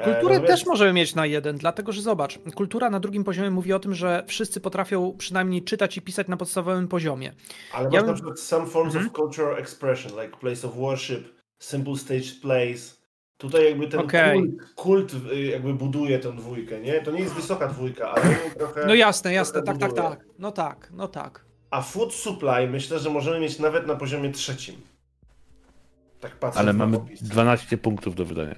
E, Kulturę natomiast- też możemy mieć na jeden, dlatego że zobacz, kultura na drugim poziomie mówi o tym, że wszyscy potrafią przynajmniej czytać i pisać na podstawowym poziomie. Ale Ja masz na przykład some forms Mhm. of cultural expression, like place of worship, simple staged plays. Tutaj jakby ten Okej. kult, kult y, jakby buduje tę dwójkę, nie? To nie jest wysoka dwójka, ale trochę... No jasne, jasne, tak, tak, buduje. tak. No tak, no tak. A food supply myślę, że możemy mieć nawet na poziomie trzecim. Tak patrzę Ale mamy opis. 12 punktów do wydania.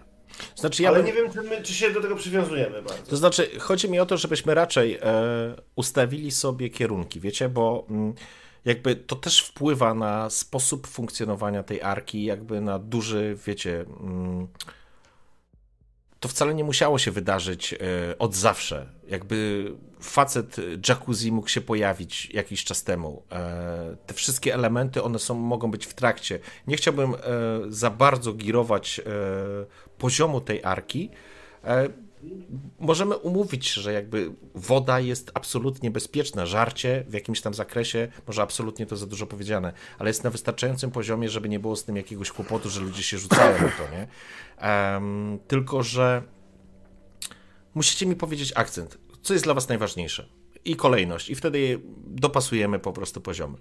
Znaczy ja Ale bym- nie wiem, czy, my, czy się do tego przywiązujemy bardzo. To znaczy, chodzi mi o to, żebyśmy raczej e, ustawili sobie kierunki, wiecie, bo mm, jakby to też wpływa na sposób funkcjonowania tej arki, jakby na duży, wiecie. Mm, to wcale nie musiało się wydarzyć e, od zawsze. Jakby facet jacuzzi mógł się pojawić jakiś czas temu. E, te wszystkie elementy, one są, mogą być w trakcie. Nie chciałbym e, za bardzo girować e, poziomu tej arki. Możemy umówić, że jakby woda jest absolutnie bezpieczna, żarcie w jakimś tam zakresie, może absolutnie to za dużo powiedziane, ale jest na wystarczającym poziomie, żeby nie było z tym jakiegoś kłopotu, że ludzie się rzucają na to, nie? Em, tylko, że musicie mi powiedzieć akcent, co jest dla was najważniejsze i kolejność i wtedy dopasujemy po prostu poziomy.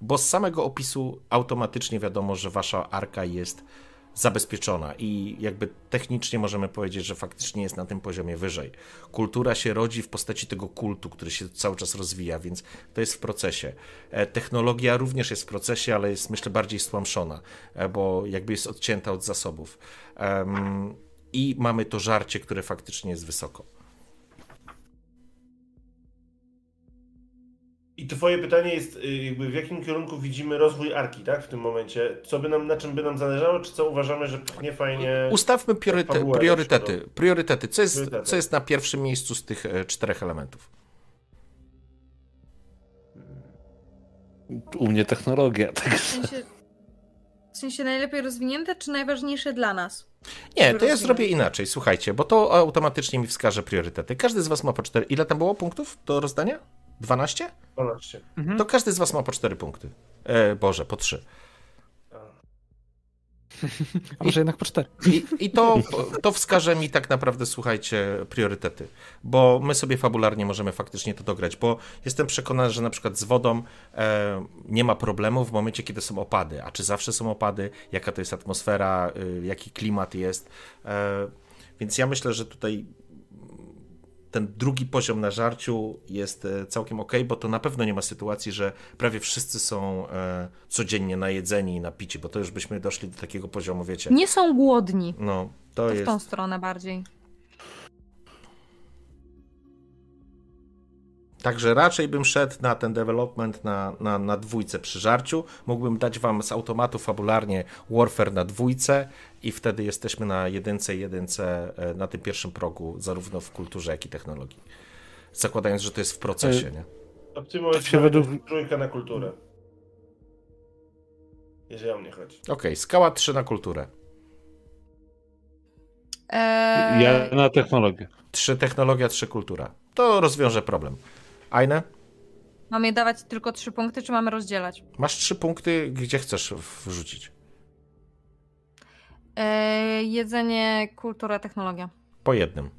Bo z samego opisu automatycznie wiadomo, że wasza arka jest zabezpieczona i jakby technicznie możemy powiedzieć, że faktycznie jest na tym poziomie wyżej. Kultura się rodzi w postaci tego kultu, który się cały czas rozwija, więc to jest w procesie. E, Technologia również jest w procesie, ale jest myślę bardziej stłamszona, e, bo jakby jest odcięta od zasobów. I mamy to żarcie, które faktycznie jest wysoko. I twoje pytanie jest, y, jakby w jakim kierunku widzimy rozwój arki, tak? W tym momencie. Co by nam, na czym by nam zależało, czy co uważamy, że pchnie fajnie. Ustawmy priorytety. lepszą, Priorytety. Co jest, Priorytety. co jest na pierwszym miejscu z tych e, czterech elementów? U mnie technologia. Tak. W sensie, w sensie najlepiej rozwinięte, czy najważniejsze dla nas? Nie, to ja zrobię inaczej, słuchajcie, bo to automatycznie mi wskaże priorytety. Każdy z was ma po cztery. Ile tam było punktów do rozdania? 12? 12. To każdy z was ma po cztery punkty. E, Boże, po trzy. A może jednak po cztery. I, i to, to wskaże mi tak naprawdę, słuchajcie, priorytety. Bo my sobie fabularnie możemy faktycznie to dograć, bo jestem przekonany, że na przykład z wodą e, nie ma problemu w momencie, kiedy są opady. A czy zawsze są opady? Jaka to jest atmosfera? Y, jaki klimat jest? E, więc ja myślę, że tutaj ten drugi poziom na żarciu jest e, całkiem ok, bo to na pewno nie ma sytuacji, że prawie wszyscy są e, codziennie najedzeni i napici, bo to już byśmy doszli do takiego poziomu, wiecie. Nie są głodni. No, to, To w jest. tą stronę bardziej. Także raczej bym szedł na ten development na, na, na dwójce przy żarciu. Mógłbym dać wam z automatu fabularnie Warfare na dwójce i wtedy jesteśmy na jedynce i jedynce e, na tym pierwszym progu, zarówno w kulturze, jak i technologii. Zakładając, że to jest w procesie, nie? W tym momencie się według- trójka na kulturę. Jeżeli o mnie chodzi. Okej, skała 3 na kulturę. Eee, Ja na technologię. 3 technologia, 3 kultura. To rozwiąże problem. Ajne, Mam je dawać tylko trzy punkty, czy mamy rozdzielać? masz 3 punkty, gdzie chcesz wrzucić? Eee, jedzenie, kultura, technologia. Po jednym.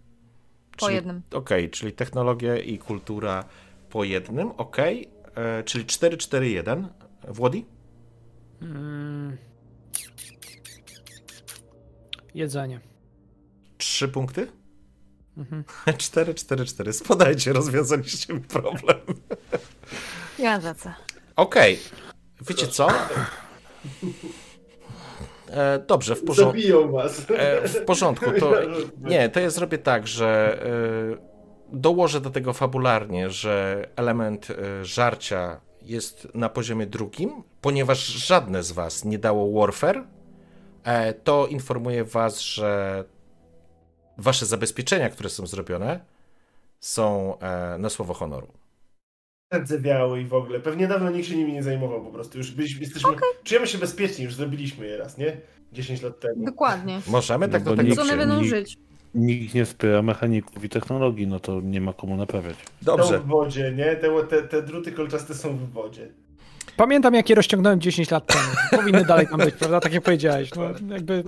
Po Czyli- jednym. Okej, czyli technologia i kultura po jednym, okej. E, Czyli 4-4-1. Włodi? Mm. Jedzenie. Trzy punkty? Mhm. 4-4-4. Spodajcie, rozwiązaliście mi problem. Ja wracę. Okej. Wiecie co? E, dobrze, w porządku. Zabiją was. E, w porządku, to nie, to ja zrobię tak, że e, dołożę do tego fabularnie, że element e, żarcia jest na poziomie drugim, ponieważ żadne z was nie dało Warfare, e, to informuję was, że wasze zabezpieczenia, które są zrobione, są e, na słowo honoru. Rdzewiały i w ogóle. Pewnie dawno nikt się nimi nie zajmował po prostu. Już byliśmy, jesteśmy, czujemy się bezpieczni, już zrobiliśmy je raz, nie? 10 lat temu. Dokładnie. Możemy tak No do tego nie- Co one będą żyć? Nikt nie wspiera mechaników i technologii, no to nie ma komu naprawiać. Są Dobrze. w wodzie, nie? Te, te, te druty kolczaste są w wodzie. Pamiętam, jak je rozciągnąłem 10 lat temu. Powinny dalej tam być, prawda? Tak jak powiedziałeś. No, jakby...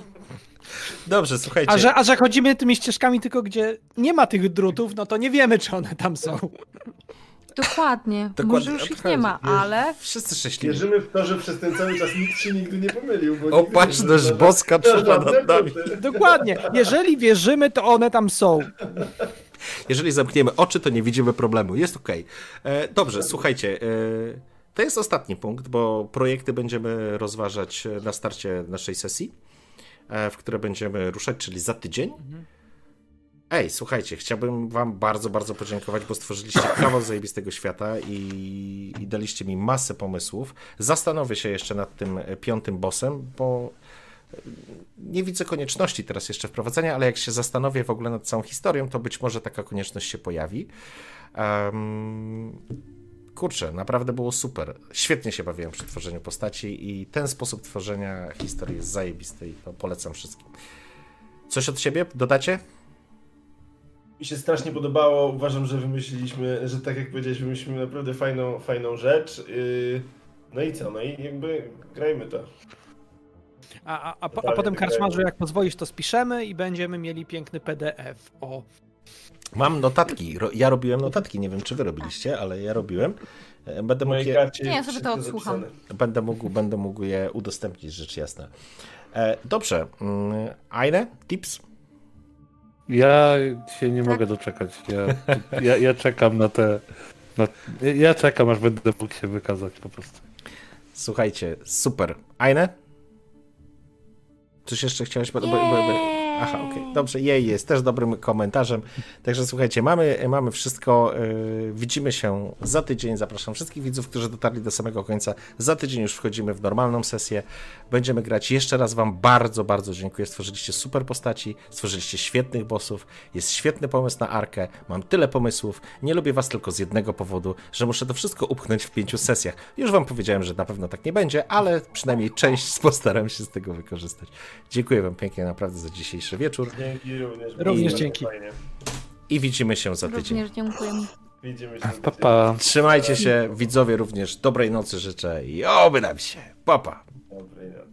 Dobrze, słuchajcie. a, że, a że chodzimy tymi ścieżkami tylko, gdzie nie ma tych drutów, no to nie wiemy, czy one tam są. Dokładnie. Dokładnie, Może już ich nie ma, ale Wszyscy szczęśliwi. Wierzymy w to, że przez ten cały czas nikt się nigdy nie pomylił. Bo Opatrzność nie boska trzyma nad nami. Dokładnie. Jeżeli wierzymy, to one tam są. Jeżeli zamkniemy oczy, to nie widzimy problemu. Jest okej. E, Dobrze, słuchajcie. E, to jest ostatni punkt, bo projekty będziemy rozważać na starcie naszej sesji, w które będziemy ruszać, czyli za tydzień. Ej, słuchajcie, chciałbym wam bardzo, bardzo podziękować, bo stworzyliście kawał zajebistego świata i, i daliście mi masę pomysłów. Zastanowię się jeszcze nad tym piątym bossem, bo nie widzę konieczności teraz jeszcze wprowadzenia, ale jak się zastanowię w ogóle nad całą historią, to być może taka konieczność się pojawi. Um, kurczę, naprawdę było super. Świetnie się bawiłem przy tworzeniu postaci i ten sposób tworzenia historii jest zajebisty i to polecam wszystkim. Coś od siebie dodacie? Mi się strasznie podobało. Uważam, że wymyśliliśmy, że tak jak powiedziałeś, wymyśliliśmy naprawdę fajną, fajną rzecz. Yy, No i co? No i jakby grajmy to. A, a, a, po, a potem wydaje karczmarzu, jak pozwolisz, to spiszemy i będziemy mieli piękny PDF. O, Mam notatki. Ja robiłem notatki. Nie wiem, czy wy robiliście, ale ja robiłem. E, Będę mógł je, Nie, ja sobie to odsłucham. będę mógł, będę mógł je udostępnić, rzecz jasna. E, Dobrze. Mm, Aine, tips? Ja się nie Tak. mogę doczekać. Ja, ja, ja czekam na te. Na, ja czekam, aż będę mógł się wykazać po prostu. Słuchajcie, super. Aine? Coś jeszcze chciałeś? Bo, bo, bo, bo... Aha, okej. Dobrze, jej jest też dobrym komentarzem. Także słuchajcie, mamy, mamy wszystko. Yy, widzimy się za tydzień. Zapraszam wszystkich widzów, którzy dotarli do samego końca. Za tydzień już wchodzimy w normalną sesję. Będziemy grać. Jeszcze raz Wam bardzo, bardzo dziękuję. Stworzyliście super postaci, stworzyliście świetnych bossów. Jest świetny pomysł na arkę. Mam tyle pomysłów. Nie lubię Was tylko z jednego powodu, że muszę to wszystko upchnąć w pięciu sesjach. Już Wam powiedziałem, że na pewno tak nie będzie, ale przynajmniej część postaram się z tego wykorzystać. Dziękuję Wam pięknie naprawdę za dzisiejszy wieczór Dzięki również. Również dzięki. Fajnie. i widzimy się za tydzień. Również dziękuję. Widzimy się. Pa, pa. Trzymajcie się, widzowie również. Dobrej nocy życzę i oby nam się. Papa. Dobrej nocy.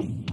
you.